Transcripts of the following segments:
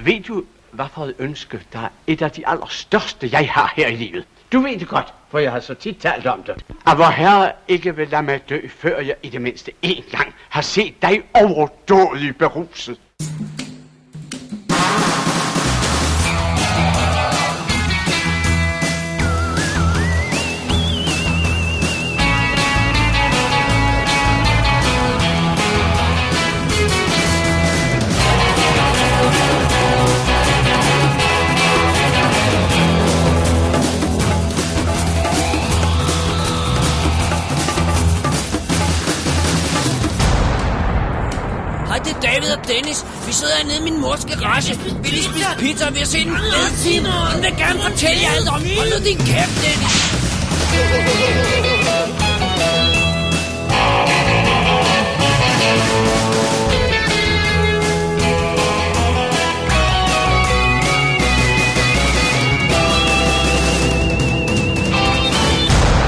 Ved du, hvad for et ønske, der er et af de allerstørste, jeg har her i livet? Du ved det godt, for jeg har så tit talt om det. At vor herre ikke vil lade mig dø, før jeg i det mindste én gang har set dig overdådig beruset. Mors garage. Vi lige spise pizza, og vi har set en fed film. Hun vil gerne fortælle jer alt om. Hold nu din kæft, Dennis.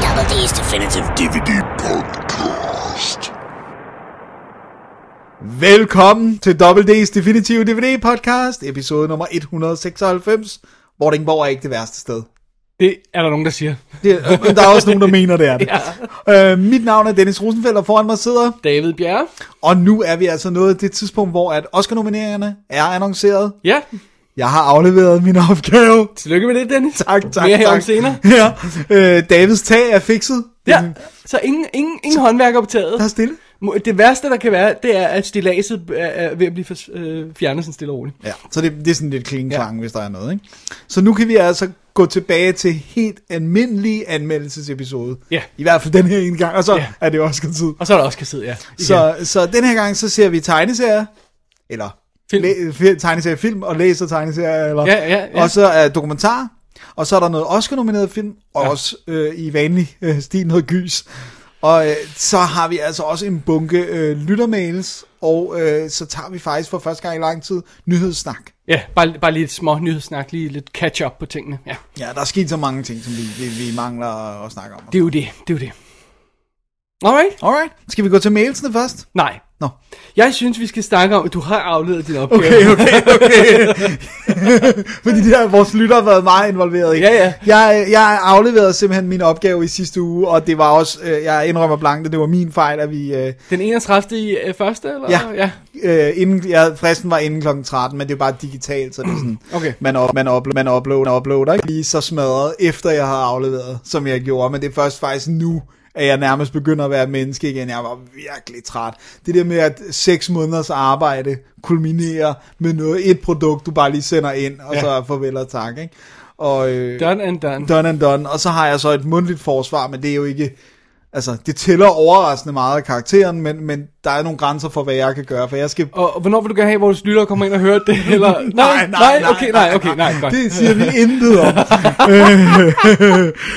Double D's Definitive DVD Velkommen til WD's Definitive DVD Podcast, episode nummer 196. Vordingborg er ikke det værste sted. Det er der nogen, der siger. Det, men der er også nogen, der mener, det er det. ja. øh, mit navn er Dennis Rosenfeldt, og foran mig sidder... David Bjerre. Og nu er vi altså nået det tidspunkt, hvor at Oscar-nomineringerne er annonceret. Ja, Jeg har afleveret min opgave. tillykke med det, Dennis. Tak, tak, Mere tak. senere. Ja. Øh, Davids tag er fikset. Ja, så ingen, ingen, ingen håndværker på taget. Der er stille. Det værste, der kan være, det er, at stilaset er- er ved at blive øh, fjernet sådan stille og roligt. Ja, så det, det er sådan lidt klingeklang, ja. hvis der er noget, ikke? Så nu kan vi altså gå tilbage til helt almindelig anmeldelsesepisode. Ja. I hvert fald den her ene gang, og så Ja. er det også tid. Og så er der også kasset, ja. Igen. Så, så den her gang, så ser vi tegneserier, eller Film. læ- fi- tegneserier film, og læser tegneserier, eller, Ja, ja, ja. og så er dokumentar, og så er der noget Oscar-nomineret film, og ja. også øh, i vanlig øh, stil noget gys. Og øh, så har vi altså også en bunke øh, lyttermails, og øh, så tager vi faktisk for første gang i lang tid nyhedssnak. Ja, bare, bare lige et små nyhedssnak, lige lidt catch-up på tingene. Ja, Ja, der er sket så mange ting, som vi, vi, vi mangler at snakke om. det er jo det, det er jo det. Alright? Alright, skal vi gå til mailsene først? Nej. Nå. Jeg synes, vi skal snakke om, at du har afleveret din opgave. Okay, okay, okay. Fordi det har vores lytter har været meget involveret i. Ja, ja. Jeg, jeg afleverede simpelthen min opgave i sidste uge, og det var også, øh, jeg indrømmer blankt, det var min fejl, at vi... Øh, Den 31. i øh, første, eller? Ja. ja. øh, inden, ja, fristen var inden kl. 13, men det er bare digitalt, så det er sådan, Okay. man, op, man, upload, man uploader, uploader ikke lige så smadret, efter jeg havde afleveret, som jeg gjorde, men det er først faktisk nu, at jeg nærmest begynder at være menneske igen. Jeg var virkelig træt. Det der med, at seks måneders arbejde kulminerer med noget, et produkt, du bare lige sender ind, og Ja. så farvel og tak, ikke? Og, øh, Done and done. done and done. Og så har jeg så et mundtligt forsvar, men det er jo ikke... Altså, det tæller overraskende meget af karakteren, men, men der er nogle grænser for, hvad jeg kan gøre, for jeg skal... Og, hvornår vil du gerne have, at vores lyttere kommer ind og hører det? Eller... nej, nej, nej, okay, nej, okay, nej, godt. Det siger vi intet om.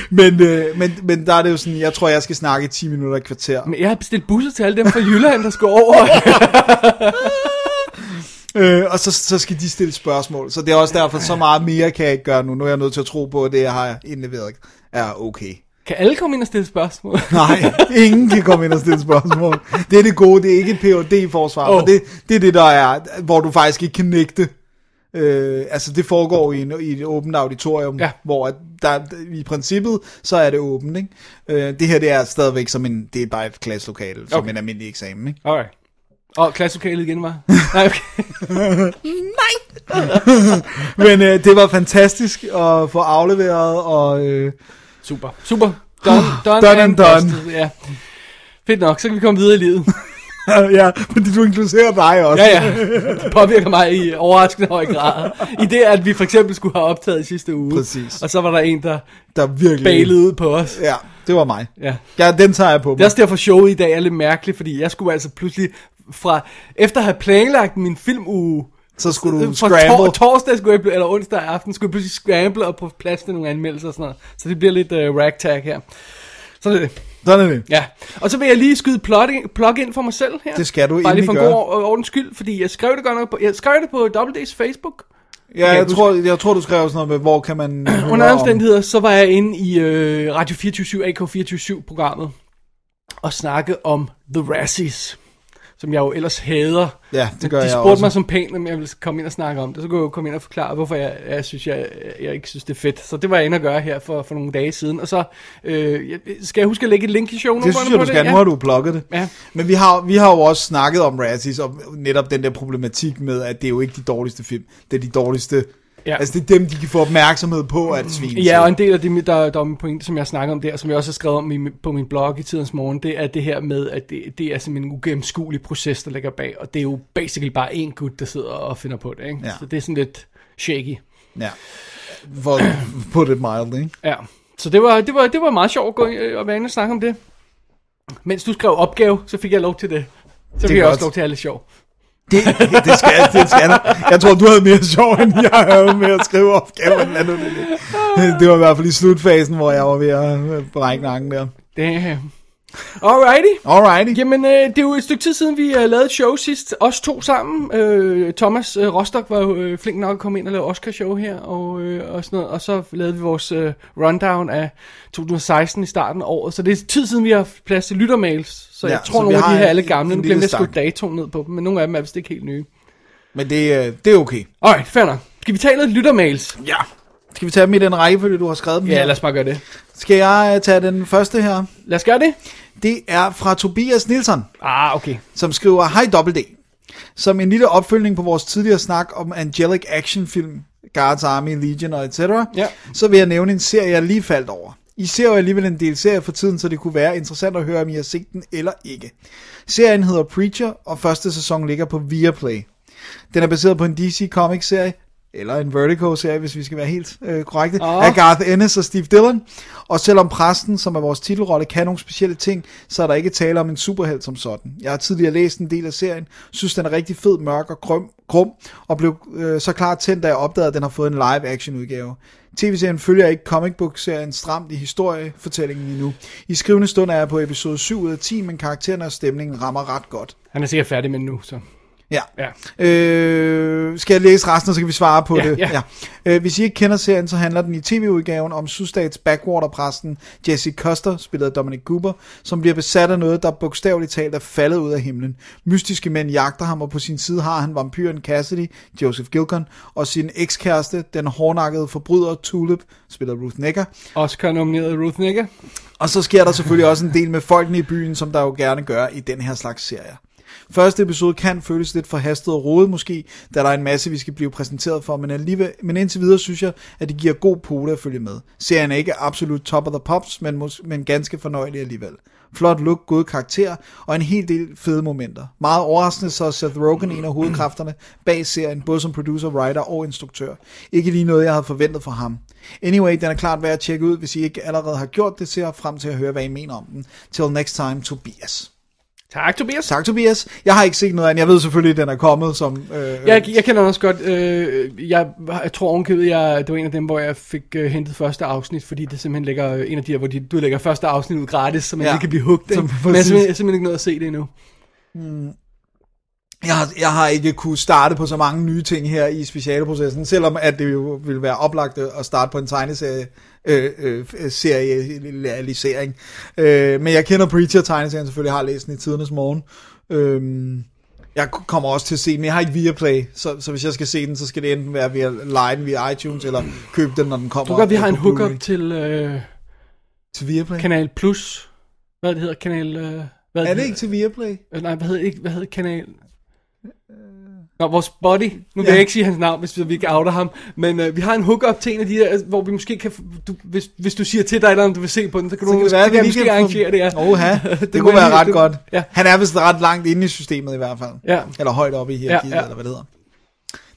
Men, øh, men, men der er det jo sådan, jeg tror, jeg skal snakke i 10 minutter i kvarter. Men jeg har bestilt busser til alle dem fra Jylland, der skal over. Øh, og så, så skal de stille spørgsmål. Så det er også derfor, så meget mere kan jeg ikke gøre nu. Nu er jeg nødt til at tro på, at det, jeg har indleveret, er okay. Kan alle komme ind og stille spørgsmål? Nej, ingen kan komme ind og stille spørgsmål. Det er det gode, det er ikke et phd forsvar oh. Det, det er det, der er, hvor du faktisk ikke kan nægte. Øh, altså det foregår i, en, i et åbent auditorium, Ja. hvor at der, i princippet, så er det åbent. Ikke? Øh, det her det er stadigvæk som en, det er bare et klasselokale, som Okay. en almindelig eksamen. Ikke? Alright. Og klasselokalet igen var? Nej, okay. Men øh, det var fantastisk at få afleveret, og øh, Super, super. Done, done, Done and done. busted, Ja. Fedt nok, så kan vi komme videre i livet. ja, fordi du inkluderer dig også. Ja, ja. Det påvirker mig i overraskende høj grad. I det, at vi for eksempel skulle have optaget i sidste uge. Præcis. Og så var der en, der Der virkelig... bailede ud på os. Ja, det var mig. Ja. Ja, den tager jeg på Det er også derfor showet i dag er lidt mærkeligt, fordi jeg skulle altså pludselig fra, efter at have planlagt min filmuge, Så skulle du scramble. tor- torsdag skulle jeg, eller onsdag aften, skulle jeg pludselig scramble og på plads til nogle anmeldelser og sådan noget. Så det bliver lidt uh, ragtag her. Sådan er det. Sådan er det. Ja, og så vil jeg lige skyde plug ind, plug ind for mig selv her. Det skal du Bare lige for en god or- ordens skyld, fordi jeg skrev det godt nok på, jeg skrev det på WD's Facebook. Ja, jeg jeg, tror, jeg tror, du skrev sådan noget med, hvor kan man... Under om- omstændigheder, så var jeg inde i øh, Radio 24 AK 24 programmet og snakke om The Razzies. Som jeg jo ellers hader. Ja, det gør de jeg spurgte også. mig som pænt, om jeg ville komme ind og snakke om det. Så kunne jeg jo komme ind og forklare, hvorfor jeg, jeg synes, jeg, jeg ikke synes, det er fedt. Så det var jeg inde at gøre her for, for nogle dage siden. Og så øh, jeg- skal jeg huske at lægge et link i show Det synes jeg, du skal. Nu har du plukket det. Ja. Men vi har, vi har jo også snakket om Razzies, og netop den der problematik med, at det er jo ikke de dårligste film. Det er de dårligste... Ja. Altså, det er dem, de kan få opmærksomhed på at svine Ja, og en del af det, der, der er min pointe, som jeg snakker om der, som jeg også har skrevet om i, på min blog i tidens morgen, det er det her med, at det, det er simpelthen en ugennemskuelig proces, der ligger bag, og det er jo basically bare en gut, der sidder og finder på det, ikke? Ja. Så det er sådan lidt shaky. Ja. For at put it mildly. ikke? Ja, så det var, det var, det var meget sjovt at gå og være inde og snakke om det. Mens du skrev opgave, så fik jeg lov til det. Så fik er jeg godt. også lov til at have lidt sjov. Det, det, skal, det skal jeg. Jeg tror, du havde mere sjov, end jeg havde med at skrive opgaven. Det var i hvert fald i slutfasen, hvor jeg var ved at brække nakken der. Det, øh, Alrighty. Alrighty. Jamen, øh, det er jo et stykke tid siden, vi uh, lavede et show sidst. Os to sammen. Øh, Thomas øh, Rostock var jo øh, flink nok at komme ind og lave Oscar-show her. Og, øh, og, sådan noget. og så lavede vi vores øh, rundown af 2016 i starten af året. Så det er tid siden, vi har plads til lyttermails. Så Ja, jeg tror, nogle af de har her er alle gamle. Nu glemte jeg stak. datoen ned på dem. Men nogle af dem er vist ikke helt nye. Men det, øh, det er okay. Alright, fair nok. Skal vi tage lidt lyttermails? Ja. Skal vi tage dem i den rækkefølge, du har skrevet dem Ja, her? lad os bare gøre det. Skal jeg øh, tage den første her? Lad os gøre det. Det er fra Tobias Nielsen, Ah, okay. som skriver, Hej Double D. Som en lille opfølgning på vores tidligere snak om angelic actionfilm, Guards Army, Legion og etc., Ja. så vil jeg nævne en serie, jeg lige faldt over. I ser jo alligevel en del serier for tiden, så det kunne være interessant at høre, om I har set den eller ikke. Serien hedder Preacher, og første sæson ligger på Viaplay. Den er baseret på en DC Comics serie, eller en Vertigo-serie, hvis vi skal være helt øh, korrekte, Åh. af Garth Ennis og Steve Dillon. Og selvom præsten, som er vores titelrolle, kan nogle specielle ting, så er der ikke tale om en superhelt som sådan. Jeg har tidligere læst en del af serien, synes den er rigtig fed, mørk og grum, grum og blev øh, så klart tændt, da jeg opdagede, at den har fået en live-action udgave. TV-serien følger ikke comic book-serien stramt i historiefortællingen endnu. I skrivende stund er jeg på episode 7 ud af 10, men karaktererne og stemningen rammer ret godt. Han er sikkert færdig med nu, så... Ja. Ja. Øh, skal jeg læse resten, og så kan vi svare på Ja, det? ja. Øh, hvis I ikke kender serien, så handler den i tv-udgaven om sydstats backwater-præsten Jesse Custer, spillet af Dominic Cooper, som bliver besat af noget, der bogstaveligt talt er faldet ud af himlen. Mystiske mænd jagter ham, og på sin side har han vampyren Cassidy, Joseph Gilcon, og sin ekskæreste, den hårdnakkede forbryder Tulip, spillet af Ruth Negga. Oscar nomineret Ruth Negga. Og så sker der selvfølgelig også en del med folkene i byen, som der jo gerne gør i den her slags serier. Første episode kan føles lidt forhastet og rodet måske, da der er en masse, vi skal blive præsenteret for, men, alligevel, men indtil videre synes jeg, at det giver god pote at følge med. Serien er ikke absolut top of the pops, men, mås- men ganske fornøjelig alligevel. Flot look, gode karakterer og en hel del fede momenter. Meget overraskende så er Seth Rogen en af hovedkræfterne bag serien, både som producer, writer og instruktør. Ikke lige noget, jeg havde forventet fra ham. Anyway, den er klart værd at tjekke ud, hvis I ikke allerede har gjort det, ser jeg frem til at høre, hvad I mener om den. Till next time, Tobias. Tak, Tobias. Tak, Tobias. Jeg har ikke set noget af den. Jeg ved selvfølgelig, at den er kommet som... Øh, Jeg, jeg kender den også godt. Øh, jeg, jeg tror ovenkøbet, jeg, det var en af dem, hvor jeg fik øh, hentet første afsnit, fordi det simpelthen ligger øh, en af de her, hvor de, du lægger første afsnit ud gratis, så man Ja. ikke kan blive hugt. Som-? Men jeg har simpelthen, ikke nået at se det endnu. Jeg, har, jeg har ikke kunne starte på så mange nye ting her i specialprocessen, selvom at det jo ville være oplagt at starte på en tegneserie øh, øh, serialisering. Øh, men jeg kender Preacher tegneserien selvfølgelig, har læst den i tidernes morgen. Øh, jeg kommer også til at se den, men jeg har ikke Viaplay, så, så hvis jeg skal se den, så skal det enten være via den via iTunes, eller købe den, når den kommer. Du godt, vi har øh, en på hookup til øh, Til Viaplay? Kanal Plus. Hvad det hedder? Kanal... Øh, hvad Er det ikke til Viaplay? Øh, Nej, hvad hedder, ikke, hvad hedder kanal? Nå, vores buddy. Nu vil Ja. jeg ikke sige hans navn, hvis vi ikke outer ham. Men øh, vi har en hookup til en af de der, hvor vi måske kan... Du, hvis, hvis du siger til dig, eller om du vil se på den, så kan Så du kan være, kan vi måske lige kan få- arrangere det, ja. Oha, det, det kunne være ret det- godt. ja. Han er vist ret langt inde i systemet i hvert fald. Ja. Eller højt oppe i hierarkiet, Ja, ja. eller hvad det hedder.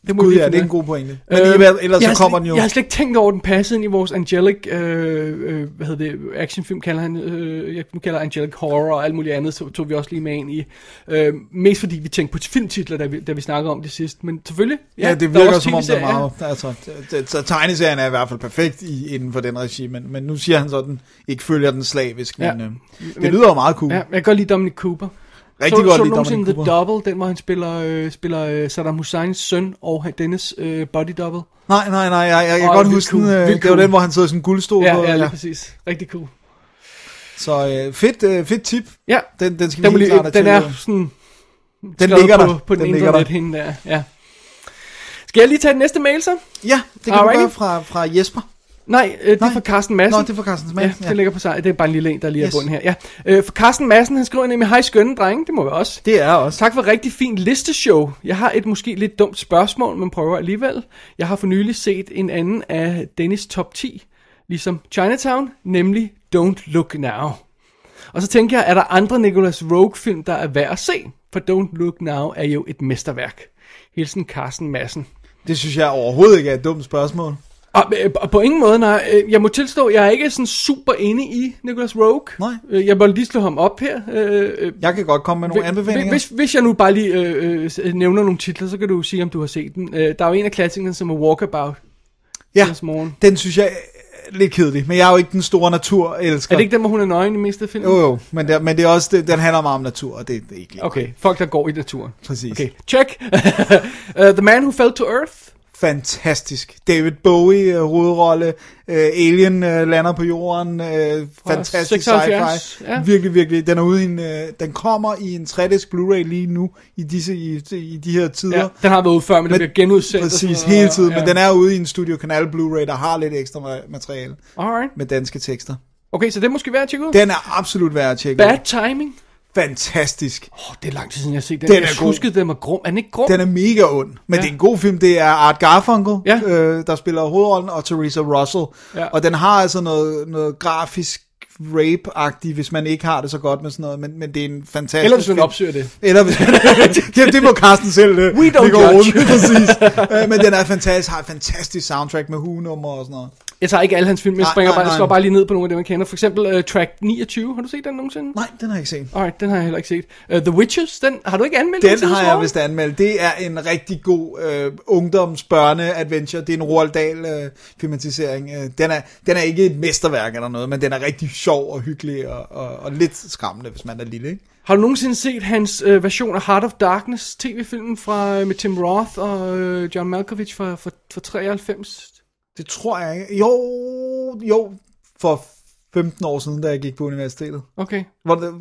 Det må Gud vi ja, det er en god pointe. Men Øh, alligevel, ellers så kommer slet- den jo... Jeg har slet ikke tænkt over, at den passede ind i vores angelic, øh, øh, hvad hedder det, actionfilm kalder han, øh, jeg nu kalder angelic horror og alt muligt andet, så tog vi også lige med ind i. Øh, mest fordi vi tænkte på filmtitler, da vi, da vi snakkede om det sidst, men selvfølgelig. Ja, det der er virker også som om, det er meget... Altså, det- det- så tegneserien er i hvert fald perfekt i, inden for den regi, men, men nu siger han så, at den ikke følger den slavisk, men Ja. øh, det lyder jo meget cool. Ja, jeg kan godt lide Dominic Cooper. Rigtig så, godt så lide nogensinde The. Double, den hvor han spiller, øh, spiller øh, Saddam Husseins søn og Dennis øh, body double. Nej, nej, nej, jeg, jeg kan godt huske cool, den. Øh, det var cool. den, hvor han sidder i sådan en guldstol Ja, på. ja, lige præcis. Rigtig cool. Så øh, fedt, øh, fedt tip. Ja, Den, den skal den, vi lige, klart den er ud. sådan Den ligger på, der. på den, Den ligger internet der. hende der. Ja. Skal jeg lige tage den næste mail så? Ja, det kan Alrighty. du gøre fra, fra Jesper. Nej, øh, det er Nej. fra Carsten Madsen. Nå, det er fra Carstens Mail. Ja, det ligger på sig. Det er bare en lille en, der lige er Yes. yes. bunden her. Ja. Øh, for Carsten Madsen, han skriver nemlig, hej skønne drenge, det må vi også. Det er også. Tak for rigtig fint listeshow. Jeg har et måske lidt dumt spørgsmål, men prøver alligevel. Jeg har for nylig set en anden af Dennis top 10, ligesom Chinatown, nemlig Don't Look Now. Og så tænker jeg, er der andre Nicholas Rogue film, der er værd at se? For Don't Look Now er jo et mesterværk. Hilsen Carsten Madsen. Det synes jeg overhovedet ikke er et dumt spørgsmål. Og, øh, og på ingen måde, nej. Øh, Jeg må tilstå, jeg er ikke sådan super inde i Nicholas Rogue. Nej. Øh, Jeg må lige slå ham op her. Jeg kan godt komme med nogle anbefalinger. Hvis, hvis jeg nu bare lige øh, nævner nogle titler, så kan du sige, om du har set den. Der er jo en af klassikerne, som er Walkabout. ja, Morgen. den synes jeg er lidt kedelig. Men jeg er jo ikke den store naturelsker. Er det ikke den, hvor hun er nøgen i meste film? Jo, jo. Men, det, men det er også, det, den handler meget om natur, og det, det er ikke lige Okay, folk der går i naturen. Præcis. Okay, check. uh, The Man Who Fell to Earth. Fantastisk. David Bowie, uh, hovedrolle, uh, Alien uh, lander på jorden, uh, fantastisk 76, sci-fi. ja. Virkelig, virkelig. Den er ude i en, uh, den kommer i en 3-disk Blu-ray lige nu, i, disse, i, i de her tider. Ja, den har været ude før, men, den bliver genudsendt. Præcis, hele tiden. ja. Men den er ude i en Studio Canal Blu-ray, der har lidt ekstra ma- materiale Alright. med danske tekster. Okay, så det måske værd at tjekke ud. Den er absolut værd at tjekke Bad ud. timing. Fantastisk. Oh, det er lang tid siden, jeg har set den. Den jeg er huskede, den var grum. Er den ikke grum? Den er mega ond, men Ja. det er en god film. Det er Art Garfunkel, Ja. øh, der spiller hovedrollen, og Theresa Russell. Ja. Og den har altså noget, noget grafisk rape-agtigt, hvis man ikke har det så godt med sådan noget, men, men det er en fantastisk Eller hvis man film. opsøger det. Eller hvis det, det må Carsten selv øh, We don't lægge judge. rundt, præcis. Øh, men den er fantastisk, har et fantastisk soundtrack med hugenummer og sådan noget. Jeg tager ikke alle hans film, jeg Nej, springer nej, bare, jeg nej. slår bare lige ned på nogle af dem, jeg kender. For eksempel uh, Track 29, har du set den nogensinde? Nej, den har jeg ikke set. Alright, den har jeg heller ikke set. Uh, The Witches, den har du ikke anmeldt? Den har jeg vist anmeldt. Det er en rigtig god øh, ungdoms-børne-adventure. Det er en Roald Dahl-filmatisering. Øh, den, er, den er ikke et mesterværk eller noget, men den er rigtig sjov og hyggelig og, og, og lidt skræmmende, hvis man er lille. Ikke? Har du nogensinde set hans øh, version af Heart of Darkness, tv-filmen fra, øh, med Tim Roth og øh, John Malkovich fra, fra, fra 93? Det tror jeg ikke. Jo, jo, for 15 år siden, da jeg gik på universitetet. Okay, Hvor det,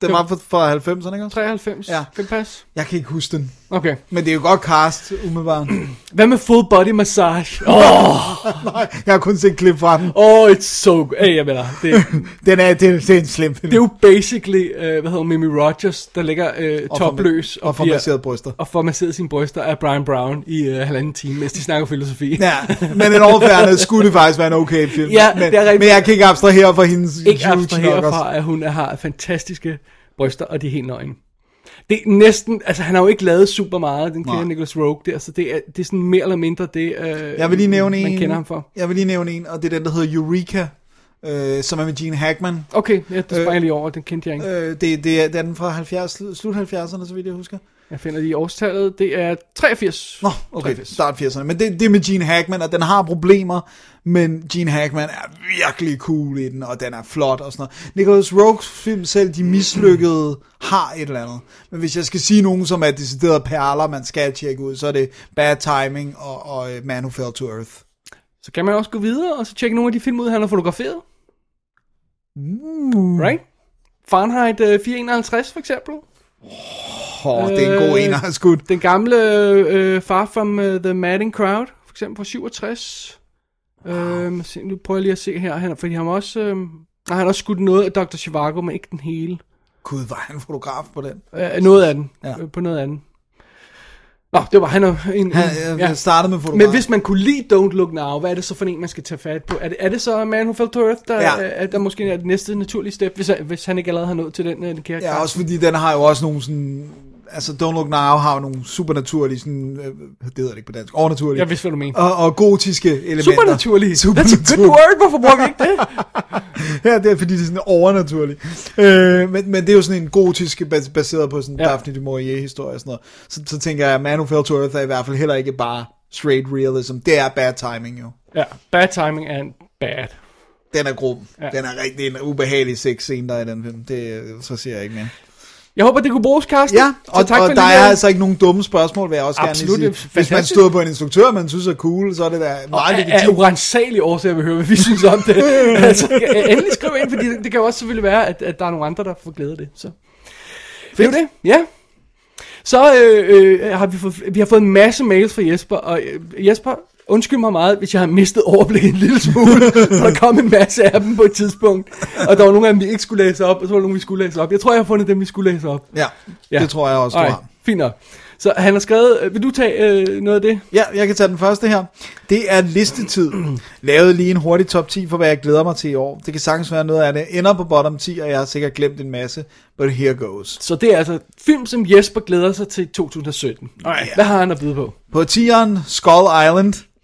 den var fra, fra 90'erne, ikke også? 93. Ja. Vil pas? Jeg kan ikke huske den. Okay. Men det er jo godt cast, umiddelbart. Hvad med full body massage? Åh, oh, Nej, jeg har kun set klip fra den. oh, it's so good. Hey, jeg mener, det, Den er, det, det er en slem film. det er jo basically, øh, hvad hedder Mimi Rogers, der ligger Og topløs forma- og bliver- formasseret bryster. og får masseret sine bryster af Brian Brown i øh, halvanden time, mens de snakker filosofi. Ja, men en overfærende skulle det faktisk være en okay film. Ja, men, det er rigtigt. men jeg kan ikke abstrahere fra hendes Ikke abstrahere fra, at hun har fantastiske bryster, og de er helt nøgne. Det er næsten, altså han har jo ikke lavet super meget, den Nej. Nicholas Rogue der, så det er, det er sådan mere eller mindre det, øh, Jeg vil lige nævne en. man kender ham for. Jeg vil lige nævne en, og det er den, der hedder Eureka, øh, som er med Gene Hackman. Okay, ja, det springer Øh, lige over, den kendte jeg ikke. Øh, det, det, er, det er den fra 70, slut 70'erne, så vidt jeg husker. Jeg finder lige årstallet, det er 83. Nå, okay, 83. start 80'erne. Men det, det er med Gene Hackman, og den har problemer, men Gene Hackman er virkelig cool i den, og den er flot og sådan noget. Nicholas Rogues film selv, de mislykkede, har et eller andet. Men hvis jeg skal sige nogen, som er deciderede perler, man skal tjekke ud, så er det Bad Timing og, og øh, Man Who Fell to Earth. Så kan man også gå videre, og så tjekke nogle af de film ud, han har fotograferet. Uh. Right? Fahrenheit øh, 451 for eksempel. Oh, det er en god Øh, en, har skudt. Den gamle øh, Far From uh, The Madding Crowd, for eksempel fra 67. Wow. Øh, se, nu prøver jeg lige at se her, han, fordi han har også, øh, han har også skudt noget af Dr. Zhivago, men ikke den hele. Gud, var han fotograf på den? Øh, noget af den, Ja. øh, på noget af den. Nå, det var han er en, Han, en ja. startede med fotograf. Men hvis man kunne lide Don't Look Now, hvad er det så for en, man skal tage fat på? Er det, er det så Man Who Fell to Earth, der, Ja. ja. er, der måske er det næste naturlige step, hvis, hvis han ikke allerede har nået til den, øh, den kære Ja, også fordi den har jo også nogle sådan... Altså, Don't Look Now har nogle supernaturlige, sådan, øh, det hedder det ikke på dansk, overnaturlige, Jeg vidste, hvad du mener. og, og gotiske elementer. Supernaturlige. That's a good Supernaturlige. word. Hvorfor bruger vi ikke det? Ja, det er fordi, det er sådan overnaturligt. Øh, men, men det er jo sådan en gotisk, bas- baseret på sådan Ja. Daphne du Maurier-historie og sådan noget. Så, så tænker jeg, at Man Who Fell to Earth er i hvert fald heller ikke bare straight realism. Det er bad timing jo. Ja, bad timing and bad. Den er grum. Ja. Ja. Den er rigtig en ubehagelig sexscene, der er i den film. Det, øh, så siger jeg ikke mere. Jeg håber, det kunne bruges, Carsten. Ja, Så og, tak og for der er altså ikke nogen dumme spørgsmål, vil jeg også Absolut, gerne det er sige. Hvis man stod på en instruktør, man synes er cool, så er det da meget af, af legitimt. urensagelige årsager vil høre, hvad vi synes om det. altså, endelig skriv ind, fordi det, det kan jo også selvfølgelig være, at, at der er nogle andre, der får glæde af det. Så. Det er jo det, ja. Så øh, øh, har vi, fået, vi har fået en masse mails fra Jesper, og øh, Jesper, undskyld mig meget, hvis jeg har mistet overblikket en lille smule, for der kom en masse af dem på et tidspunkt, og der var nogle af dem, vi ikke skulle læse op, og så var der nogle, vi skulle læse op. Jeg tror, jeg har fundet dem, vi skulle læse op. Ja, ja. det tror jeg også, du har. Fint nok. Så han har skrevet, øh, vil du tage øh, noget af det? Ja, jeg kan tage den første her. Det er listetid. Lavet lige en hurtig top 10 for, hvad jeg glæder mig til i år. Det kan sagtens være noget af det. Ender på bottom 10, og jeg har sikkert glemt en masse. But here goes. Så det er altså film, som Jesper glæder sig til 2017. Alright, hvad har han at byde på? På 10'eren, Skull Island.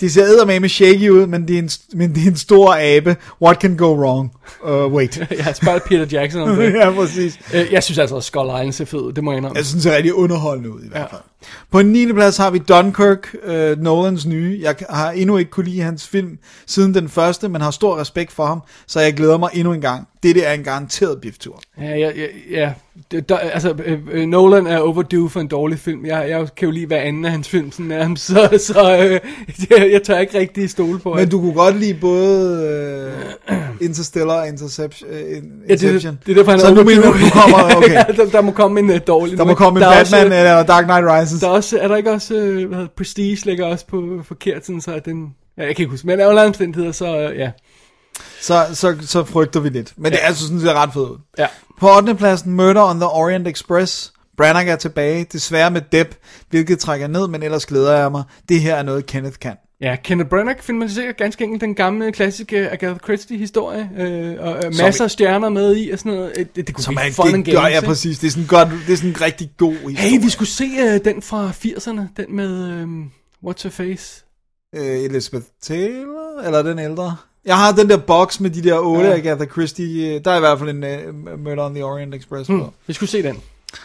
De ser eddermame shaky ud, men det, er en, men det er en stor abe. What can go wrong? Uh, wait. Jeg spørger Peter Jackson om det. ja, præcis. Øh, Jeg synes altså, at Skull Island ser fed ud, det må jeg indrømme. Jeg synes, det er rigtig underholdende ud i hvert fald. På en 9. plads har vi Dunkirk, uh, Nolans nye. Jeg har endnu ikke kunne lide hans film siden den første, men har stor respekt for ham, så jeg glæder mig endnu en gang. Dette er en garanteret biftur. Ja, ja, ja, ja. Det, der, altså, øh, øh, Nolan er overdue for en dårlig film. Jeg, jeg kan jo lide hver anden af hans film, sådan nærmest, så, så øh, jeg, jeg tør ikke rigtig stole på. Men du kunne godt lide både uh, Interstellar og Interception. Uh, ja, det, Inception. det er derfor, han så nu mener du, kommer, okay. ja, der, der må komme en uh, dårlig. Der må komme en Der er Batman Også, eller Dark Knight Rises. der er, også, er der ikke også, øh, hvad hedder, Prestige ligger også på forkert, sådan, så den... Ja, jeg kan ikke huske, men af alle omstændigheder, så øh, ja. Så, så, så frygter vi lidt. Men det er altså sådan, det er ret fedt ud. Ja. På 8. pladsen Murder on the Orient Express. Branagh er tilbage, desværre med Depp, hvilket trækker ned, men ellers glæder jeg mig. Det her er noget, Kenneth kan. Ja, Kenneth Branagh filmatiserer ganske enkelt den gamle, klassiske Agatha Christie-historie, øh, og øh, masser af stjerner med i, og sådan noget. Det, det, kunne Som blive fun det gør games, jeg ikke? præcis. Det er sådan, godt, det er sådan en rigtig god historie. Hey, vi skulle se øh, den fra 80'erne, den med, øh, What's Her Face? Øh, Elizabeth Taylor, eller den ældre? Jeg har den der box med de der otte Ja. ja. Agatha Christie. øh, Der er i hvert fald en uh, Murder on the Orient Express Hmm, vi skulle se den.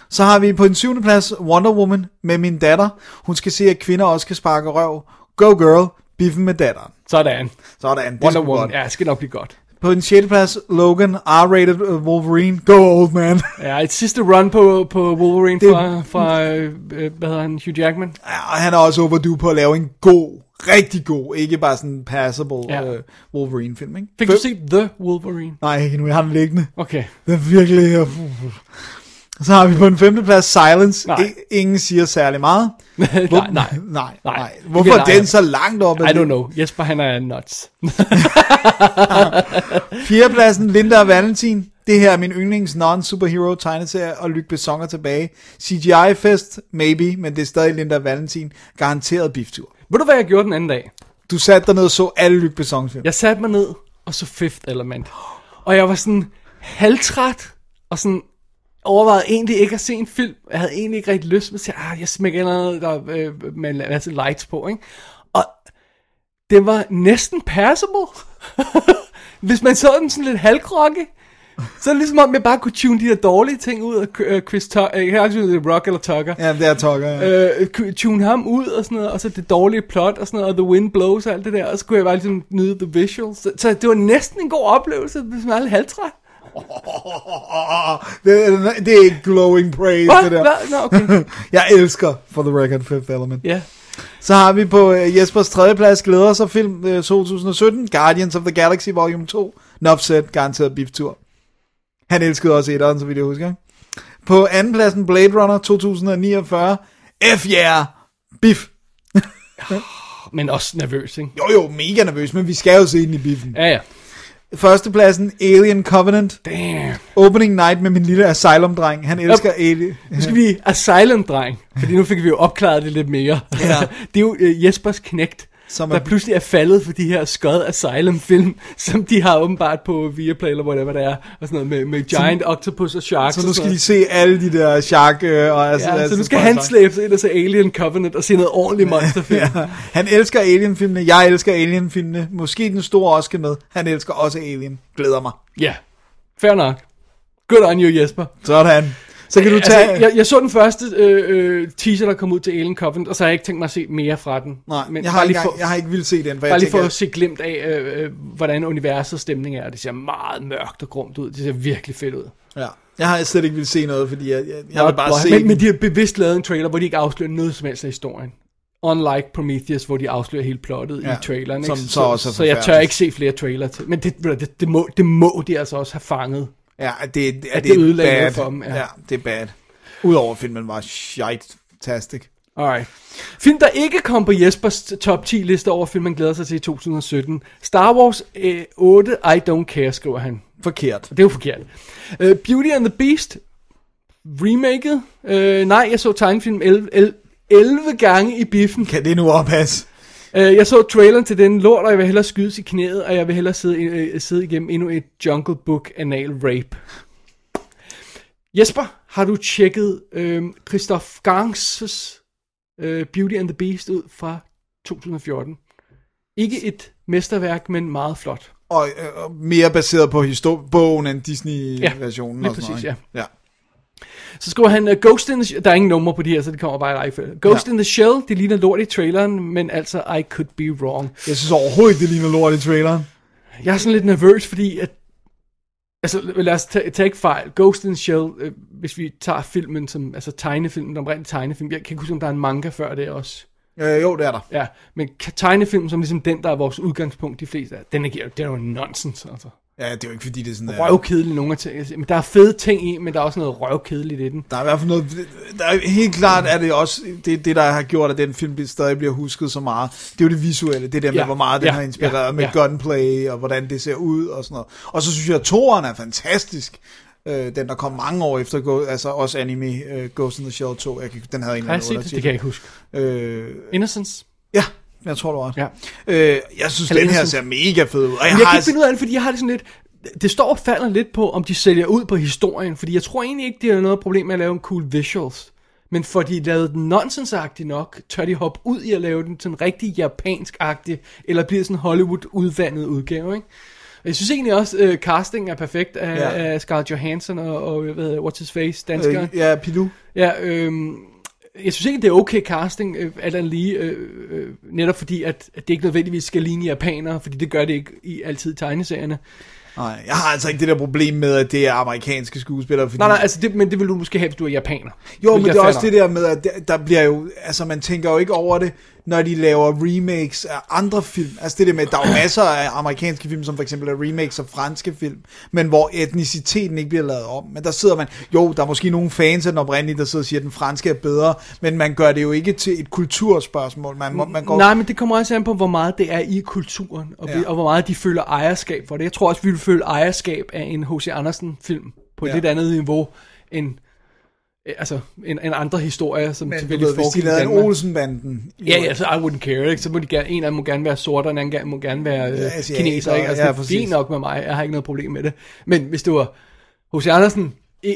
Så har vi på en syvende plads Wonder Woman med min datter. Hun skal se, at kvinder også kan sparke røv. Go girl, biffen med datteren. Sådan. Sådan, det er Wonder Woman. godt. Ja, det skal nok blive godt. På en 6. plads, Logan, R-rated uh, Wolverine. Go old man. Ja, et sidste run på, på Wolverine Det- fra, fra øh, øh, hvad hedder han, Hugh Jackman. Ja, og han er også overdue på at lave en god, rigtig god, ikke bare sådan en passable Ja. uh, Wolverine film, ikke? Fik du set The Wolverine? Nej, ikke nu, jeg har den liggende. Okay. Den er virkelig... Uh, så har vi på en femte plads Silence. Nej. I, ingen siger særlig meget. nej, nej. nej, Nej. nej, Hvorfor er den så langt op? I don't know. Jesper, han er nuts. Fjerdepladsen, Linda og Valentin. Det her er min yndlings non-superhero tegneserie, og Luc Besson er tilbage. CGI-fest, maybe, men det er stadig Linda Valentin. Garanteret biftur. Ved du, hvad jeg gjorde den anden dag? Du satte dig ned og så alle Luc Besson film. Jeg satte mig ned, og så Fifth Element. Og jeg var sådan halvtræt, og sådan overvejede egentlig ikke at se en film. Jeg havde egentlig ikke rigtig lyst, men så ah, jeg smækker et eller andet der, øh, med en masse lights på, ikke? Og det var næsten passable. Hvis man så den sådan lidt halvkrokke, så er det ligesom om, jeg bare kunne tune de der dårlige ting ud af øh, Chris Tucker. Jeg har altid det Rock eller Tucker. Ja, det er Tucker, ja. øh, tune ham ud og sådan noget, og så det dårlige plot og sådan noget, og The Wind Blows og alt det der, og så kunne jeg bare ligesom nyde the visuals. Så, så det var næsten en god oplevelse, hvis man er lidt halvtræt. Det, det er ikke glowing praise, Hvad? det der. Nå, okay. Jeg elsker, for the record, Fifth Element. Ja. Så har vi på uh, Jespers tredje plads glæder sig film uh, 2017, Guardians of the Galaxy Volume 2, Nopset, garanteret biftur. Han elskede også etteren, så vidt jeg husker. På anden pladsen Blade Runner 2049, F yeah, bif. Men også nervøs, ikke? Jo jo, mega nervøs, men vi skal jo se den i biffen. Ja, ja. Førstepladsen Alien Covenant, Damn. opening night med min lille Asylum-dreng. Han elsker Alien. Nu skal vi Asylum, dreng. Fordi nu fik vi jo opklaret det lidt mere. Ja. det er jo uh, Jespers knægt, Som der er- pludselig er faldet for de her skød Asylum-film, som de har åbenbart på Viaplay, eller whatever det er. Og sådan noget med, med Giant Octopus og Sharks. Så nu skal de se alle de der shark øh, og altså, Ja, så nu skal han slæbe sig ind og se Alien Covenant og se noget ordentligt monsterfilm. Ja, han elsker Alien-filmene, jeg elsker Alien-filmene, måske den store også skal med, han elsker også Alien, glæder mig. Ja, fair nok. Good on you, Jesper. Sådan. Så kan du tage... Altså, jeg, jeg så den første øh, øh, teaser, der kom ud til Alien Covenant, og så har jeg ikke tænkt mig at se mere fra den. Nej, Men jeg, har ikke, for, jeg har ikke ville se den, bare jeg lige for at se glimt af, øh, øh, hvordan universets stemning er. Det ser meget mørkt og grumt ud. Det ser virkelig fedt ud. ja, jeg har slet ikke ville se noget, fordi jeg, jeg, jeg vil bare Boy. se men, men de har bevidst lavet en trailer, hvor de ikke afslører noget som helst af historien. Unlike Prometheus, hvor de afslører hele plottet Ja, i traileren. som ikke? så også er så jeg tør ikke se flere trailer til. Men det, det, det, må, det må de altså også have fanget. Ja, det, det, At det, det ødelagde bad. for dem, ja. ja. det er bad. Udover at filmen var shite-tastic. Alright. Film, der ikke kom på Jespers top 10 liste over film, man glæder sig til i 2017. Star Wars øh, 8, I Don't Care, skriver han. Forkert. Det er jo forkert. Uh, Beauty and the Beast, remaket. Uh, nej, jeg så tegnefilm 11, 11, 11 gange i biffen. Kan det nu oppasse? Uh, jeg så traileren til den lort, og jeg vil hellere skydes i knæet, og jeg vil hellere sidde, uh, sidde igennem endnu et Jungle Book anal rape. Jesper, har du tjekket uh, Christoph Gangs uh, Beauty and the Beast ud fra 2014? Ikke et mesterværk, men meget flot. Og øh, mere baseret på histor- bogen end Disney-versionen. Ja, og lige sådan præcis, noget, ikke? ja. Så skriver han, uh, Ghost in the... Der er ingen nummer på de her, så det kommer bare i rækkefølge. Ghost Ja. in the Shell, det ligner lort i traileren, men altså, I could be wrong. Jeg synes overhovedet det ligner lort i traileren. Jeg er sådan lidt nervøs, fordi at... Altså, lad os tage, ikke fejl. Ghost in the Shell, øh, hvis vi tager filmen som... Altså tegnefilmen, den oprindelige tegnefilm. Jeg kan ikke huske, om der er en manga før det også. Øh, jo, det er der. Ja, men ka- tegnefilm som ligesom den, der er vores udgangspunkt, de fleste af, den er, det er jo nonsens, altså. Ja, det er jo ikke fordi, det er sådan... øh, Røvkedelig nogle af ting. Men der er fede ting i, men der er også noget røvkedeligt i den. Der er i hvert fald noget... Der er, helt klart er det også... Det, det, der har gjort, at den film stadig bliver husket så meget. Det er jo det visuelle. Det der med, Ja, hvor meget den ja, har inspireret ja, med ja. gunplay, og hvordan det ser ud, og sådan noget. Og så synes jeg, at toeren er fantastisk. Øh, den, der kom mange år efter, Go- altså også anime, uh, Ghost in the Shell 2. Jeg den havde en set det? Det kan jeg ikke huske. Øh, Innocence? ja, jeg tror du også. Ja. Øh, jeg synes, Eller den her ser mega fed ud. Og jeg, Jeg kan har ikke finde ud af det, fordi jeg har det sådan lidt... Det står og falder lidt på, om de sælger ud på historien, fordi jeg tror egentlig ikke, det er noget problem med at lave en cool visuals. Men for de lavede den nonsensagtig nok, tør de hoppe ud i at lave den sådan rigtig japansk-agtig, eller bliver sådan Hollywood-udvandet udgave, ikke? Og Jeg synes egentlig også, uh, casting er perfekt af, Ja. af Scarlett Johansson og, og hvad hedder, What's His Face, danskeren. øh, ja, Pilou. Ja, øhm, jeg synes ikke, det er okay casting, øh, alt andet lige, øh, øh, netop fordi, at, at det ikke nødvendigvis skal ligne japanere, fordi det gør det ikke i altid i tegneserierne. Nej, jeg har altså ikke det der problem med, at det er amerikanske skuespillere. Fordi... Nej, nej, altså det, men det vil du måske have, hvis du er japaner. Jo, men det er også det der med, at der, der bliver jo, altså man tænker jo ikke over det, når de laver remakes af andre film. Altså det der med, at der er masser af amerikanske film, som for eksempel er remakes af franske film, men hvor etniciteten ikke bliver lavet om. Men der sidder man, jo, der er måske nogle fans af den oprindelige, der sidder og siger, at den franske er bedre, men man gør det jo ikke til et kulturspørgsmål. Man, man går, Nej, men det kommer også an på, hvor meget det er i kulturen, og, Ja. og hvor meget de føler ejerskab for det. Jeg tror også, vi vil føle ejerskab af en H.C. Andersen-film på et Ja. lidt andet niveau end, altså, end, end andre historier, som men du tilfældigvis ved, hvis de foregik lavede en. Olsenbanden. Ja, ja, så I wouldn't care, ikke? Så må de gerne, en af dem må gerne være sort, og en anden må gerne være øh, Ja, asiater, kineser, ikke? Altså, ja, det er fint nok med mig, jeg har ikke noget problem med det. Men hvis det var H.C. Andersen,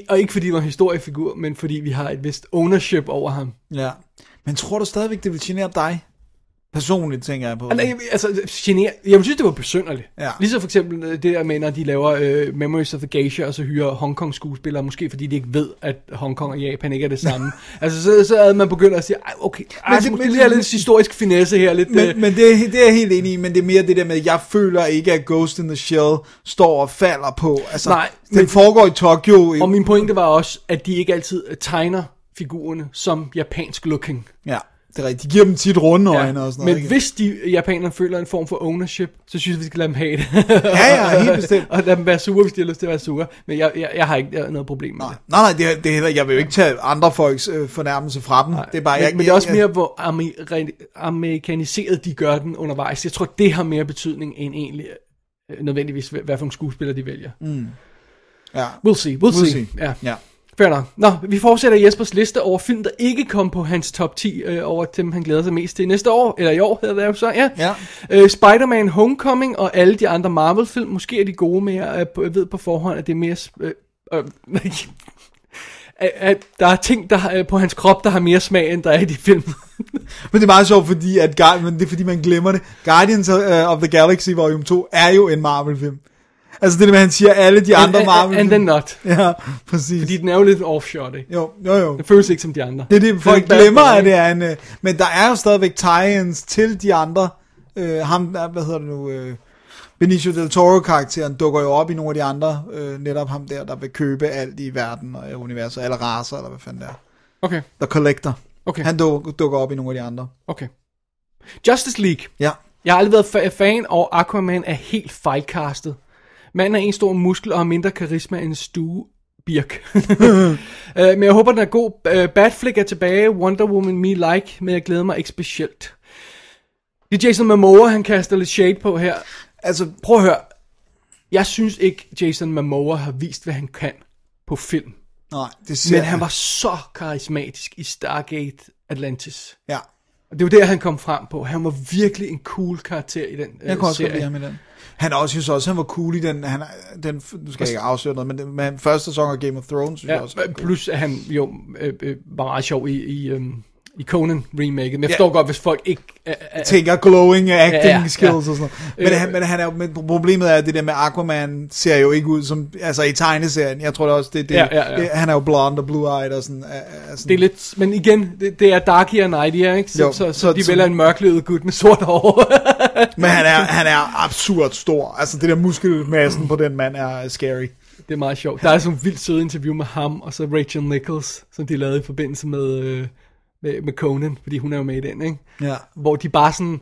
og ikke fordi det var en historiefigur, men fordi vi har et vist ownership over ham. Ja. Men tror du stadigvæk, det vil genere dig? Personligt tænker jeg på. Og nej, altså, gener, jeg synes, det var besynderligt. Ja. Ligesom for eksempel øh, det der med, når de laver øh, Memories of the Geisha, og så hyrer Hongkong skuespillere, måske fordi de ikke ved, at Hongkong og Japan ikke er det samme. altså, så, så er man begyndt at sige, ej, okay, ej, Men det, det- måske men- lige er lidt historisk finesse her, lidt... Men, øh, men det, er- det er jeg helt enig i, men det er mere det der med, at jeg føler ikke, at Ghost in the Shell står og falder på. Altså, Nej, den men- foregår i Tokyo. Og min pointe var også, at de ikke altid tegner figurerne som japansk looking. Ja, det er rigtigt. De giver dem tit runde øjne og sådan noget. Men ikke? hvis de japanerne føler en form for ownership, så synes jeg, vi skal lade dem have det. Ja, ja, helt bestemt. og lade dem være sure, hvis de har lyst til at være sure. Men jeg, jeg, jeg har ikke jeg har noget problem med Nej, det. nej, nej det, er, det er heller, jeg vil jo ikke tage andre folks øh, fornærmelse fra dem. Nej. Det er bare, men, jeg, men det er også mere, hvor amer- amerikaniseret de gør den undervejs. Jeg tror, det har mere betydning end egentlig øh, nødvendigvis, hvad for en skuespiller de vælger. Ja, We'll see, we'll, We'll see. see. Ja. ja. Fair nok. Nå, vi fortsætter Jespers liste over film, der ikke kom på hans top 10 øh, over dem, han glæder sig mest til næste år, eller i år hedder det jo så, ja. Ja. Øh, Spider-Man Homecoming og alle de andre Marvel-film, måske er de gode med, jeg, jeg ved på forhånd, at det er mere... sp- Øh, øh, at, der er ting der, har- på hans krop, der har mere smag, end der er i de film. Men det er meget sjovt, fordi at, men det er fordi, man glemmer det. Guardians of, of the Galaxy Volume 2 er jo en Marvel-film. Altså det at han siger alle de andre and, Marvel-film. and then not. Ja, præcis. Fordi den er jo lidt offshot, ikke? Jo, jo, jo. Det føles ikke som de andre. Det er det, folk bad glemmer, at det er en... øh, Men der er jo stadigvæk tie-ins til de andre. Øh, ham, der- hvad hedder det nu... Øh, Benicio del Toro-karakteren dukker jo op i nogle af de andre. Øh, netop ham der, der vil købe alt i verden og universet. Alle raser, eller hvad fanden det er. Okay, The Collector. okay, Han duk, dukker op i nogle af de andre. okay. Justice League. Ja. Jeg har aldrig været fa- fan, og Aquaman er helt fejlkastet. Manden er en stor muskel og har mindre karisma end Stu Birk. uh, men jeg håber, den er god. Uh, Batflick er tilbage. Wonder Woman Me Like. Men jeg glæder mig ikke specielt. Det er Jason Momoa, han kaster lidt shade på her. Altså, Prøv at høre. Jeg synes ikke, Jason Momoa har vist, hvad han kan på film. nej, det ser Men han var så karismatisk i Stargate Atlantis. Ja, Og det var der, han kom frem på. Han var virkelig en cool karakter i den øh, jeg kunne også godt serie. lide ham i den. Han er også, synes også, han var cool i den, han, den nu skal jeg ikke afsløre noget, men den, men første sæson af Game of Thrones, synes jeg Ja, også. var cool. plus at han jo øh, øh, var meget sjov i, i, øhm, i Conan remaken. Men jeg forstår godt, hvis folk ikke... Øh, øh, tænker glowing acting Ja, ja, skills ja. og sådan noget. Men, Øh, han, men, han er, men problemet er, at det der med Aquaman ser jo ikke ud som, altså i tegneserien, jeg tror det også, det, det, Ja, ja, ja. det han er jo blond og blue-eyed og sådan. Er sådan det er lidt... Men igen, det, det er Darkier Nighty, ikke? Så, Jo, så, så, så- de vælger en mørklødet gut med sort hår. Men han er, han er absurd stor. Altså det der muskelmassen på den mand er scary. det er meget sjovt. Der er sådan et vildt sødt interview med ham, og så Rachel Nichols, som de lavede i forbindelse med, øh, med, med Conan, fordi hun er jo med i den, ikke? Ja. hvor de bare sådan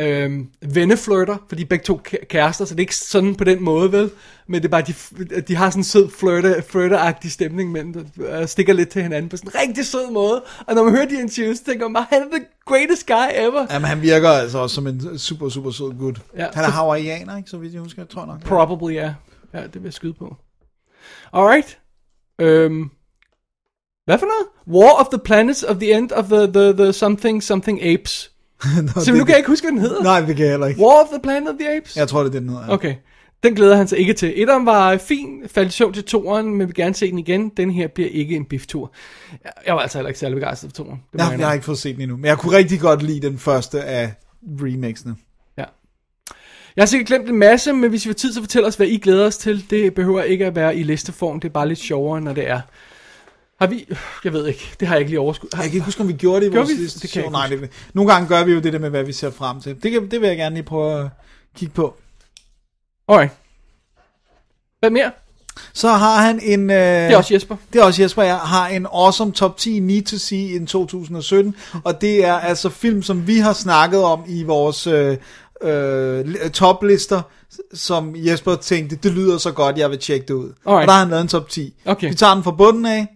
øhm, venneflirter, for de er begge to kæ- kærester, så det er ikke sådan på den måde, vel? Men det er bare, de, de har sådan en sød flirte, flirter stemning dem, og stikker lidt til hinanden på sådan en rigtig sød måde. Og når man hører de interviews, tænker man bare, han er the greatest guy ever. Jamen han virker altså også som en super, super sød gut. Ja, han er så- hawaiianer, ikke? Så vidt jeg husker, tror jeg nok. Probably, ja. Ja, det vil jeg skyde på. Alright. Øhm, hvad for noget? War of the Planets of the End of the, the, the Something Something Apes. Så nu kan jeg ikke huske, hvad den hedder. Nej, det kan jeg heller ikke. War of the Planet of the Apes? Jeg tror, det er det, den hedder. ja. Okay. Den glæder han sig ikke til. Etteren var fin, faldt i søvn til toeren, men vil gerne se den igen. Den her bliver ikke en biftur. Jeg, jeg var altså heller ikke særlig begejstret for toeren. Det må Jeg, jeg har indrømme. ikke fået set den endnu. Men jeg kunne rigtig godt lide den første af remixene. Ja. Jeg har sikkert glemt en masse, men hvis I har tid, så fortæl os, hvad I glæder os til. Det behøver ikke at være i listeform. Det er bare lidt sjovere, når det er. Har vi... Jeg ved ikke. Det har jeg ikke lige overskud. Har, Jeg kan ikke huske, om vi gjorde det i Gjorde vores vi? sidste Det kan show. Nej, det, nogle gange gør vi jo det der med, hvad vi ser frem til. Det, kan, det vil jeg gerne lige prøve at kigge på. Alright. Hvad mere? Så har han en... Øh, Det er også Jesper. Det er også Jesper, jeg har en awesome top 10 need to see in 2017, og det er altså film, som vi har snakket om i vores øh, øh, toplister, som Jesper tænkte, det lyder så godt, jeg vil tjekke det ud. Alright. Og der har han lavet en top 10. Okay. Vi tager den fra bunden af,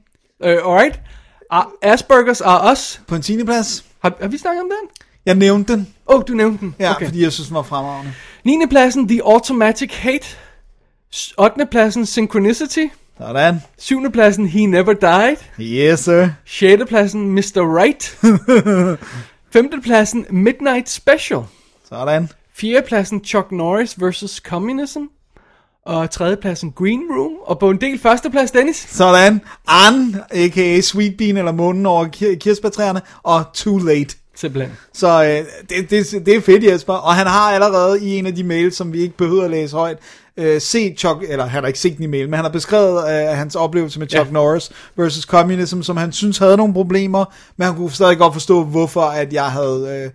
Uh, alright. Uh, Aspergers are us. på en 10. plads. Har, har vi snakket om den? Jeg nævnte den, Åh, oh, du nævnte den. ja, okay. fordi jeg synes, den var fremragende. 9. pladsen, The Automatic Hate. 8. pladsen, Synchronicity. Sådan. 7. pladsen, He Never Died. Yes, sir. 6. pladsen, Mr. Right. 5. pladsen, Midnight Special. Sådan. 4. pladsen, Chuck Norris vs. Communism. Og 3. pladsen, Green Room. Og på en del første plads, Dennis. Sådan. An, a.k.a. Sweet Bean, eller munden over kir- kirsebærtræerne, og Too Late. Simpelthen. Så øh, det, det, det er fedt, Jesper. Og han har allerede i en af de mails, som vi ikke behøver at læse højt, øh, set Chuck, eller han har ikke set den i mail, men han har beskrevet øh, hans oplevelse med Chuck ja. Norris versus Communism, som han synes havde nogle problemer, men han kunne stadig godt forstå, hvorfor at jeg havde øh,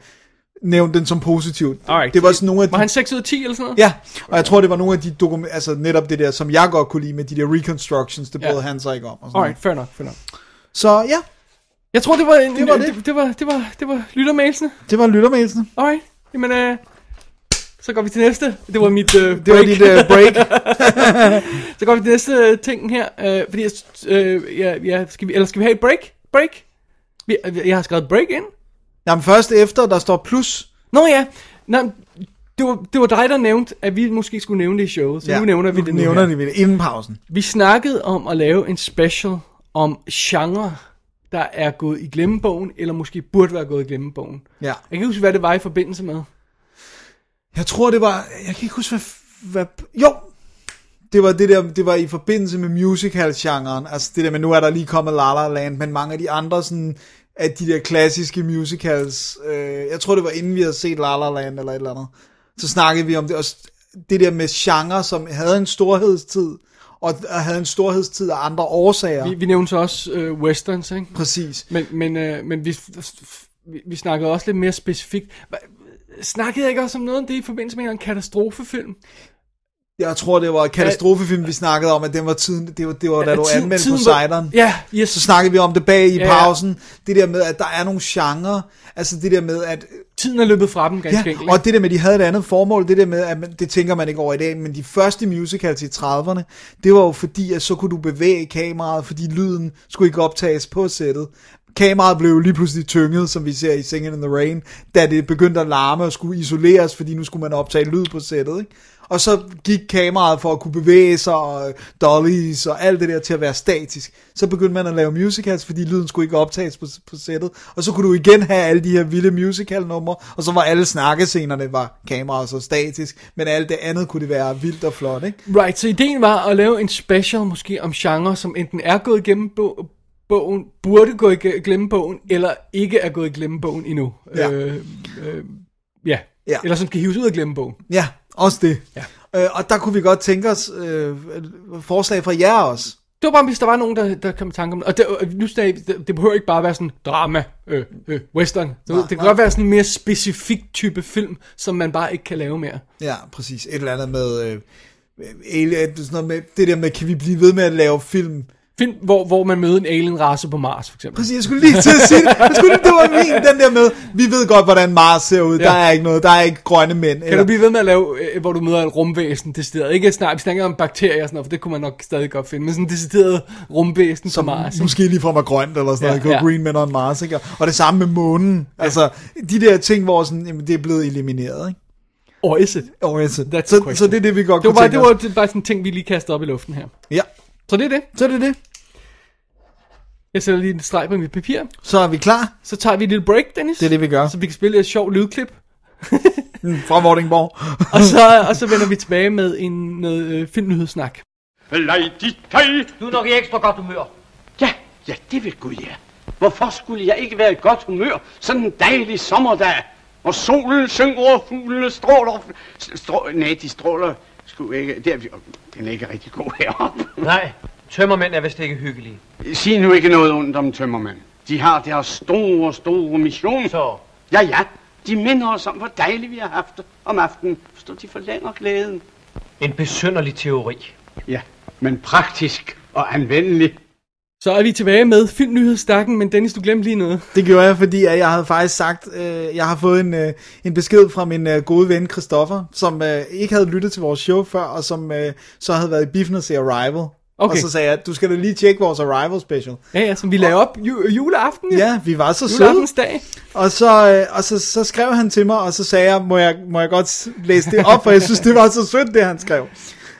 nævnt den som positivt. Alright. Det var sådan nogle af de... Var han 6 ud af 10 eller sådan noget? Ja, og jeg tror, det var nogle af de dokumenter, altså netop det der, som jeg godt kunne lide med de der reconstructions, det brød Ja. han sig ikke om. Og sådan Alright, fair nok, fair nok. Så ja, Jeg tror, det var, en, Det var det. det, det var, det var, det var lyttermailsene. det var lyttermailsene. Alright, jamen øh, så går vi til næste. Det var mit øh, break. Det var dit uh, break. Så går vi til næste øh, ting her. Øh, fordi, jeg, øh, ja, ja, skal vi, eller skal vi have et break? Break? Vi, øh, jeg har skrevet break ind. Jamen først efter, der står plus. Nå ja, men det, var, det var dig, der nævnte, at vi måske skulle nævne det i showet. Så ja, nu nævner vi det nu nævner det vi det inden pausen. Vi snakkede om at lave en special om genre, der er gået i glemmebogen, eller måske burde være gået i glemmebogen. Ja. Jeg kan ikke huske, hvad det var i forbindelse med. Jeg tror, det var... Jeg kan ikke huske, hvad... hvad jo! Det var det der, det var i forbindelse med musical-genren. Altså det der med, nu er der lige kommet La La Land, men mange af de andre sådan, af de der klassiske musicals, øh, jeg tror det var inden vi havde set La La Land eller et eller andet, så snakkede vi om det, også det der med genre, som havde en storhedstid, og og havde en storhedstid af andre årsager. Vi, vi nævnte så også øh, westerns, ikke? Præcis. Men, men, øh, men vi, vi, vi snakkede også lidt mere specifikt. Snakkede jeg ikke også om noget om det i forbindelse med en katastrofefilm? Jeg tror, det var katastrofefilm, vi snakkede om, at den var tiden, det var, det var da du anmeldte tiden var- Poseidon. Ja, yes. så snakkede vi om det bag i Ja, ja, ja. pausen. Det der med, at der er nogle genre. Altså det der med, at tiden er løbet fra dem ganske Ja, enkelt. og det der med, at de havde et andet formål, det der med, at man, det tænker man ikke over i dag, men de første musicals i 30'erne, det var jo fordi, at så kunne du bevæge kameraet, fordi lyden skulle ikke optages på sættet. Kameraet blev lige pludselig tynget, som vi ser i Singing in the Rain, da det begyndte at larme og skulle isoleres, fordi nu skulle man optage lyd på sættet, ikke? Og så gik kameraet for at kunne bevæge sig, og dollies og alt det der til at være statisk. Så begyndte man at lave musicals, fordi lyden skulle ikke optages på, på sættet. Og så kunne du igen have alle de her vilde musical numre, og så var alle snakkescenerne var kameraet så statisk, men alt det andet kunne det være vildt og flot, ikke? Right, så ideen var at lave en special måske om genre, som enten er gået igennem bo- bogen, burde gå i glemmebogen, eller ikke er gået i glemmebogen endnu. Ja. Øh, øh, ja. Ja. Eller som skal hives ud af glemmebogen. Ja, også det. Ja. Øh, og der kunne vi godt tænke os øh, forslag fra jer også. Det var bare, hvis der var nogen, der, der kom i tanke om det. Og det, nu sagde, det, det behøver ikke bare være sådan drama, øh, øh, western. Så, Nej, det kan nej. godt være sådan en mere specifik type film, som man bare ikke kan lave mere. Ja, præcis. Et eller andet med... Øh, alien, sådan noget med det der med, kan vi blive ved med at lave film Film, hvor, hvor man møder en alien-race på Mars, for eksempel. Præcis, jeg skulle lige til at sige det. Jeg skulle, det var min, den der med, vi ved godt, hvordan Mars ser ud. Ja. Der er ikke noget, der er ikke grønne mænd. Kan du blive ved med at lave, øh, hvor du møder et rumvæsen decideret? Ikke snart, vi snakker om bakterier og sådan noget, for det kunne man nok stadig godt finde, men sådan et decideret rumvæsen som på Mars. ikke? Måske lige fra mig grønt eller sådan Ja, noget. ja. Ja, Green Men on Mars, ikke? Og det samme med månen. Altså, de der ting, hvor sådan, jamen, det er blevet elimineret, ikke? Or is it? Og altså, That's the så, så det er det, vi godt Det var, kunne bare, det var var bare sådan en ting, vi lige kastede op i luften her. Ja, Så det er det. så er det det. Jeg sætter lige en streg på mit papir. Så er vi klar. Så tager vi et lille break, Dennis. Det er det, vi gør. Så vi kan spille et sjovt lydklip. Fra Vordingborg. Og så, og så vender vi tilbage med en noget øh, filmnyhedssnak. Tay! Du er nok i ekstra godt humør. Ja, ja, det vil Gud, ja. Hvorfor skulle jeg ikke være i godt humør sådan en dejlig sommerdag, hvor solen synger og fuglene stråler... Strå, nej, de stråler sgu ikke... Det er, vi- den er ikke rigtig god heroppe. Nej, tømmermænd er vist ikke hyggelige. Sig nu ikke noget ondt om tømmermænd. De har deres store, store mission. Så, Ja, ja. De minder os om, hvor dejligt vi har haft det om aftenen. Forstår, de forlænger glæden. en besynderlig teori. Ja, men praktisk og anvendelig. Så er vi tilbage med filmnyhedsstakken, men Dennis, du glemte lige noget. Det gjorde jeg, fordi at jeg havde faktisk sagt, øh, jeg har fået en, øh, en besked fra min øh, gode ven Christoffer, som øh, ikke havde lyttet til vores show før, og som øh, så havde været i biffen og se Arrival. Okay. Og så sagde jeg, du skal da lige tjekke vores Arrival special. Ja, ja, som vi lavede op ju- juleaften. Ja, vi var så søde. Juleaftensdag. Og, så, øh, og så, så skrev han til mig, og så sagde jeg, må jeg, må jeg godt læse det op, for jeg synes, det var så sødt, det han skrev.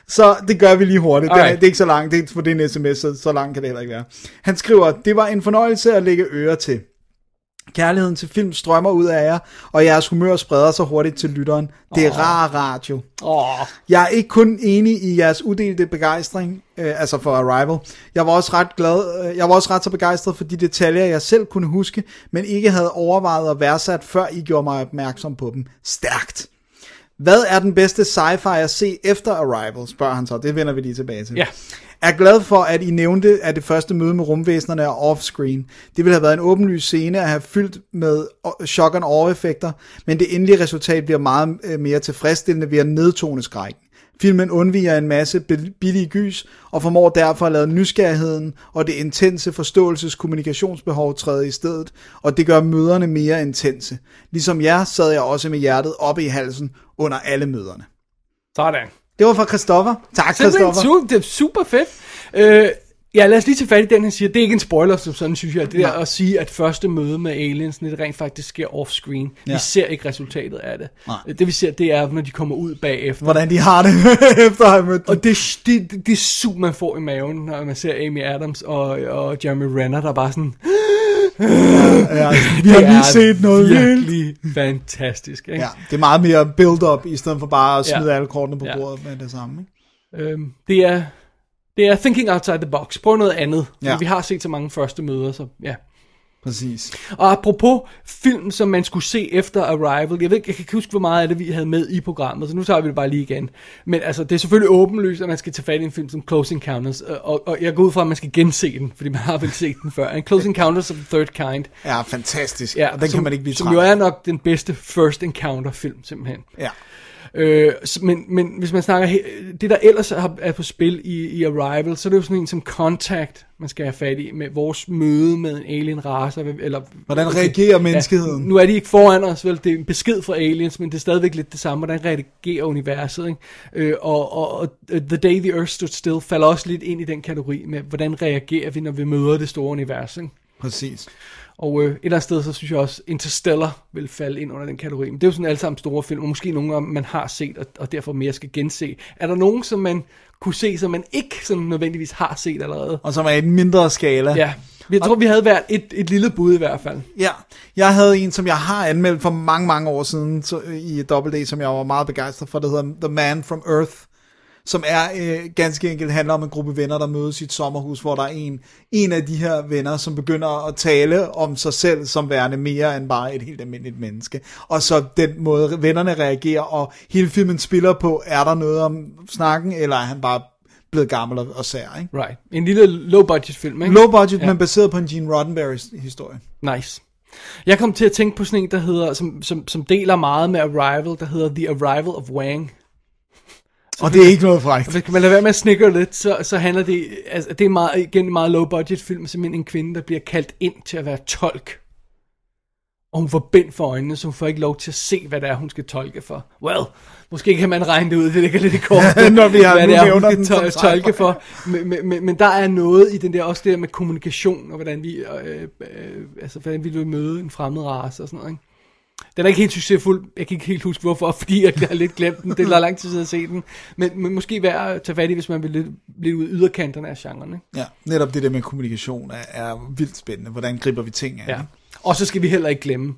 Så det gør vi lige hurtigt. Det er, Alright. det er ikke så langt, det er, for det er en sms, så, så langt kan det heller ikke være. Han skriver, det var en fornøjelse at lægge øre til. Kærligheden til film strømmer ud af jer, og jeres humør spreder sig hurtigt til lytteren. Det er oh. rar radio. Åh, Jeg er ikke kun enig i jeres uddelte begejstring, øh, altså for Arrival. Jeg var også ret glad, øh, jeg var også ret så begejstret for de detaljer, jeg selv kunne huske, men ikke havde overvejet og værdsat, før I gjorde mig opmærksom på dem. Stærkt. Hvad er den bedste sci-fi at se efter Arrival, spørger han så. Det vender vi lige tilbage til. Ja. Er glad for, at I nævnte, at det første møde med rumvæsenerne er off-screen. Det ville have været en åbenlys scene at have fyldt med øh, o- shock and awe-effekter, men det endelige resultat bliver meget øh, mere tilfredsstillende ved at nedtone skrækken. Filmen undviger en masse billige gys, og formår derfor at lade nysgerrigheden og det intense forståelseskommunikationsbehov træde i stedet, og det gør møderne mere intense. Ligesom jer sad jeg også med hjertet oppe i halsen under alle møderne. sådan. Det var fra Christoffer. Tak, Christoffer. su- det er super fedt. Øh, ja, lad os lige tage fat i den, han siger. Det er ikke en spoiler, som sådan synes jeg. Det der at sige, at første møde med aliens, det rent faktisk sker off-screen. Ja. Vi ser ikke resultatet af det. Nej. Det vi ser, det er, når de kommer ud bagefter. Hvordan de har det efter at have mødt dem. Og det, det, det, det sug, man får i maven, når man ser Amy Adams og, og Jeremy Renner, der er bare sådan... Ja, vi har lige set noget vildt. virkelig fantastisk. Ikke? Ja, det er meget mere build-up, i stedet for bare at smide Ja. alle kortene på Ja. bordet med det samme. Ikke? Øhm, det er det er thinking outside the box. Prøv noget andet. Ja. Vi har set så mange første møder, så ja. Præcis. Og apropos film, som man skulle se efter Arrival. Jeg ved ikke, jeg kan ikke huske, hvor meget af det vi havde med i programmet, så nu tager vi det bare lige igen. Men altså, det er selvfølgelig åbenlyst, at man skal tage fat i en film som Close Encounters, og, og, og jeg går ud fra, at man skal gense den, fordi man har vel set den før. En Close Encounters of the Third Kind. Ja, fantastisk. Ja, og den som, kan man ikke blive Som træt jo er nok den bedste first encounter film, simpelthen. Ja. Øh, men, men hvis man snakker det der ellers er, er på spil i, i Arrival, så er det jo sådan en som Contact man skal have fat i med vores møde med en alien race. Eller, Hvordan reagerer menneskeheden? Ja, nu er de ikke foran os, vel? Det er en besked fra aliens, men det er stadigvæk lidt det samme. Hvordan reagerer universet? Ikke? Øh, og, og, og The Day the Earth Stood Still falder også lidt ind i den kategori med, hvordan reagerer vi, når vi møder det store univers. Ikke? Præcis. Og øh, et eller andet sted, så synes jeg også, Interstellar vil falde ind under den kategori. Men det er jo sådan alle sammen store film, og måske nogle, man har set, og, og derfor mere skal gense. Er der nogen, som man kunne se, som man ikke sådan nødvendigvis har set allerede? Og som er i en mindre skala. Ja, jeg tror, vi havde været et, et lille bud i hvert fald. Ja, jeg havde en, som jeg har anmeldt for mange, mange år siden så, i Double D, som jeg var meget begejstret for, der hedder The Man from Earth, som er øh, ganske enkelt handler om en gruppe venner, der mødes i et sommerhus, hvor der er en, en af de her venner, som begynder at tale om sig selv som værende mere end bare et helt almindeligt menneske. Og så den måde vennerne reagerer, og hele filmen spiller på, er der noget om snakken, eller er han bare blevet gammel og, og sær, ikke? Right. En lille low-budget film, ikke? Low budget, ja. men baseret på en Gene Roddenberrys historie. Nice. Jeg kom til at tænke på sådan en, der hedder, som, som, som deler meget med Arrival, der hedder The Arrival of Wang. Og det er ikke noget frækt. Hvis man lader være med at snikke lidt, så, så handler det, altså det er meget, igen en meget low budget film, simpelthen en kvinde, der bliver kaldt ind til at være tolk. Og hun får bind for øjnene, så hun får ikke lov til at se, hvad det er, hun skal tolke for. Well, måske kan man regne det ud, det ligger lidt i kortet, Når vi har- hvad det er, hun skal tol- tolke for. Men, men, men, men der er noget i den der, også det der med kommunikation, og hvordan vi, øh, øh, altså, hvordan vi vil møde en fremmed race og sådan noget, ikke? Den er ikke helt succesfuld. Jeg kan ikke helt huske hvorfor, fordi jeg har lidt glemt den. Det er lang tid siden at se den. Men, men måske værd at tage fat i, hvis man vil lidt, lidt ud yderkanterne af genren. Ikke? Ja, netop det der med kommunikation er, er vildt spændende. Hvordan griber vi ting an? Ja. ikke? Og så skal vi heller ikke glemme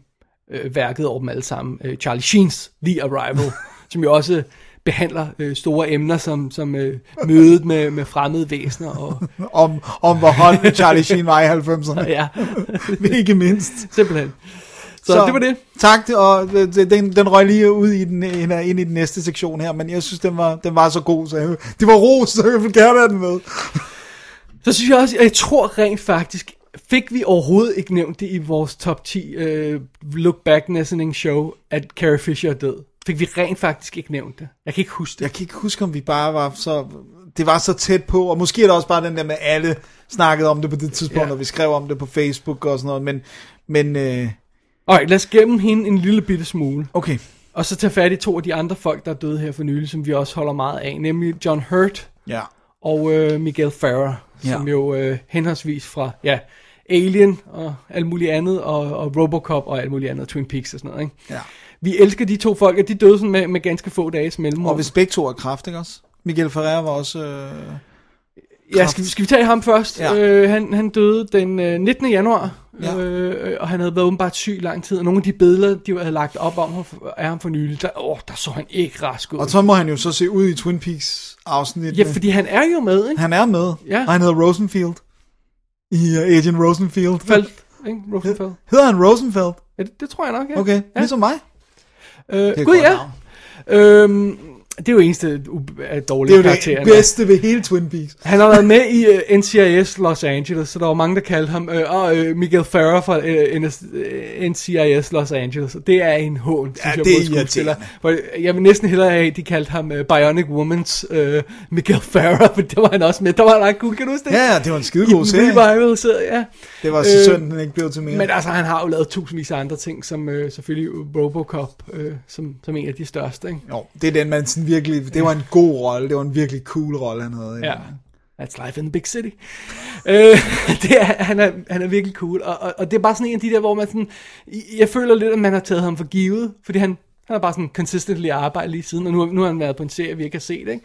øh, værket over dem alle sammen. Øh, Charlie Sheens The Arrival, som jo også behandler øh, store emner som, som øh, mødet med, med fremmede væsener. Og, Om, om hvor hot Charlie Sheen var i 90'erne. ja, Ikke mindst. simpelthen. Så, så det var det. Tak, og det- den, den røg lige ud i den, ind, i den næste sektion her, men jeg synes, den var, den var så god, så jeg, det var ros, så jeg vil gerne have den med. Så synes jeg også, jeg tror rent faktisk, fik vi overhovedet ikke nævnt det i vores top 10 uh, Look Back Listening Show, at Carrie Fisher er død. Fik vi rent faktisk ikke nævnt det. Jeg kan ikke huske det. Jeg kan ikke huske, om vi bare var så... Det var så tæt på, og måske er det også bare den der med, alle snakkede om det på det tidspunkt, ja. og vi skrev om det på Facebook og sådan noget, men... men øh, Alright, lad os gemme hende en lille bitte smule. okay, Og så tage fat i to af de andre folk, der er døde her for nylig, som vi også holder meget af. Nemlig John Hurt ja. og øh, Miguel Farrer, Ja. som jo øh, henholdsvis fra ja, Alien og alt muligt andet, og, og Robocop og alt muligt andet, Twin Peaks og sådan noget. Ikke? ja. Vi elsker de to folk, og de døde sådan med, med ganske få dages mellemrum. Og hvis begge to er kraft, ikke også? Miguel Ferrer var også... Øh, Ja, skal, vi- skal vi tage ham først? Ja. Øh, han, han døde den øh, 19. januar, Ja. øh, og han havde været åbenbart syg lang tid. Og nogle af de billeder, de havde lagt op om af ham for nylig, der, åh, der så han ikke rask ud. og så må han jo så se ud i Twin Peaks afsnit. Ja, fordi han er jo med, ikke? Han er med, Ja. og han hedder Rosenfield. I uh, Agent Rosenfield. Felt, ikke? Rosenfeld. Hedder han Rosenfeld? Ja, det, det tror jeg nok, ja. Okay, ja. ligesom mig. Øh, Det er Gud, ja. navn. Øhm, det er jo eneste u- af Det dårlige er jo det bedste ved hele Twin Peaks. Han har været med i uh, NCIS Los Angeles, så der var mange, der kaldte ham uh, og, uh, Miguel Farrer fra uh, uh, NCIS Los Angeles. Det er en hån, synes Ja, jeg, det er skuespiller. jeg vil næsten hellere have, at de kaldte ham uh, Bionic Woman's uh, Miguel Farrer, for det var han også med. Der var ret cool, kan du huske det? Ja, det var en I skidegod den serie. revival, så ja. Det var så Øh, synd, den ikke blev til mere. Men altså, han har jo lavet tusindvis af andre ting, som øh, selvfølgelig Robocop, øh, som, som en af de største, ikke? Jo, det er den, man sådan virkelig... Det var en god rolle. Det var en virkelig cool rolle, han havde. Ja. That's life in the big city. øh, det er, han, er, han er virkelig cool, og, og, og det er bare sådan en af de der, hvor man sådan, jeg føler lidt, at man har taget ham for givet, fordi han, han har bare sådan consistently arbejdet lige siden, og nu, har- nu har han været på en serie, vi ikke har set, ikke?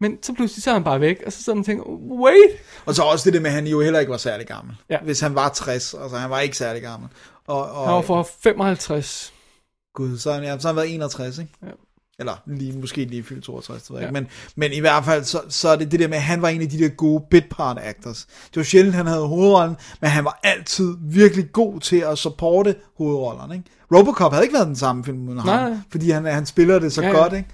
Men så pludselig så er han bare væk, og så sidder man og tænker, wait! Og så også det der med, at han jo heller ikke var særlig gammel. Ja. Hvis han var 60, altså han var ikke særlig gammel. Og, og Han var for 55. Gud, så ja, så har han været 61, ikke? Ja. Eller lige, måske lige fyldt 62, det ved jeg ikke. Men, men i hvert fald, så, så er det det der med, at han var en af de der gode bit part actors. Det var sjældent, han havde hovedrollen, men han var altid virkelig god til at supporte hovedrollerne, ikke? Robocop havde ikke været den samme film uden ham, fordi han, han spiller det så Ja, ja, ja. godt, ikke?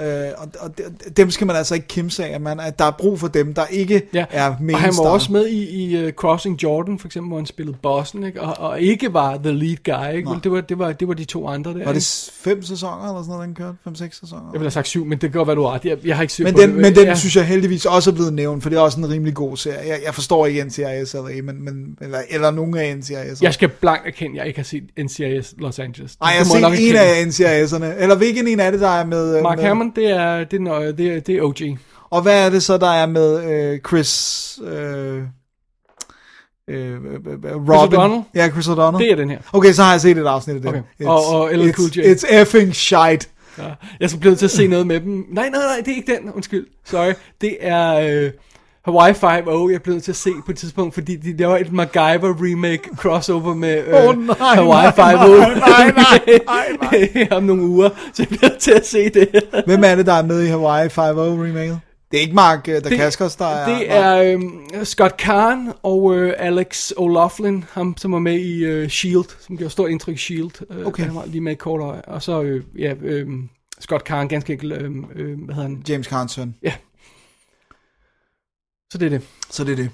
Øh, og, og de- dem skal man altså ikke kimse af, at, man, at der er brug for dem, der ikke Ja, er main og han var også med i, i uh, Crossing Jordan, for eksempel, hvor han spillede bossen, ikke? Og, og ikke var the lead guy, ikke? Men det var, det, var, det var de to andre der. Var ikke? det fem sæsoner eller sådan noget, den kørte? Fem-seks sæsoner? Jeg ville have sagt syv, men det kan godt være, du har ret. Jeg, jeg har ikke syv Men på den, det. men den ja. synes jeg heldigvis også er blevet nævnt, for det er også en rimelig god serie. Jeg, jeg forstår ikke NCIS LA, men, men, eller, eller nogen af NCIS. Jeg skal blankt erkende, at jeg ikke har set NCIS Los Angeles. Nej, jeg har set en af NCIS'erne. Eller hvilken en af det, der er med... øh, Mark med, Det er, det er, det er, det er OG. Og hvad er det så, der er med øh, Chris... Øh, øh, øh, øh, Robin? O'Donnell? Ja, Chris O'Donnell. Det er den her. Okay, så har jeg set et afsnit af den. Okay. Og- og LL Cool J. It's, it's effing shite. Ja. Jeg skal blive til at se noget med dem. Nej, nej, nej, det er ikke den. Undskyld. Sorry. Det er øh, Hawaii 5 jeg er blevet til at se på et tidspunkt, fordi de laver et MacGyver remake crossover med øh, Åh, nej, Hawaii 5 nej, nej, nej, nej, nej. om nogle uger, så jeg bliver til at se det. Hvem er det, der er med i Hawaii 5-0 remake? Det er ikke Mark uh, Dacascos, der er... Det er øh, Scott Kahn og øh, Alex O'Loughlin, ham som var med i øh, S.H.I.E.L.D., som gjorde stort indtryk i S.H.I.E.L.D. Øh, Okay. Han var lige med et kort øje. Og så, øh, ja, øh, Scott Kahn, ganske enkelt, øh, øh, hvad hedder han? James Caans søn. Så det er det. Så det er det.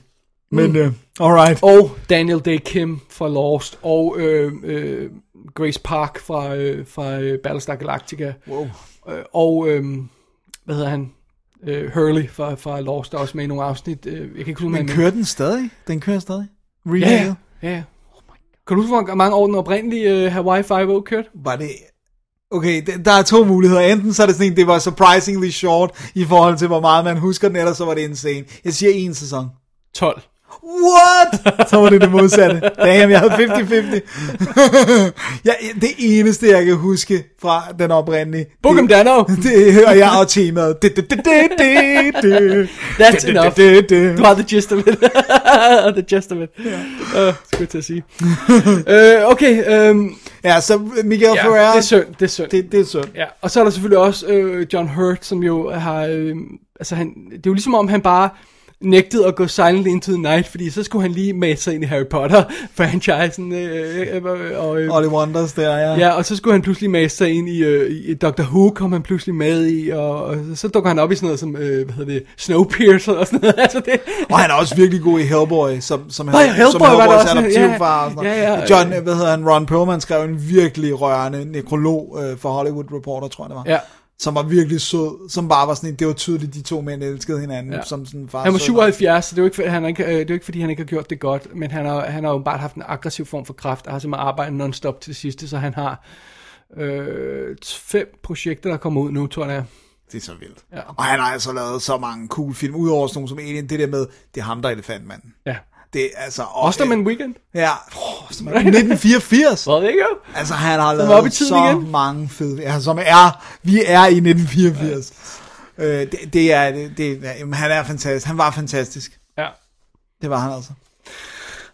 Men, uh, alright. Og Daniel Day Kim fra Lost, og øh, øh, Grace Park fra, øh, fra øh, Battlestar Galactica, Wow. øh, og øh, hvad hedder han? Øh, Hurley fra, fra Lost, der er også med i nogle afsnit. Øh, jeg kan ikke huske, Men er kører den stadig? Den kører stadig? Ja, Remake? ja. ja. ja. Kan du huske, hvor mange år den oprindelige uh, Hawaii 5 kørte? Var det... Okay, der er to muligheder. Enten så er det sådan en, det var surprisingly short i forhold til, hvor meget man husker den, eller så var det insane. Jeg siger en sæson. 12. What? Så var det det modsatte. Damn, jeg havde 50-50. ja, det eneste, jeg kan huske fra den oprindelige. Book 'em, Dano. Det hører jeg og temaet. That's enough. det, det, Du har the gist of it. the gist of it. Ja. Uh, skulle til at sige. uh, okay, um, Ja, så Miguel ja, Ferrer. det er synd, det er synd. Det, det er synd. Ja, og så er der selvfølgelig også øh, John Hurt, som jo har, øh, altså han, det er jo ligesom om han bare nægtede at gå Silent Into the Night, fordi så skulle han lige med sig ind i Harry Potter-franchisen, øh, øh, øh, og, øh, Ollie Wonders der, ja. Ja, og så skulle han pludselig med sig ind i, øh, i Doctor Who, kom han pludselig med i, og, og så dukker han op i sådan noget som, øh, hvad hedder det, Snowpiercer og sådan noget. Altså det, Og han er også virkelig god i Hellboy, som, som, Nå ja, Hellboy som var Hellboys også, adoptivfar. ja, ja, ja. John, hvad hedder han, Ron Perlman skrev en virkelig rørende nekrolog øh, for Hollywood Reporter, tror jeg det var. ja. Som var virkelig sød, som bare var sådan en, det var tydeligt, de to mænd elskede hinanden, Ja. som sådan far Han var søn. 77, så det er jo ikke, han er ikke, øh, det er jo ikke fordi, han ikke har gjort det godt, men han har, han har jo bare haft en aggressiv form for kraft, og har simpelthen arbejdet non-stop til det sidste, så han har øh, fem projekter, der kommer ud nu, tror jeg. Det er så vildt. Ja. Og han har altså lavet så mange cool film, udover sådan nogle som Alien, det der med, det er ham, der er elefantmanden. Ja. Det altså... og- Osterman Weekend. Ja, oh, 1984. Hvad det ikke? Altså, han har var lavet i så igen. mange fede... Ja, som er... Vi er i 1984. Ja. Øh, det, det er... Det, det, ja, jamen, han er fantastisk. Han var fantastisk. Ja. Det var han altså.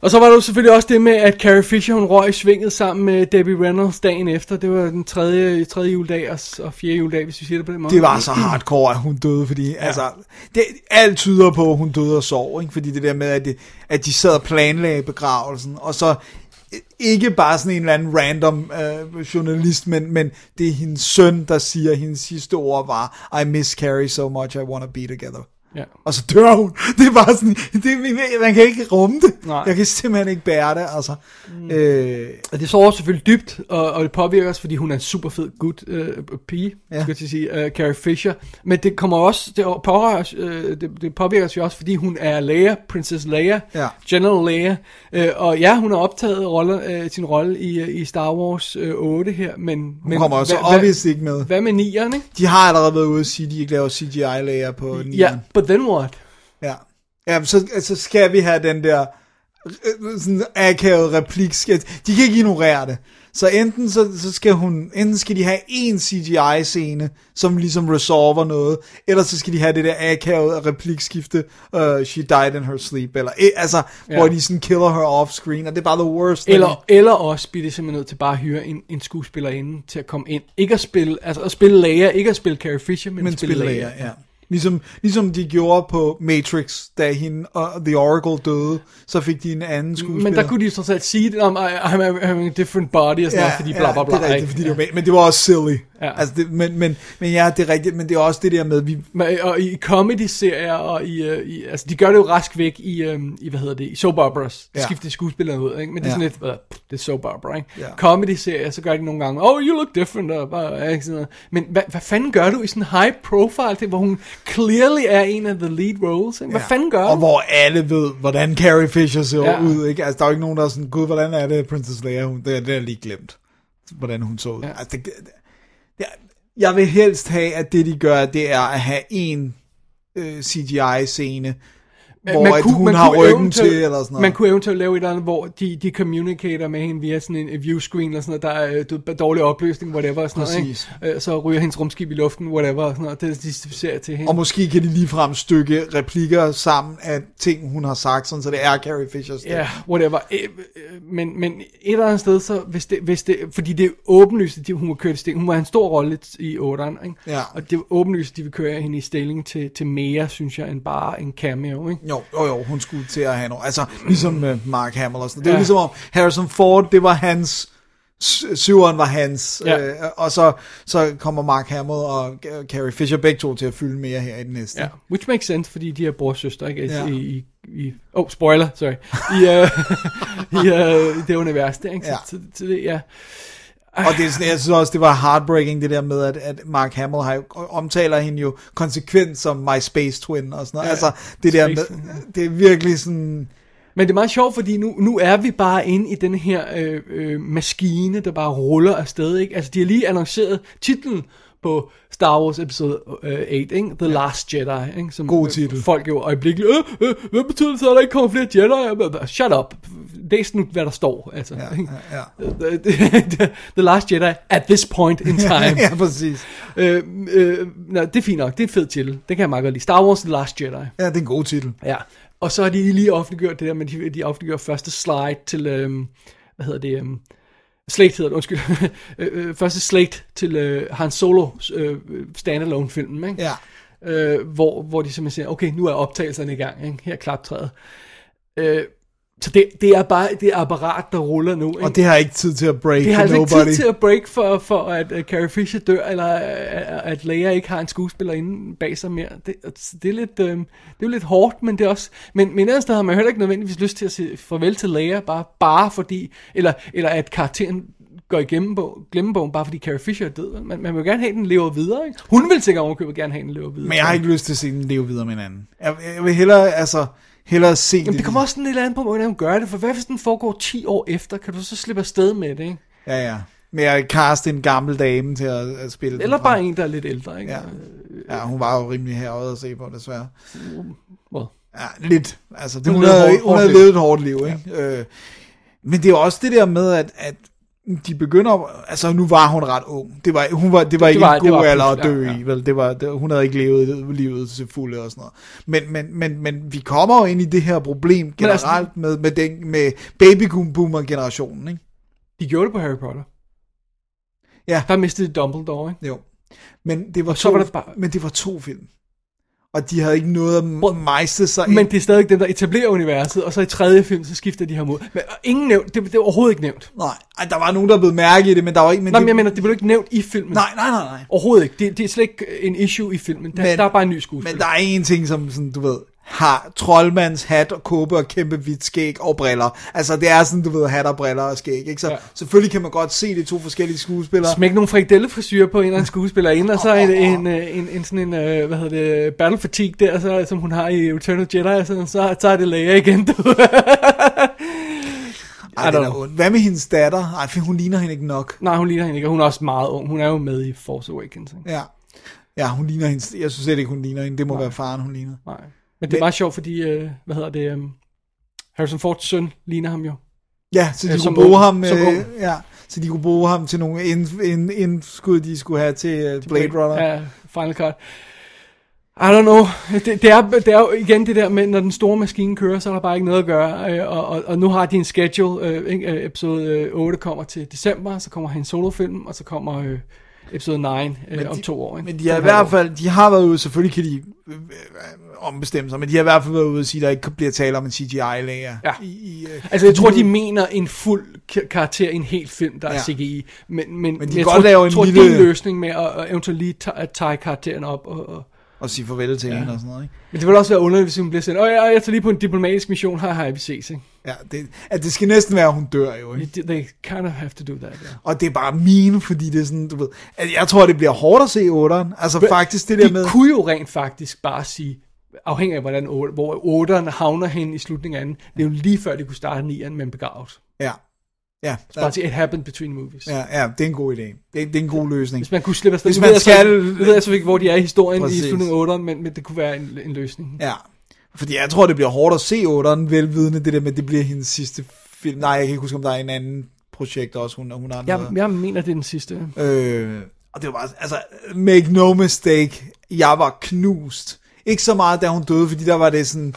Og så var der jo selvfølgelig også det med, at Carrie Fisher, hun røg i svinget sammen med Debbie Reynolds dagen efter. Det var den tredje, tredje juledag og, og fjerde juledag, hvis vi siger det på den måde. Det var så hardcore, at hun døde, fordi ja. altså, det, alt tyder på, at hun døde og sov, ikke? fordi det der med, at, det, at de sad og planlagde begravelsen, og så ikke bare sådan en eller anden random øh, journalist, men, men det er hendes søn, der siger, at hendes sidste ord var, I miss Carrie so much, I wanna be together. Ja. Og så dør hun. Det er bare sådan, det, man kan ikke rumme det. Nej. Jeg kan simpelthen ikke bære det, altså. Mm. Øh, Og det sover selvfølgelig dybt, og, og det påvirker os, fordi hun er en super fed gut øh, pige, ja. Ja. skal jeg til at sige, øh, Carrie Fisher. Men det kommer også, det, pårører, os, øh, det, det påvirker os jo også, fordi hun er Leia, Princess Leia, Ja. General Leia. Øh, og ja, hun har optaget rolle, øh, sin rolle i, øh, i Star Wars øh, 8 her, men... hun men kommer også hvad, obviously ikke med. hvad, med nieren, ikke? De har allerede været ude at sige, at de ikke laver CGI-lager på Ja, nieren. But then what? Ja. Ja, så, så skal vi have den der øh, sådan akavet replik. Skal, de kan ikke ignorere det. Så enten så, så skal hun, enten skal de have en CGI-scene, som ligesom resolver noget, eller så skal de have det der akavet replikskifte, uh, she died in her sleep, eller eh, altså, Ja. hvor de sådan killer her off-screen, og det er bare the worst. Eller, eller også bliver det simpelthen nødt til bare at hyre en, en skuespillerinde til at komme ind. Ikke at spille, altså at spille Leia, ikke at spille Carrie Fisher, men, men at spille spiller Leia. ja. Ligesom, ligesom de gjorde på Matrix, da hende og The Oracle døde, så fik de en anden skuespiller. Men der kunne de trods alt sige det om, I'm, I'm a different body og sådan ja, noget, fordi bla bla bla. det er rigtigt, fordi det var, men det var også silly. Ja. Altså, det, men, men, men ja, det er rigtigt, men det er også det der med, vi, Men, og i comedy-serier, og i, øh, i, altså de gør det jo rask væk i, øh, i hvad hedder det, i soap operas. De Ja. skifter skuespillerne ud, ikke? Men det er Ja. sådan lidt, uh, det er soap opera, ikke? Ja. Comedy-serier, så gør de nogle gange, oh, you look different, og bare, ikke sådan noget. Men hvad, hvad fanden gør du i sådan en high profile ting, hvor hun clearly er en af the lead roles, ikke? Hvad Ja. fanden gør Og du? hvor alle ved, hvordan Carrie Fisher ser Ja. ud, ikke? Altså, der er jo ikke nogen, der er sådan, gud, hvordan er det, Princess Leia? Hun, det, er- det er lige glemt, hvordan hun så ud. Ja. Altså, det, det, jeg vil helst have, at det, de gør, det er at have en øh, CGI-scene, hvor Man at kunne- hun man har kunne ryggen til, eller sådan noget. Man kunne eventuelt lave et eller andet, hvor de, de communicater med hende via sådan en en viewscreen, eller sådan noget, der er øh, dårlig opløsning, whatever, og sådan Præcis. noget, ikke? Øh, Så ryger hendes rumskib i luften, whatever, og sådan noget, det distribuerer til hende. Og måske kan de ligefrem stykke replikker sammen af ting, hun har sagt, sådan, så det er Carrie Fishers Ja, whatever. Øh, Men, men et eller andet sted, så hvis det, hvis det, fordi det er åbenlyst, at de, hun må køre til. Hun var en stor rolle i 8'eren, ikke? Ja. Og det er åbenlyst, at de vil køre hende i stilling til, til mere, synes jeg, end bare en cameo, ikke? Jo, jo, jo, hun skulle til at have noget. Altså, ligesom med Mark Hamill og sådan. Det er Ja. ligesom om Harrison Ford, det var hans, sy- syveren var hans, Ja. øh, og så, så kommer Mark Hamill og øh, Carrie Fisher begge to til at fylde mere her i den næste. Ja, which makes sense, fordi de er bror og søster, ikke? Ja. Ja. I, i, i, oh, spoiler, sorry. I, uh, i uh, det univers, der, ikke? Ja. Så, så, så det, ja. Og det er sådan, jeg synes også, det var heartbreaking, det der med, at, at Mark Hamill har, omtaler hende jo konsekvent som my space twin og sådan noget. Ja, altså, det der med, det er virkelig sådan, Men det er meget sjovt, fordi nu, nu er vi bare inde i den her øh, øh, maskine, der bare ruller afsted, ikke? Altså, de har lige annonceret titlen på Star Wars episode øh, 8, ikke? The Last Jedi, ikke? Som God øh, titel. Folk jo øjeblikkeligt, øh, øh, hvad betyder det så, at der ikke kommer flere Jedi? Shut up. Læs nu, hvad der står, altså. ja, ikke? ja, The, Last Jedi at this point in time. ja. ja, præcis. øh, øh, nå, det er fint nok, det er en fed titel. Det kan jeg meget godt lide. Star Wars The Last Jedi. Ja, det er en god titel. Ja, og så har de lige offentliggjort det der, men de, de offentliggjorde første slide til, øhm, hvad hedder det, øhm, Slate hedder det, undskyld, Øh, øh, første slate til øh, Han Solo øh, standalone filmen, ikke? Ja. Øh, hvor, hvor de simpelthen siger, okay, nu er optagelserne i gang, ikke? her er klaptræet. Øh, så det, det er bare det apparat, der ruller nu. Ikke? Og det har ikke tid til at break det har altså nobody. ikke tid til at break for, for at uh, Carrie Fisher dør, eller uh, at Leia ikke har en skuespiller inde bag sig mere. Det, det, er lidt, uh, det er jo lidt hårdt, men det er også... Men, men ellers har man heller ikke nødvendigvis lyst til at sige farvel til Leia, bare, bare fordi... Eller, eller at karakteren går i glemmebog, glemmebogen, bare fordi Carrie Fisher er død. Man, man vil gerne have, den lever videre, ikke? Hun vil sikkert ovenkøbet gerne have, den lever videre. Men jeg har ikke lyst til at se den leve videre med hinanden. Jeg, jeg vil hellere, altså, hellere se Jamen, det kommer også sådan lidt an på, hvordan hun gør det, for hvad hvis den foregår 10 år efter? Kan du så slippe afsted med det, ikke? Ja, ja. Men jeg kaste en gammel dame til at, at spille Eller bare en, der er lidt ældre, ikke? Ja. ja, hun var jo rimelig herovre at se på, desværre. Well. Ja, lidt. Altså, det, Hun hun, havde, hun havde levet et hårdt liv, ikke? Ja. Øh, men det er også det der med, at, at de begynder, altså nu var hun ret ung. Det var, hun var, det var Det ikke var- en det god var alder at dø ja, ja. i, vel? Det var, det, hun havde ikke levet livet til fulde og sådan noget. Men, men, men, men vi kommer jo ind i det her problem altså- generelt med, med, den, med baby boomer generationen, ikke? De gjorde det på Harry Potter. Ja. Der mistede de Dumbledore, ikke? Jo. Men det var, Og så to, var der bare- men det var to film. Og de havde ikke noget at mejse sig Men ind. det er stadig dem, der etablerer universet, og så i tredje film, så skifter de her mod. Men ingen nævnt, det, det er overhovedet ikke nævnt. Nej, ej, der var nogen, der blev mærke i det, men der var ikke... Men Nej, det, men jeg mener, det blev ikke nævnt i filmen. nej, nej, nej, nej. Overhovedet ikke. Det, det er slet ikke en issue i filmen. Der, Men- der er bare en ny skuespiller. Men der er en ting, som sådan, du ved, har troldmands hat og kåbe og kæmpe hvidt skæg og briller. Altså, det er sådan, du ved, hat og briller og skæg, ikke? Så Ja. selvfølgelig kan man godt se de to forskellige skuespillere. Smæk nogle frikadellefrisyrer på en eller anden skuespiller ind, og så en, en, øh, en, en, sådan en, øh, hvad hedder det, battle fatigue der, så, som hun har i Return of Jedi, og sådan, så, så er det Leia igen, du. Ej, det er. Hvad med hendes datter? Ej, for hun ligner hende ikke nok. Nej, hun ligner hende ikke, og hun er også meget ung. Hun er jo med i Force Awakens. Ikke? Ja. Ja, hun ligner hende. Jeg synes slet ikke, hun ligner hende. Det må Nej. være faren, hun ligner. Nej. Men det er meget sjovt, fordi, øh, hvad hedder det, um, Harrison Fords søn ligner ham jo. Ja, så de Ja, kunne bruge ung. ham, øh, ja, så de kunne bruge ham til nogle ind, ind, indskud, de skulle have til uh, Blade Runner. Ja, Final Cut. I don't know. Det, det, er, det er jo igen det der med, når den store maskine kører, så er der bare ikke noget at gøre. øh, Og, og, og nu har de en schedule. Øh? Øh, episode øh, 8 kommer til december, så kommer han solofilm, og så kommer øh, episode 9 øh, om de- to år. Ikke? Men de har i hvert fald, de har været ude, selvfølgelig kan de øh, øh, ombestemme sig, men de har i hvert fald været ude og sige, at der ikke bliver tale om en CGI-lager. Ja. I, i, øh, Altså, jeg tror, de mener en fuld ka- karakter i en helt film, der er Ja. CGI. Men, men, Men de jeg kan tror, godt lave en tror, lille- din løsning med at, at eventuelt lige tage karakteren op. Og, og, og sige farvel til ja. hende og sådan noget, ikke? men det vil også være underligt, hvis hun bliver sendt, åh, ja, jeg tager lige på en diplomatisk mission, hej, hej, vi ses, ikke? Ja, det, at det skal næsten være, at hun dør jo, ikke? They kind of have to do that, ja. Og det er bare mine, fordi det er sådan, du ved... At jeg tror, det bliver hårdt at se 8'eren. Altså faktisk det der De med... kunne jo rent faktisk bare sige, afhængig af hvordan, otte- hvor 8'eren havner hen i slutningen af den, det er jo lige før, de kunne starte 9'eren med en begravet. Ja. Ja, Bare sige, it happened between movies. ja, ja, det er en god idé. Det er, det er en god løsning. Hvis man kunne slippe afsted. Hvis Nu man ved jeg så skal- Nu ved jeg så ikke, hvor de er i historien Præcis. i slutningen af 8'eren, men, men det kunne være en, en løsning. Ja. Fordi jeg tror, det bliver hårdt at se 8'eren, velvidende det der med, at det bliver hendes sidste film. Nej, jeg kan ikke huske, om der er en anden projekt også, hun, hun har Jeg, noget. jeg mener, det er den sidste. Øh, og det var bare, altså, make no mistake, jeg var knust. Ikke så meget, da hun døde, fordi der var det sådan,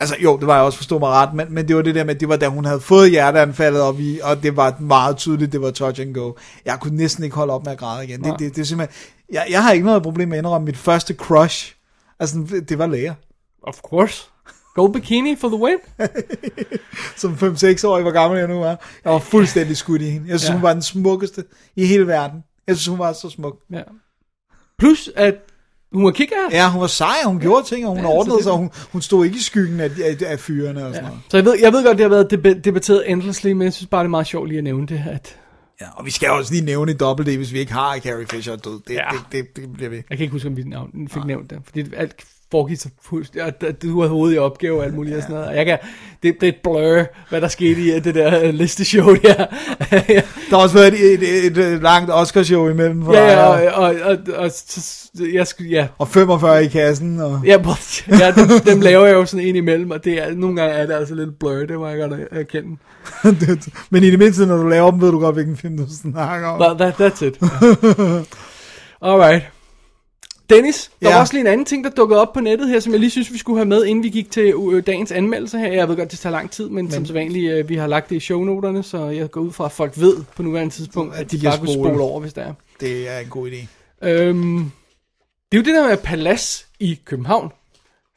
altså jo, det var jeg også forstå mig ret, men, men det var det der med, det var da hun havde fået hjerteanfaldet op i, og det var meget tydeligt, det var touch and go. Jeg kunne næsten ikke holde op med at græde igen. Nej. Det, det, det er simpelthen, jeg, jeg har ikke noget problem med at indrømme mit første crush. Altså, det var læger. Of course. Gold bikini for the win. Som 5-6-årig, hvor gammel jeg nu er. Jeg var fuldstændig skudt i hende. Jeg synes, Ja. hun var den smukkeste i hele verden. Jeg synes, hun var så smuk. Ja. Plus, at hun var kigger. Ja, hun var sej, hun gjorde ting, og hun Ja, ordnede det- sig, og hun, hun stod ikke i skyggen af, af, af fyrene og sådan Ja. noget. Så jeg ved, jeg ved godt, det har været deba- debatteret endlessly, men jeg synes bare, det er meget sjovt lige at nævne det. At Ja, og vi skal også lige nævne i Double D, hvis vi ikke har Carrie Fisher er død. Det, Ja. det, det, det bliver vi. jeg kan ikke huske, om vi fik nævnt det, fordi alt foregik så fuldstændig, du havde hovedet i opgave og alt muligt ja. og sådan noget. Og jeg kan, det, det er et blur, hvad der skete i det der øh, listeshow der. Der har også været et, et, et, et langt Oscarshow imellem for ja, dig, ja, og, og, og, og, og, så- jeg skulle, ja, og 45 i kassen. Og, Ja, ja dem, dem laver jeg jo sådan ind imellem, og det er, nogle gange er det altså lidt blur, det må jeg godt erkende. men i det mindste, når du laver dem, ved du godt, hvilken film du snakker om. But that, that's it. Alright. Dennis, der Ja. var også lige en anden ting, der dukkede op på nettet her, som jeg lige synes, vi skulle have med, inden vi gik til øh, dagens anmeldelse her. Jeg ved godt, det tager lang tid, men, men som sædvanligt, øh, vi har lagt det i shownoterne, så jeg går ud fra, at folk ved på nuværende tidspunkt, At at de de kan bare kunne spole. over, hvis det er. Det er en god idé. Øhm, det er jo det der med, at palads i København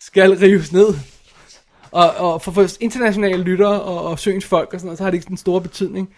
skal rives ned. Og, og for, for internationale lyttere og, og søens folk og sådan noget, så har det ikke den store betydning.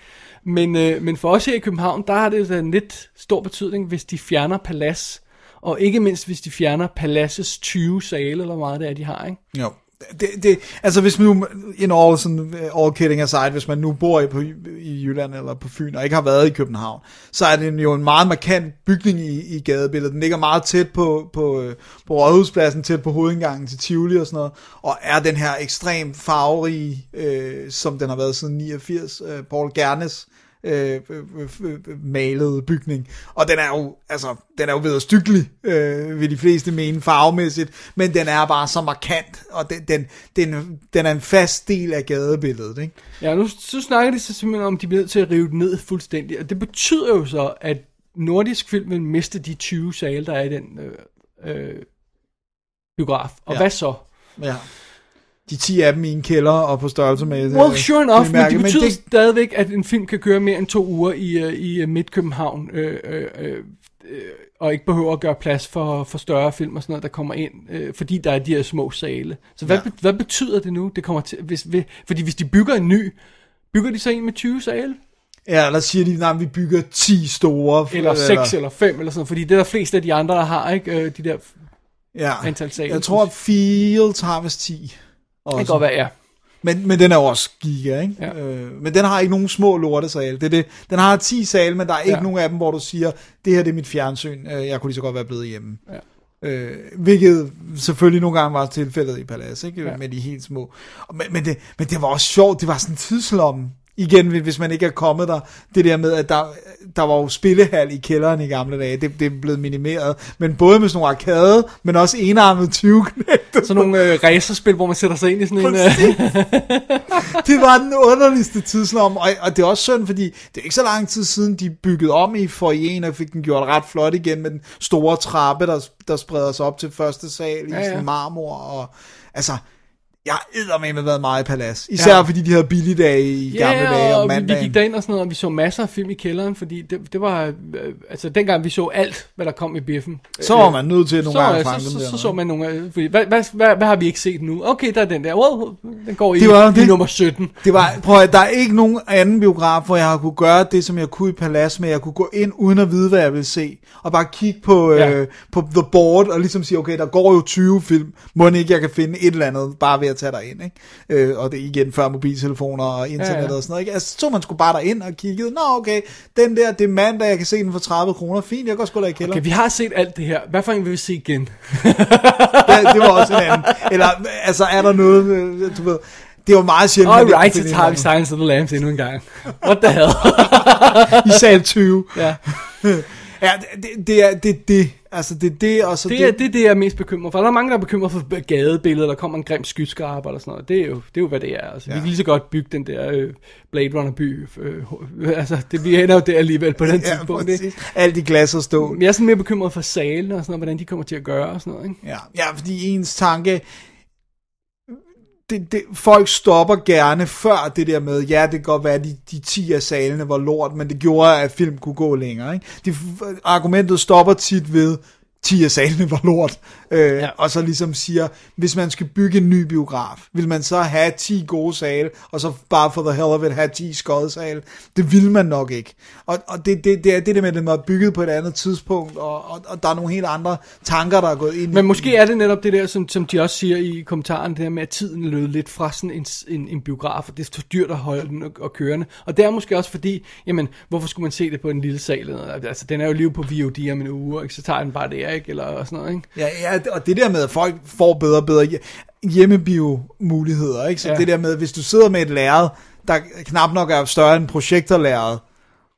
Men, øh, men for os her i København, der har det en lidt stor betydning, hvis de fjerner palads. Og ikke mindst, hvis de fjerner paladsets 20 sale, eller hvor meget det er, de har, ikke? Jo. Det, det, altså hvis man nu, in all, sådan, all kidding aside, hvis man nu bor i, på, i Jylland eller på Fyn, og ikke har været i København, så er det jo en meget markant bygning i, i gadebilledet. Den ligger meget tæt på, på, øh, på Rådhuspladsen, tæt på hovedindgangen til Tivoli og sådan noget, og er den her ekstrem farverige, øh, som den har været siden 89, øh, Paul Gernes, øh, øh, øh, malede bygning. Og den er jo, altså, den er jo vederstyggelig, øh, vil de fleste mene farvemæssigt, men den er bare så markant, og den, den, den, den er en fast del af gadebilledet, ikke? Ja, nu så snakker de så simpelthen om, at de bliver nødt til at rive den ned fuldstændig. Og det betyder jo så, at nordisk film vil miste de 20 sale, der er i den øh, øh, biograf. Og. Ja. hvad så? Ja. De 10 af dem i en kælder og på størrelse med... Well, øh, sure enough, men det betyder det, stadigvæk, at en film kan køre mere end to uger i, uh, i uh, Midt-København, øh, øh, øh, øh, og ikke behøver at gøre plads for, for større film og sådan noget, der kommer ind, øh, fordi der er de her små sale. Så hvad, Ja. hvad betyder det nu? Det kommer til, hvis, hvis, fordi hvis de bygger en ny, bygger de så en med 20 sale? Ja, der siger de, nej, vi bygger 10 store... Eller 6 eller 5 eller sådan fordi det er der flest af de andre, der har, ikke? Øh, de der ja. antal sale. Jeg tror, Fields har vist 10. Også. det kan godt være, ja. Men, men den er også giga, ikke? Ja. Øh, men den har ikke nogen små lortesale. Det er det. Den har 10 sale, men der er ikke Ja. nogen af dem, hvor du siger, det her det er mit fjernsyn, øh, jeg kunne lige så godt være blevet hjemme. Ja. Øh, hvilket selvfølgelig nogle gange var tilfældet i Palace, ikke? Ja. Med de helt små. Men, men, det, men det var også sjovt, det var sådan en tidslomme. Igen, hvis man ikke er kommet der, det der med, at der, der var jo spillehal i kælderen i gamle dage, det, det er blevet minimeret, men både med sådan nogle arcade, men også enarmet 20 Sådan nogle øh, racerspil, hvor man sætter sig ind i sådan en... Øh, Præcis. det var den underligste tidslomme, og, og det er også synd, fordi det er ikke så lang tid siden, de byggede om i foyeren, og fik den gjort ret flot igen med den store trappe, der, der spreder sig op til første sal i ja. ja. sådan marmor, og altså, Jeg har med været meget i Palads. Især ja. fordi de havde billigdage i gamle Ja, dage og om vi, vi mandagen. gik derind og sådan noget, og vi så masser af film i kælderen, fordi det, det var, øh, altså dengang vi så alt, hvad der kom i biffen. Så var man nødt til nogle så, gange at så, så, der. så, så man nogle af, fordi, hvad, hvad, hvad, hvad, har vi ikke set nu? Okay, der er den der, wow, den går i, Det var i det- nummer 17. Det var, prøv at, der er ikke nogen anden biograf, hvor jeg har kunne gøre det, som jeg kunne i Palads, med jeg kunne gå ind uden at vide, hvad jeg ville se, og bare kigge på, Ja. øh, på The Board, og ligesom sige, okay, der går jo 20 film, må ikke jeg kan finde et eller andet, bare ved at tage dig ind, ikke? Øh, og det igen før mobiltelefoner og internet Ja, ja. og sådan noget, ikke? Altså, så man skulle bare derind og kiggede, nå okay, den der, det er mandag, jeg kan se den for 30 kroner, fint, jeg går sgu da i kælder. Okay, vi har set alt det her. Hvad for en vil vi se igen? det, det var også en anden. Eller, altså, er der noget, øh, du ved, det var meget sjældent. Alright, kunne så tager vi Silence of the Lambs endnu en gang. What the hell? I sal 20. ja. Ja, det, det er det, det, altså det er det, og så Det er det, er det, jeg er mest bekymret for. Der er mange, der er bekymret for gadebilleder, der kommer en grim skyskraber eller sådan noget. Det er jo, det er jo hvad det er. Altså, ja. Vi kan lige så godt bygge den der øh, Blade Runner by. Øh, altså, det, vi ender jo der alligevel på den Ja, tidspunkt. Ikke? Alt i glas og stål. Men jeg er sådan mere bekymret for salene og sådan noget, hvordan de kommer til at gøre og sådan noget. Ikke? Ja, ja fordi ens tanke, det, det, folk stopper gerne før det der med, ja, det kan godt være, at de, de 10 af salene var lort, men det gjorde, at film kunne gå længere. Ikke? De, argumentet stopper tit ved, 10 af salene var lort, øh, Ja. og så ligesom siger, hvis man skal bygge en ny biograf, vil man så have 10 gode sale, og så bare for the hell of it have 10 skodsale? Det vil man nok ikke. Og, og det, det, det er det der med, at den var bygget på et andet tidspunkt, og, og, og der er nogle helt andre tanker, der er gået ind i Men måske er det netop det der, som, som de også siger i kommentaren, det der med, at tiden lød lidt fra sådan en, en, en biograf, og det er så dyrt at holde den og, og kørende. Og det er måske også fordi, jamen, hvorfor skulle man se det på en lille sal? Altså, den er jo lige på VOD om en uge, ikke? så tager den bare der, ikke? Eller sådan noget, ikke? Ja, ja, og det der med, at folk får bedre og bedre hjemmebio-muligheder, ikke? Så Ja. det der med, hvis du sidder med et lærred, der knap nok er større end projektorlærred,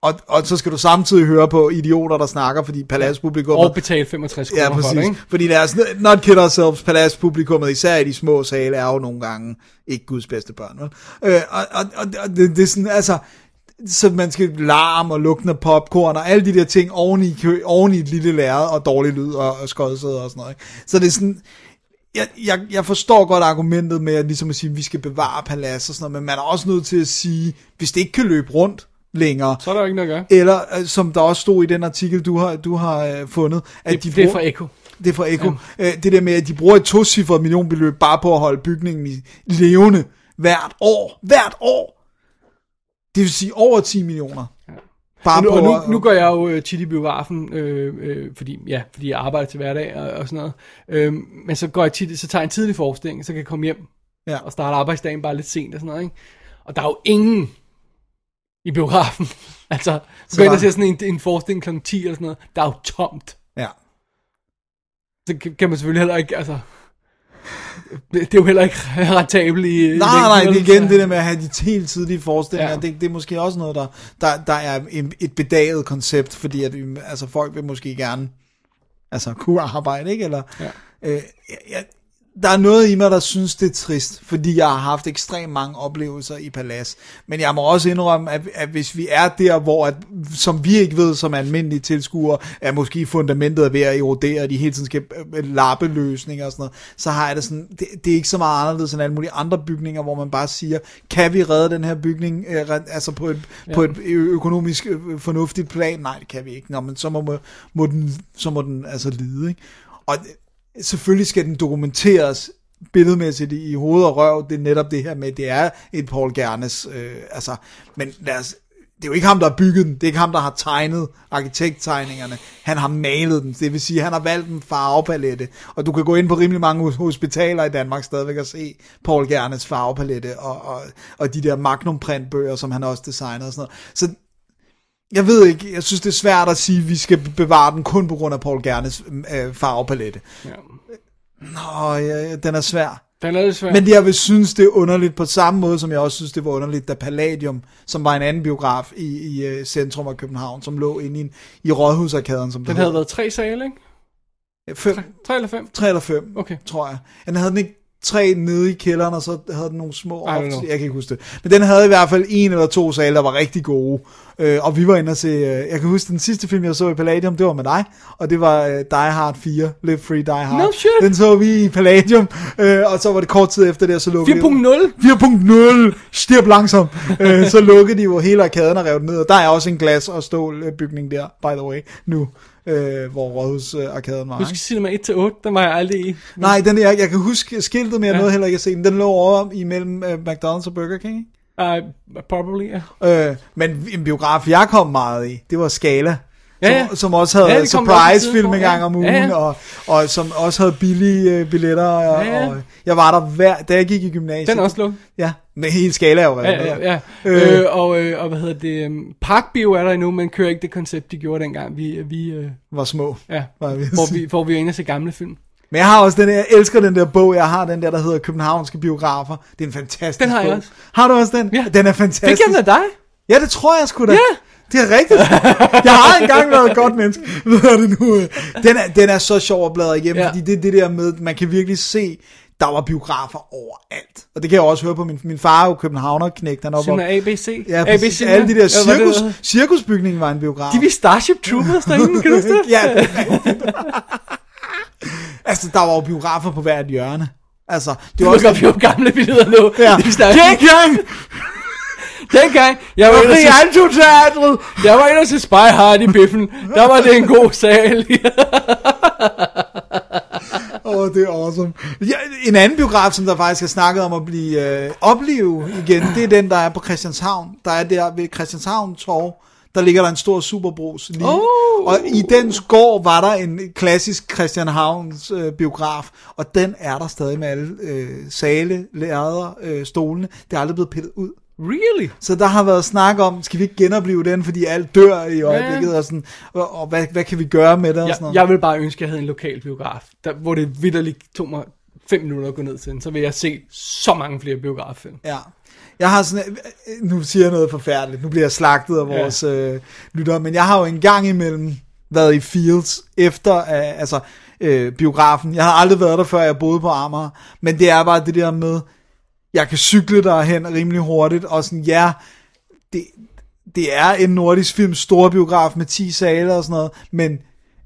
og, og så skal du samtidig høre på idioter, der snakker, fordi paladspublikum... Og betale 65 kroner Ja, for præcis. det, ikke? Fordi os not kid ourselves, paladspublikummet, især i de små sale, er jo nogle gange ikke Guds bedste børn, vel? Øh, og, og, og, og det, det er sådan, altså, så man skal larm og lugten af popcorn og alle de der ting oven i, oven i et lille lærred og dårlig lyd og, og skodsæder og sådan noget. Ikke? Så det er sådan, jeg, jeg, jeg forstår godt argumentet med at, ligesom at sige, at vi skal bevare palads og sådan noget, men man er også nødt til at sige, hvis det ikke kan løbe rundt længere, Så er der ikke noget at gøre. eller øh, som der også stod i den artikel, du har, du har øh, fundet, at Det, de det er bruger- fra Echo. det er fra Eko. Ja. Øh, det der med, at de bruger et tocifret millionbeløb bare på at holde bygningen i levende hvert år. Hvert år! Det vil sige over 10 millioner. Ja. Bare nu, på, nu, nu går jeg jo øh, tit i biografen, øh, øh, fordi, ja, fordi jeg arbejder til hverdag og, og sådan noget. Øh, men så går jeg tit, så tager jeg en tidlig forestilling, så kan jeg komme hjem Ja. og starte arbejdsdagen bare lidt sent og sådan noget, ikke? Og der er jo ingen i biografen. altså, så går jeg ind og ser sådan en, en forestilling kl. 10 eller sådan noget, der er jo tomt. Ja. Så kan, kan man selvfølgelig heller ikke, altså... Det, er jo heller ikke rentabelt i... Nej, nej, det er igen det der med at have de helt tidlige forestillinger. Ja. Det, det er måske også noget, der, der, der er et bedaget koncept, fordi at, altså, folk vil måske gerne altså, kunne arbejde, ikke? Eller, Ja. øh, jeg, jeg, der er noget i mig, der synes, det er trist, fordi jeg har haft ekstremt mange oplevelser i Palads. Men jeg må også indrømme, at, at hvis vi er der, hvor, at, som vi ikke ved som almindelige tilskuere, er måske fundamentet er ved at erodere, og de hele tiden skal øh, lappe løsninger og sådan noget, så har jeg det sådan, det, det er ikke så meget anderledes end alle mulige andre bygninger, hvor man bare siger, kan vi redde den her bygning, øh, altså på et, ja. på et økonomisk øh, fornuftigt plan? Nej, det kan vi ikke. Nå, men så må, må, må den, så må den altså lide, ikke? Og selvfølgelig skal den dokumenteres billedmæssigt i hoved og røv, det er netop det her med, det er et Paul Gernes, øh, altså, men lad os, det er jo ikke ham, der har bygget den, det er ikke ham, der har tegnet arkitekttegningerne, han har malet den, det vil sige, han har valgt en farvepalette, og du kan gå ind på rimelig mange hospitaler i Danmark stadigvæk og se Paul Gernes farvepalette, og, og, og de der Magnum printbøger, som han også designede og sådan noget. Så jeg ved ikke, jeg synes det er svært at sige, at vi skal bevare den kun på grund af Paul Gernes øh, farvepalette. Ja. Nå, ja, den er svær. Den er lidt svær. Men jeg vil synes, det er underligt på samme måde, som jeg også synes, det var underligt, da Palladium, som var en anden biograf i, i uh, centrum af København, som lå inde i, i Rådhusarkaden, som det den hed. havde været tre sale, ikke? Fem, Tre eller fem? tre eller fem, Okay. tror jeg. Den havde den ikke tre nede i kælderen, og så havde den nogle små know. jeg kan ikke huske det. Men den havde i hvert fald en eller to sale, der var rigtig gode. Øh, og vi var inde og se, øh, jeg kan huske den sidste film, jeg så i Palladium, det var med dig, og det var øh, Die Hard 4, Live Free Die Hard. No shit. Den så vi i Palladium, øh, og så var det kort tid efter det, og så lukkede 4.0. 4.0, stirp langsomt. øh, så lukkede de jo hele arkaden og rev den ned, og der er også en glas- og stålbygning der, by the way, nu, øh, hvor Rådhus-arkaden var. Husk? Cinema 1-8, den var jeg aldrig i. Nej, den jeg, jeg kan huske skiltet, men jeg Ja. nåede heller ikke at se den. Den lå over imellem uh, McDonald's og Burger King. ikke? Uh, probably, ja. Øh, men en biograf, jeg kom meget i, det var Scala. Ja, som, ja. som også havde Ja, ja, det kom vi også surprise til film for, en gang om ugen, Ja, ja. Og, og som også havde billige øh, billetter. Og, Ja, ja. og jeg var der hver, da jeg gik i gymnasiet. Den er også lukket. Ja, men hele Scala er jo Ja, ja, ja. Øh. Øh, og, øh, og hvad hedder det? Um, Parkbio er der endnu, men kører ikke det koncept, de gjorde dengang. Vi, vi, øh, Var små. ja, Var hvor vi, hvor vi var inde og se gamle film. Men jeg har også den, jeg elsker den der bog, jeg har den der, der hedder Københavnske Biografer. Det er en fantastisk Den har jeg bog. også. Har du også den? Ja. Den er fantastisk. Fik jeg den af dig? Ja, det tror jeg sgu da. Ja. Det er rigtigt. Jeg har engang været et godt menneske. Hvad er det nu? Den er, den er så sjov at bladre igennem, Ja. ja. fordi det er det der med, man kan virkelig se, der var biografer overalt. Og det kan jeg også høre på min, min far er jo københavner knægt. Han er op- ABC. Ja, præcis. Alle de der cirkus, hedder. cirkusbygningen var en biograf. De vi Starship Troopers derinde, kan du huske det? ja, det altså, der var jo biografer på hvert hjørne. Altså, det var også... godt blive gamle billeder nu. Ja. Er stadig- Dengang! Jeg var inde og se, Rialto-teatret! jeg var inde og se Spy Hard i biffen. Der var det en god sal. Åh, oh, det er awesome. Ja, en anden biograf, som der faktisk er snakket om at blive øh, opleve igen, det er den, der er på Christianshavn. Der er der ved Christianshavn Torv, der ligger der en stor superbros lige. Oh. Og i den gård var der en klassisk Christianshavns øh, biograf, og den er der stadig med alle øh, sale, lærder, øh, stolene. Det er aldrig blevet pillet ud. really? Så der har været snak om, skal vi ikke genopleve den, fordi alt dør i øjeblikket, Ja. og, sådan, og, og hvad, hvad kan vi gøre med det? Og Jeg, sådan noget. jeg vil bare ønske, at jeg havde en lokal biograf, der, hvor det vidderligt tog mig fem minutter at gå ned til den. Så vil jeg se så mange flere biograffilm. Ja. Jeg har sådan, øh, nu siger jeg noget forfærdeligt, nu bliver jeg slagtet af vores ja. øh, lyttere, men jeg har jo en gang imellem været i Fields efter øh, altså, øh, biografen. Jeg har aldrig været der, før jeg boede på Amager, men det er bare det der med, jeg kan cykle derhen rimelig hurtigt, og sådan, ja, det, det er en nordisk film, stor biograf med 10 sale og sådan noget, men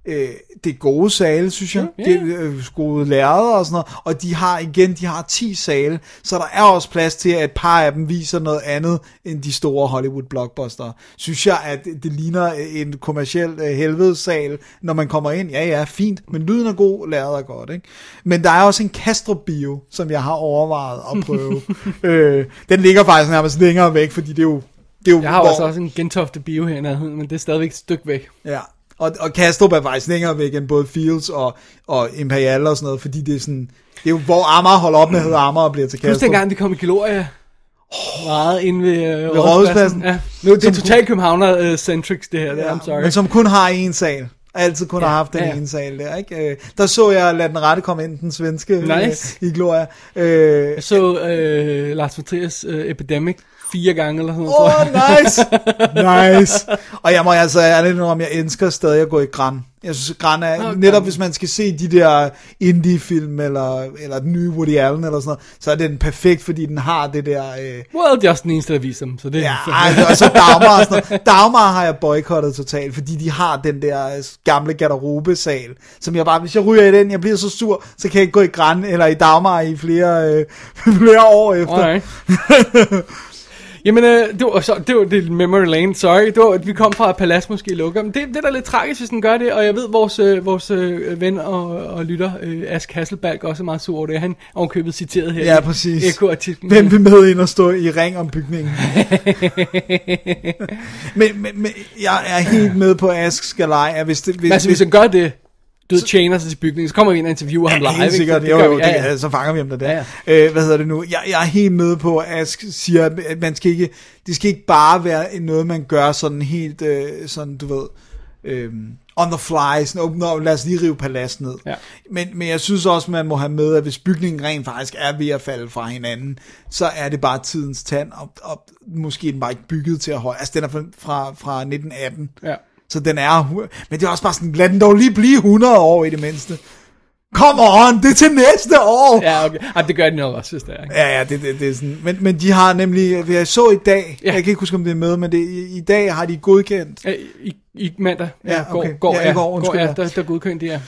øh, det er gode sale, synes jeg. Ja, ja. Det er øh, gode lærere og sådan noget, og de har igen, de har 10 sale, så der er også plads til, at et par af dem viser noget andet end de store Hollywood blockbuster. Synes jeg, at det ligner en kommersiel øh, helvedesal, når man kommer ind. Ja, ja, fint, men lyden er god, lærret er godt, ikke? Men der er også en Kastrup bio, som jeg har overvejet at prøve. øh, den ligger faktisk nærmest længere væk, fordi det er jo det er jo, Jeg har hvor- også, også en Gentofte bio her i nærheden, men det er stadigvæk et stykke væk. Ja, og, og Kastrup er faktisk længere væk end både Fields og, og Imperial og sådan noget, fordi det er sådan, det er jo, hvor Amager holder op med at hedde Amager og bliver til Kastrup. dengang, vi kom i Gloria. Meget inde ved, øh, Ved Rådhuspladsen. Ja. Nu, det er totalt Københavner-centrics, det her. Ja, I'm sorry. Men som kun har én sal. Altid kun Ja, har haft den ja, ja. ene sal der, ikke? Øh, Der så jeg Lad den rette komme ind, den svenske Nice. øh, i Gloria. Øh, Jeg så øh, Lars von Triers øh, Epidemic fire gange eller sådan noget. Åh, oh, nice! nice! Og jeg må altså ærligt om, jeg elsker stadig at gå i Gran. Jeg synes, Gran er, okay. Netop hvis man skal se de der indie-film, eller, eller den nye Woody Allen, eller sådan noget, så er den perfekt, fordi den har det der... Øh, Well, just den eneste, der viser dem. Så det, Ja, ej, og så Dagmar og sådan noget. Dagmar har jeg boykottet totalt, fordi de har den der øh, gamle garderobesal, som jeg bare, hvis jeg ryger i den, jeg bliver så sur, så kan jeg ikke gå i Gran eller i Dagmar i flere, øh, flere år efter. Alright. Jamen, øh, det var, så, det var det memory lane, sorry. Det var, vi kom fra, at Palace måske lukker. Men det, det er da lidt tragisk, hvis den gør det. Og jeg ved, vores, øh, vores øh, ven og, og lytter, øh, Ask Hasselbalg, også er meget sur over det. Han har købet citeret her Ja, præcis. Eko-artiklen. Hvem vil med ind og stå i ring om bygningen? men, men, men, jeg er helt med på Ask Skalej, at hvis det... Hvis, altså, hvis han gør det, du ved, chainer sig til bygningen, så kommer vi ind og interviewer ham Ja, live. helt ikke? sikkert. Så Jo, gør jo, vi. det, Ja, ja. så fanger vi ham der der. Ja, Øh, hvad hedder det nu? Jeg, jeg er helt med på, at Ask siger, at man skal ikke, det skal ikke bare være noget, man gør sådan helt, øh, sådan, du ved, øh, on the fly, sådan, oh, no, lad os lige rive palads ned. Ja. Men, men jeg synes også, man må have med, at hvis bygningen rent faktisk er ved at falde fra hinanden, så er det bare tidens tand, og, og måske den bare ikke bygget til at holde. Altså, den er fra, fra, fra 1918. Ja. Så den er, men det er også bare sådan, lad den dog lige blive 100 år i det mindste. Come on, det er til næste år! Ja, okay. Ej, det gør de nok også, hvis det er. Ikke? Ja, ja, det, det, det er sådan. Men, men de har nemlig, jeg så i dag, Ja. ja. jeg kan ikke huske, om det er med, men det, i, i dag har de godkendt, I, I mandag. Ja, går, okay. går, Ja, ja, i går, går, ja, ja. der, der godkendte de, ja.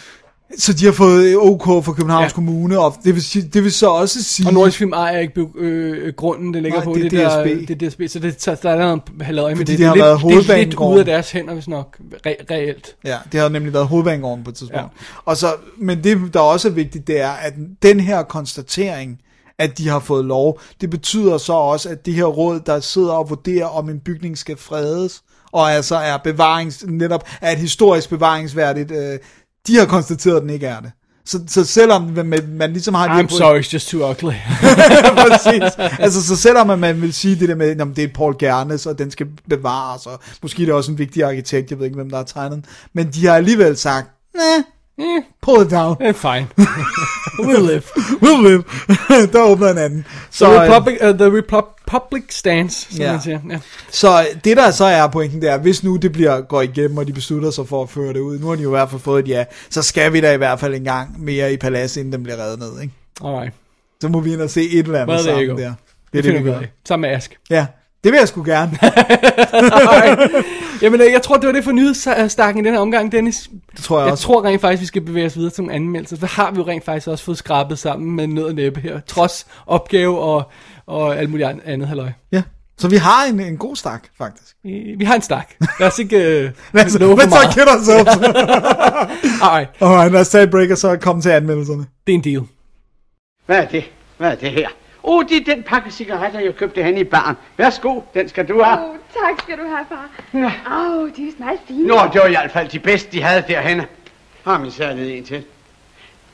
Så de har fået OK for Københavns Ja. Kommune, og det vil, sige, det vil så også sige... Og Nordisk Film ejer ikke øh, grunden, det ligger Nej, på. det er Der, DSB. det er DSB, så det, så der er noget halløj med det. det har er været lidt, det er lidt ude af deres hænder, hvis nok, re- reelt. Ja, det har nemlig været hovedbanegården på et tidspunkt. Ja. Og så, men det, der også er vigtigt, det er, at den her konstatering, at de har fået lov, det betyder så også, at det her råd, der sidder og vurderer, om en bygning skal fredes, og altså er bevarings, netop er et historisk bevaringsværdigt, øh, de har konstateret, at den ikke er det. Så, så selvom man, man ligesom har... de I'm sorry, it's just too ugly. Præcis. Altså, så selvom at man vil sige det der med, at det er Paul Gernes, og den skal bevares, og måske er det også en vigtig arkitekt, jeg ved ikke, hvem der har tegnet den, men de har alligevel sagt, nah, Eh, pull it down, eh, fine. We'll live. we'll live. der åbner en anden. Så, The øh, Republic, uh, the Repub- public stance, som Ja. man siger. Ja. så det der så er pointen, det er, hvis nu det bliver går igennem, og de beslutter sig for at føre det ud, nu har de jo i hvert fald fået et ja, så skal vi da i hvert fald en gang mere i paladset, inden den bliver reddet ned, ikke? Alright. Så må vi ind og se et eller andet Well, sammen der. Det Det er det, finder vi gør. Sammen med Ask. Ja, det vil jeg sgu gerne. Jamen, øh, jeg tror, det var det for nyhedsstakken i den her omgang, Dennis. Det tror jeg, Jeg også. tror rent faktisk, vi skal bevæge os videre til nogle anmeldelser. Det har vi jo rent faktisk også fået skrabet sammen med nød og næppe her. Trods opgave og, og alt muligt an- andet halløj. Ja. Så vi har en, en god stak, faktisk. Vi, vi har en stak. Lad os ikke øh, Men så, love for meget. kender så. Alright, Alright, lad os tage et break, og så komme til anmeldelserne. det er en deal. Hvad er det? Hvad er det her? Åh, oh, det er den pakke cigaretter, jeg købte hen i baren. Værsgo, den skal du have. Åh, oh, tak skal du have, far. Åh, oh, de er meget fine. Nå, det var i hvert fald de bedste, de havde derhenne. Har min særlighed en til.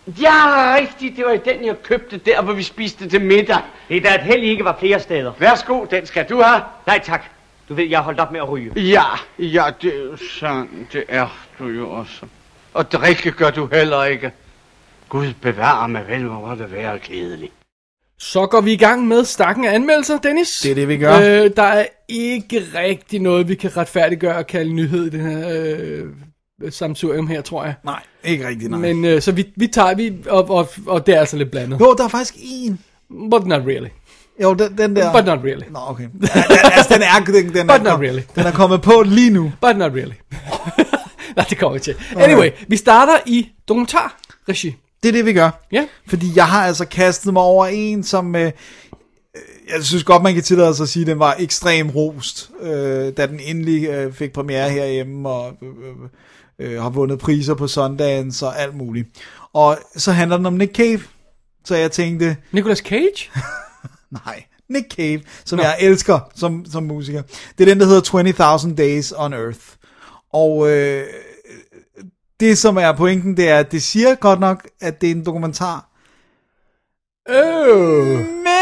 Ja, rigtigt, det var i den, jeg købte der, hvor vi spiste til middag. Det er da et held, I ikke var flere steder. Værsgo, den skal du have. Nej tak. Du ved, jeg har holdt op med at ryge. Ja, ja, det er jo sådan, det er du jo også. Og drikke gør du heller ikke. Gud bevare mig vel, hvor må det være kedeligt. Så går vi i gang med stakken af anmeldelser, Dennis. Det er det, vi gør. Øh, der er ikke rigtig noget, vi kan retfærdiggøre og kalde nyhed i den her øh, samsurium her, tror jeg. Nej, ikke rigtig, nej. Men øh, så vi, vi tager vi, og, og, og det er altså lidt blandet. Jo, der er faktisk en. But not really. Jo, den, den der. But not really. Nå, okay. Ja, den, altså, den er, den, den, But er, not kom- really. den er kommet på lige nu. But not really. Nej, det kommer vi til. Anyway, vi starter i dokumentar-regi. Det er det, vi gør. Ja. Fordi jeg har altså kastet mig over en, som... Øh, jeg synes godt, man kan tillade sig at sige, at den var ekstrem rost, øh, da den endelig øh, fik premiere herhjemme, og øh, øh, har vundet priser på Sundance og alt muligt. Og så handler den om Nick Cave. Så jeg tænkte, Nicolas Cage? nej, Nick Cave, som Nå. jeg elsker som, som musiker. Det er den, der hedder 20.000 Days on Earth. Og øh, det, som er pointen, det er, at det siger godt nok, at det er en dokumentar. Oh. Men...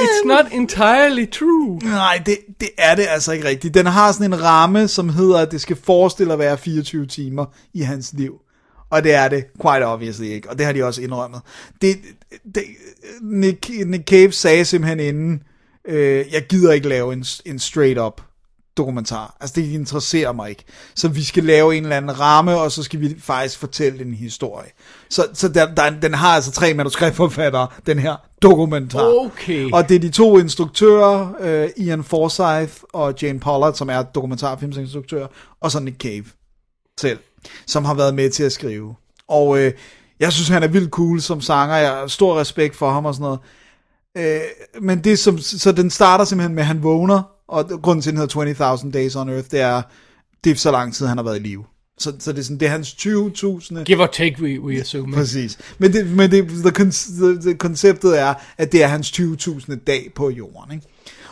It's not entirely true. Nej, det, det er det altså ikke rigtigt. Den har sådan en ramme, som hedder, at det skal forestille at være 24 timer i hans liv. Og det er det, quite obviously ikke. Og det har de også indrømmet. Det, det, Nick, Nick Cave sagde simpelthen inden, øh, jeg gider ikke lave en, en straight up dokumentar. Altså det interesserer mig ikke. Så vi skal lave en eller anden ramme, og så skal vi faktisk fortælle en historie. Så, så der, der, den har altså tre manuskriptforfattere, den her dokumentar. Okay. Og det er de to instruktører, øh, Ian Forsyth og Jane Pollard, som er dokumentarfilmsinstruktører, og så Nick Cave selv, som har været med til at skrive. Og øh, jeg synes, han er vildt cool som sanger. Jeg har stor respekt for ham og sådan noget. Øh, men det som, så den starter simpelthen med, at han vågner, og grunden til, at den hedder 20.000 Days on Earth, det er, det er så lang tid, han har været i live. Så, så det er sådan, det er hans 20.000. Give or take, we, we assume. Præcis. Men, det, men det, the, the, the konceptet er, at det er hans 20.000 dag på jorden. Ikke?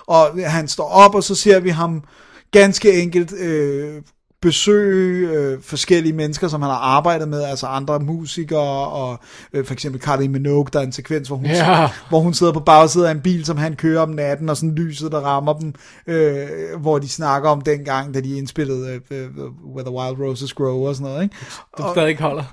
Og han står op, og så ser vi ham ganske enkelt øh, besøge øh, forskellige mennesker, som han har arbejdet med, altså andre musikere, og øh, for eksempel Kylie Minogue, der er en sekvens, hvor hun, Ja. hvor hun sidder på bagsiden af en bil, som han kører om natten, og sådan lyset, der rammer dem, øh, hvor de snakker om dengang, da de indspillede øh, øh, Where the Wild Roses Grow og sådan noget. Ikke? Det stadig ikke holder.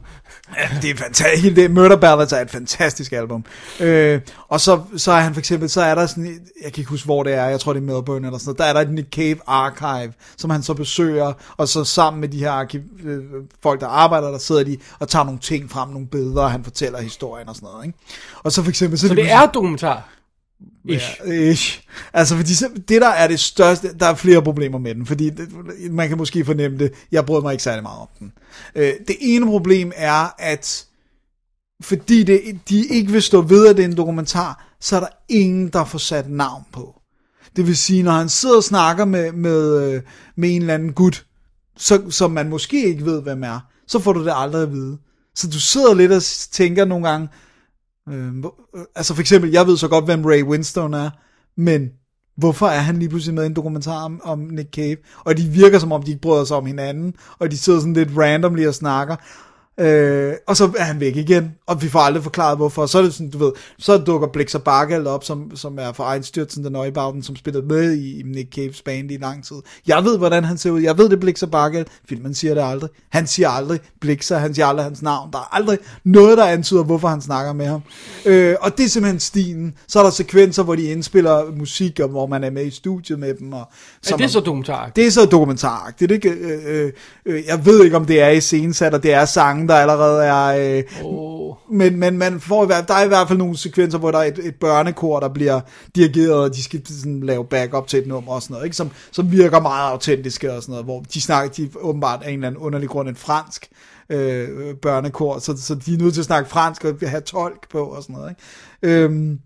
det er fantastisk. Det Murder Ballads er et fantastisk album. Øh, og så, så er han for eksempel, så er der sådan, et- jeg kan ikke huske, hvor det er, jeg tror det er Melbourne eller sådan noget, der er der et Nick Cave Archive, som han så besøger, og så sammen med de her arkiv- øh, folk, der arbejder, der sidder de og tager nogle ting frem, nogle billeder, og han fortæller historien og sådan noget. Ikke? Og så for eksempel... Så det er dokumentar. Ish. Ja, ish. Altså, fordi så- det der er det største, der er flere problemer med den, fordi det, man kan måske fornemme det, jeg brød mig ikke særlig meget om den. Øh, det ene problem er, at fordi det, de ikke vil stå ved, at det er en dokumentar, så er der ingen, der får sat navn på. Det vil sige, når han sidder og snakker med, med, øh, med en eller anden gut, så, som man måske ikke ved, hvem er, så får du det aldrig at vide. Så du sidder lidt og tænker nogle gange, øh, øh, altså for eksempel, jeg ved så godt, hvem Ray Winstone er, men hvorfor er han lige pludselig med i en dokumentar om, om Nick Cave? Og de virker som om, de ikke bryder sig om hinanden, og de sidder sådan lidt randomly og snakker. Øh, og så er han væk igen, og vi får aldrig forklaret hvorfor. Så er det sådan, du ved, så dukker Blixer Bargeld op, som, som er fra Einstürzen der Neubauten, som spillede med i, i Nick Caves band i lang tid. Jeg ved, hvordan han ser ud. Jeg ved, det er Blixer Bargeld. Filmen siger det aldrig. Han siger aldrig Blixer, han siger aldrig hans navn. Der er aldrig noget, der antyder, hvorfor han snakker med ham. Øh, og det er simpelthen stilen. Så er der sekvenser, hvor de indspiller musik, og hvor man er med i studiet med dem. Og, Er som det så dokumentar? det er så dokumentaragtigt, ikke? Øh, øh, øh, jeg ved ikke, om det er i scenesat, og det er sange, der allerede er... Øh, Oh. men, men man får, i hvert- der er i hvert fald nogle sekvenser, hvor der er et, et børnekor, der bliver dirigeret, og de skal sådan lave backup til et nummer og sådan noget, ikke? Som, som virker meget autentiske og sådan noget, hvor de snakker, de åbenbart af en eller anden underlig grund en fransk øh, børnekor, så, så de er nødt til at snakke fransk og have tolk på og sådan noget, ikke? Øhm,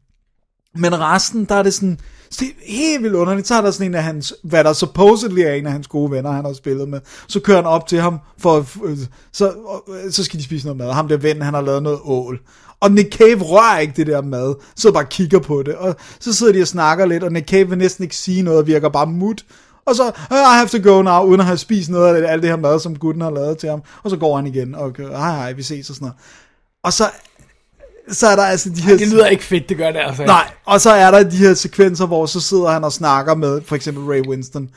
men resten, der er det sådan, så det er helt vildt underligt. Så er der sådan en af hans, hvad der supposedly er en af hans gode venner, han har spillet med. Så kører han op til ham, for, at- øh, så, øh, så skal de spise noget mad. Ham der ven, han har lavet noget ål. Og Nick Cave rører ikke det der mad, så bare kigger på det. Og så sidder de og snakker lidt, og Nick Cave vil næsten ikke sige noget, og virker bare mut. Og så, øh, I have to go now, uden at have spist noget af det, alt det her mad, som gutten har lavet til ham. Og så går han igen, og kører, hej hej, vi ses og sådan noget. Og så, så er der altså de her... Det lyder ikke fedt, det gør det altså. ikke. Nej, og så er der de her sekvenser, hvor så sidder han og snakker med for eksempel Ray Winston.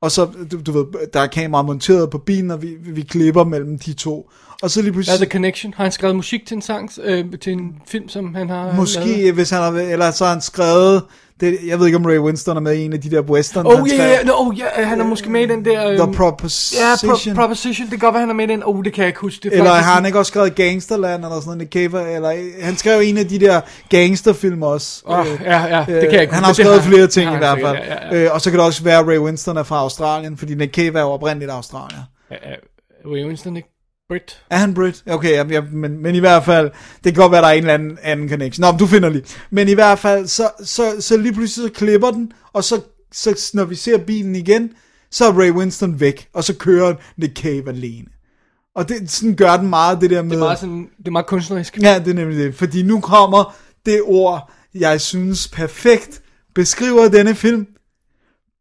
Og så, du, du ved, der er kamera monteret på bilen, og vi, vi, klipper mellem de to. Og så lige Hvad er pludselig, The Connection? Har han skrevet musik til en sang, øh, til en film, som han har lavet? måske, hvis han har, eller så har han skrevet, det, jeg ved ikke om Ray Winston er med i en af de der western, Oh han ja, yeah, yeah, oh, yeah, han er måske med i den der... The øhm, Proposition. Ja, pro- Proposition, det kan godt være, han er med i den. Oh, det kan jeg ikke huske. Det er Eller faktisk har han ikke også skrevet Gangsterland eller sådan noget, Nick Cave, eller han skrev en af de der gangsterfilm også. Åh, Øh, ja, ja, det kan jeg ikke han huske, har det skrevet flere ting i han hvert fald. sikkert, ja, ja. Øh, og så kan det også være, at Ray Winston er fra Australien, fordi Nick Cave er jo oprindeligt australier. Ja, ja, Ray Winston ikke Brit. Er han Brit? Okay, ja, ja, men, men i hvert fald, det kan godt være, der er en eller anden, anden connection. Nå, men du finder lige. Men i hvert fald, så, så, så lige pludselig så klipper den, og så, så når vi ser bilen igen, så er Ray Winston væk, og så kører Nick Cave alene. Og det, sådan gør den meget, det der med... Det er meget, sådan, det er meget kunstnerisk. Ja, det er nemlig det. Fordi nu kommer det ord, jeg synes perfekt beskriver denne film.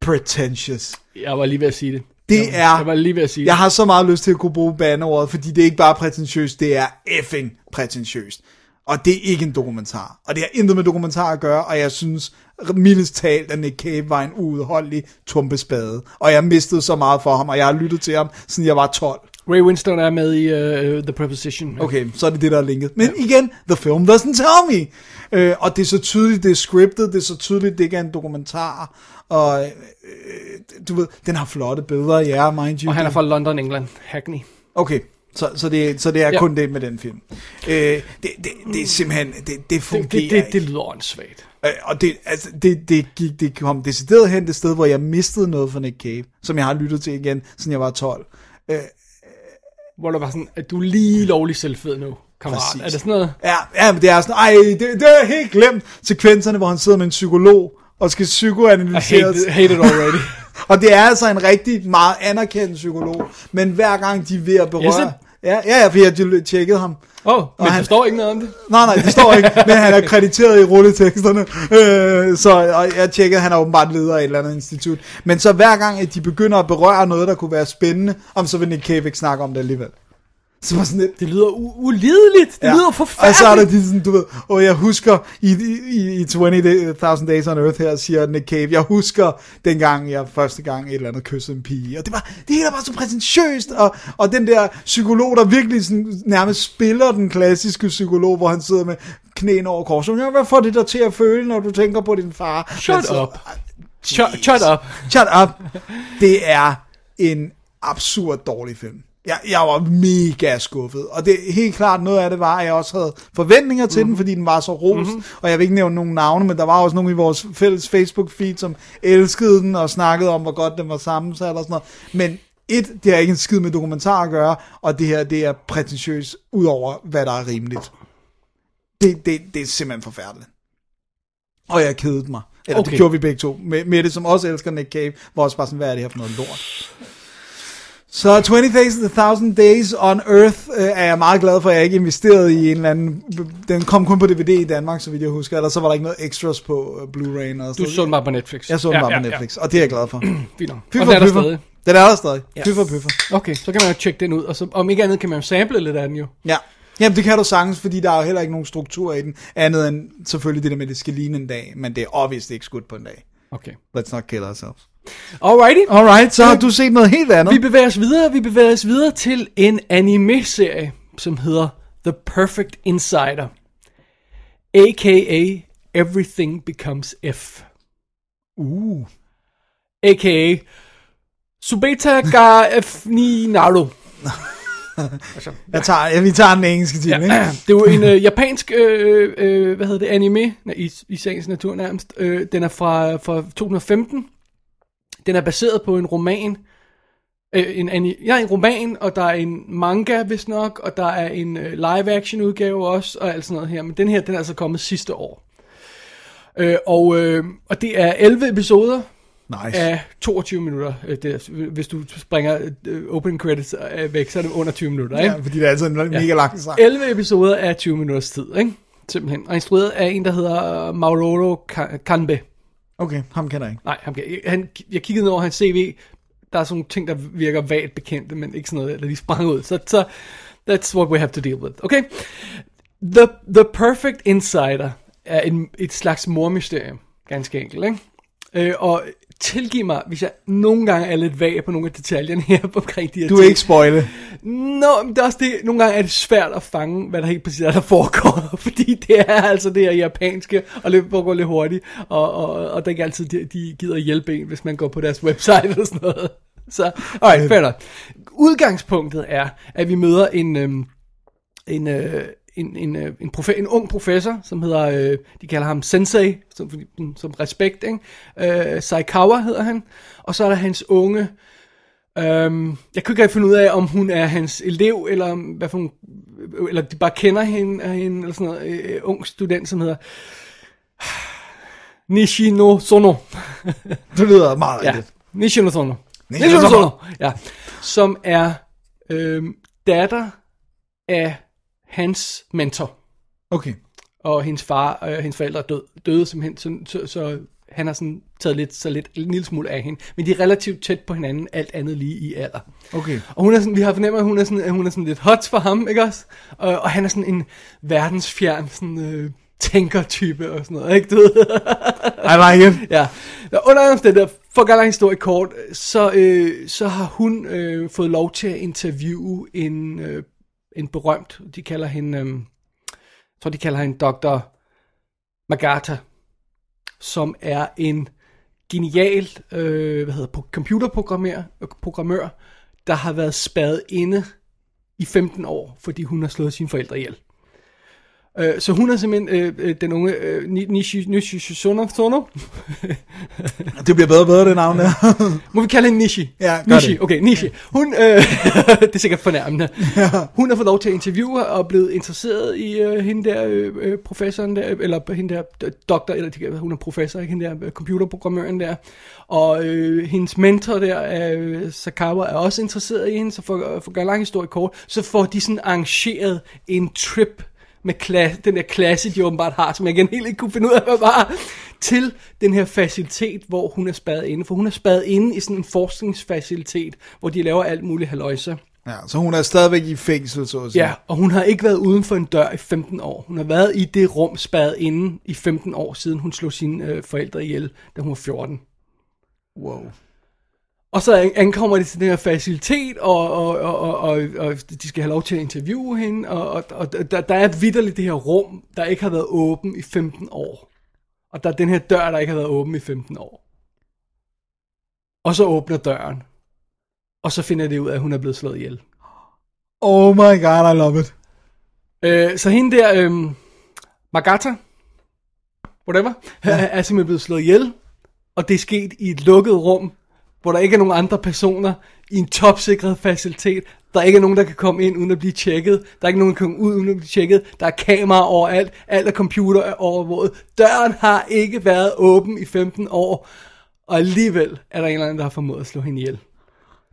Pretentious. Jeg var lige ved at sige det. Det jeg, er- Jeg var lige ved at sige Jeg har så meget lyst til at kunne bruge bandeordet, fordi det er ikke bare prætentiøst, det er effing prætentiøst. Og det er ikke en dokumentar. Og det har intet med dokumentar at gøre, og jeg synes mildest talt, at Nick Cave var en uudholdelig tumpespade. Og jeg mistede så meget for ham, og jeg har lyttet til ham, siden jeg var 12. Ray Winston er med i uh, The Preposition. Okay, så er det det, der er linket. Men igen, the film doesn't tell me. Øh, og det er så tydeligt, det er scriptet, det er så tydeligt, det ikke er en dokumentar. Og øh, du ved, den har flotte billeder, ja, mind you. Og han er fra London, England. Hackney. Okay, så, så, det, så det er ja. Ja. kun det med den film. Øh, det, det, det er simpelthen, det, det fungerer Det, det, det, det lyder åndssvagt. Øh, og det, altså, det, det, gik, det kom decideret hen det sted, hvor jeg mistede noget fra Nick Cave, som jeg har lyttet til igen, siden jeg var 12. Øh, Hvor der var sådan, at du er lige lovlig selvfed nu, kammerat. Præcis. Er det sådan noget? Ja, ja, men det er sådan, ej, det, det er helt glemt sekvenserne, hvor han sidder med en psykolog, og skal I psykoanalyseres. hate, it, hate it already. Og det er altså en rigtig meget anerkendt psykolog, men hver gang de er ved at berøre... it? Ja, ja, ja, for jeg har tjekket ham. Åh, oh, men han- der står ikke noget om det. Nej, nej, det står ikke, men han er krediteret i rulleteksterne, øh, så og jeg tjekkede, han er åbenbart leder af et eller andet institut. Men så hver gang, at de begynder at berøre noget, der kunne være spændende, om så vil Nick Cave ikke snakke om det alligevel. Så var sådan lidt, Det lyder u- ulideligt. Det ja. lyder forfærdeligt. Og så er der de sådan, du ved, og jeg husker i, i, i 20.000 Days on Earth her, siger Nick Cave, jeg husker dengang jeg første gang et eller andet kyssede en pige, og det var, det hele var så præsentøst, og, og den der psykolog, der virkelig sådan, nærmest spiller den klassiske psykolog, hvor han sidder med knæene over korset, ja, hvad får det der til at føle, når du tænker på din far? Shut Altså, up. Shut, shut up. Shut up. Det er en absurd dårlig film. Jeg, jeg var mega skuffet, og det helt klart noget af det var, at jeg også havde forventninger til mm. den, fordi den var så ros, mm-hmm. og jeg vil ikke nævne nogen navne, men der var også nogen i vores fælles Facebook-feed, som elskede den og snakkede om, hvor godt den var sammensat og sådan noget. Men et, det har ikke en skid med dokumentar at gøre, og det her, det er prætentiøst ud over, hvad der er rimeligt. Det, det, det er simpelthen forfærdeligt. Og jeg kedede mig. Eller. Okay. det gjorde vi begge to. Med, med det, som også elsker Nick Cave, var også bare sådan, hvad er det her for noget lort? Så 20 Days, The Thousand Days on Earth øh, er jeg meget glad for, at jeg ikke investerede i en eller anden... Den kom kun på DVD i Danmark, så vidt jeg husker, eller så var der ikke noget extras på uh, Blu-ray. Og Du så den bare på Netflix. Jeg så den bare på Netflix, og det er jeg glad for. Fint Og den er der pyffer. stadig. Den er der stadig. Ja. For pyffer. Okay, så kan man jo tjekke den ud, og så, om ikke andet kan man jo sample lidt af den jo. Ja. Jamen, det kan du sagtens, fordi der er jo heller ikke nogen struktur i den, andet end selvfølgelig det der med, at det skal ligne en dag, men det er obviously ikke skudt på en dag. Okay. Let's not kill ourselves. Alrighty. Alright, så har du set noget helt andet. Vi bevæger os videre, vi bevæger os videre til en anime-serie, som hedder The Perfect Insider. A.K.A. Everything Becomes F. Uh. A.K.A. Subeta ga F ni Naru. Jeg tager, ja, vi tager den engelske time, ja. ikke? Det er jo en øh, japansk, øh, øh, hvad hedder det, anime, i, i sagens natur nærmest. Øh, den er fra, fra 2015. Den er baseret på en roman, øh, en, ani- ja, en roman, og der er en manga, hvis nok, og der er en øh, live-action udgave også, og alt sådan noget her. Men den her, den er altså kommet sidste år. Øh, og, øh, og det er 11 episoder Nice. af 22 minutter. Øh, Det hvis du springer øh, opening credits øh, væk, så er det under 20 minutter, ikke? Ja, fordi det er altid en mega lang sang. 11 episoder af 20 minutters tid, ikke? Simpelthen. Og instrueret af en, der hedder Mauro Ka- Kanbe. Okay, ham kender jeg ikke. Nej, han, han, jeg kiggede ned over hans CV. Der er sådan nogle ting, der virker vagt bekendte, men ikke sådan noget, der lige sprang ud. Så, så that's what we have to deal with. Okay? The, the Perfect Insider er en, et slags mormysterium. Ganske enkelt, ikke? Øh, og tilgiv mig, hvis jeg nogle gange er lidt vag på nogle af detaljerne her omkring de her Du ting. er ikke spoile. Nå, men det er også det, nogle gange er det svært at fange, hvad der helt præcis er, der foregår, fordi det er altså det her japanske, og det foregår lidt hurtigt, og, og, og det er ikke altid, de, de gider hjælpe en, hvis man går på deres website eller sådan noget. Så, alright, fair nok. Udgangspunktet er, at vi møder en, øhm, en, øh, en, en, øh, en, profe- en ung professor, som hedder, øh, de kalder ham Sensei, som, som respekt, ikke? Øh, Saikawa hedder han, og så er der hans unge, Øhm, jeg kunne ikke rigtig finde ud af, om hun er hans elev, eller hvad for hun, eller de bare kender hende, hende eller sådan noget, øh, ung student, som hedder Nishino Sono. Det lyder meget ja, rigtigt. Nishino Sono. Nishino. Sono, ja. Som er øhm, datter af hans mentor. Okay. Og hendes far og øh, hendes forældre er død, døde simpelthen, så, så, så han har sådan taget lidt, så lidt, en lille smule af hende. Men de er relativt tæt på hinanden, alt andet lige i alder. Okay. Og hun er sådan, vi har fornemmet, at hun er sådan, at hun er sådan lidt hot for ham, ikke også? Og, og han er sådan en verdensfjern, sådan øh, tænker-type og sådan noget, ikke? Du? I like it. ja. Og Under omstændigheder, for at gøre en historie kort, så, øh, så har hun øh, fået lov til at interviewe en, øh, en berømt, de kalder hende, øhm, jeg tror de kalder hende Dr. Magata, som er en genial øh, hvad hedder, computerprogrammør, programmør, der har været spadet inde i 15 år, fordi hun har slået sine forældre ihjel. Øh, så hun er simpelthen øh, øh, den unge øh, Ni- Nishi Nishi Sono, Sono. Det bliver bedre og bedre, det navn der. Må vi kalde hende Nishi? Ja, gør Nishi, det. okay, Nishi. Hun, øh, det er sikkert fornærmende. Hun har fået lov til at interviewe og er blevet interesseret i øh, hende der, øh, øh, professoren der, eller hende der øh, doktor, eller hun er professor, ikke hende der øh, computerprogrammøren der. Og øh, hendes mentor der, øh, Sakawa, er også interesseret i hende, så for, for at gøre en lang historie kort, så får de sådan arrangeret en trip med klasse, den der klasse, de åbenbart har, som jeg igen helt ikke kunne finde ud af, hvad var, til den her facilitet, hvor hun er spadet inde. For hun er spadet inde i sådan en forskningsfacilitet, hvor de laver alt muligt haløjse. Ja, så hun er stadigvæk i fængsel, så at sige. Ja, og hun har ikke været uden for en dør i 15 år. Hun har været i det rum spadet inde i 15 år, siden hun slog sine øh, forældre ihjel, da hun var 14. Wow. Og så an- ankommer de til den her facilitet, og, og, og, og, og, og de skal have lov til at interviewe hende, og, og, og der, der er vidderligt det her rum, der ikke har været åben i 15 år. Og der er den her dør, der ikke har været åben i 15 år. Og så åbner døren. Og så finder det ud af, at hun er blevet slået ihjel. Oh my god, I love it. Øh, så hende der, øh, Magata, whatever, ja. er simpelthen blevet slået ihjel, og det er sket i et lukket rum, hvor der ikke er nogen andre personer, i en topsikret facilitet. Der er ikke nogen, der kan komme ind uden at blive tjekket. Der er ikke nogen, der kan komme ud uden at blive tjekket. Der er kameraer overalt. Alt er computer er overvåget. Døren har ikke været åben i 15 år. Og alligevel er der en eller anden, der har formået at slå hende ihjel.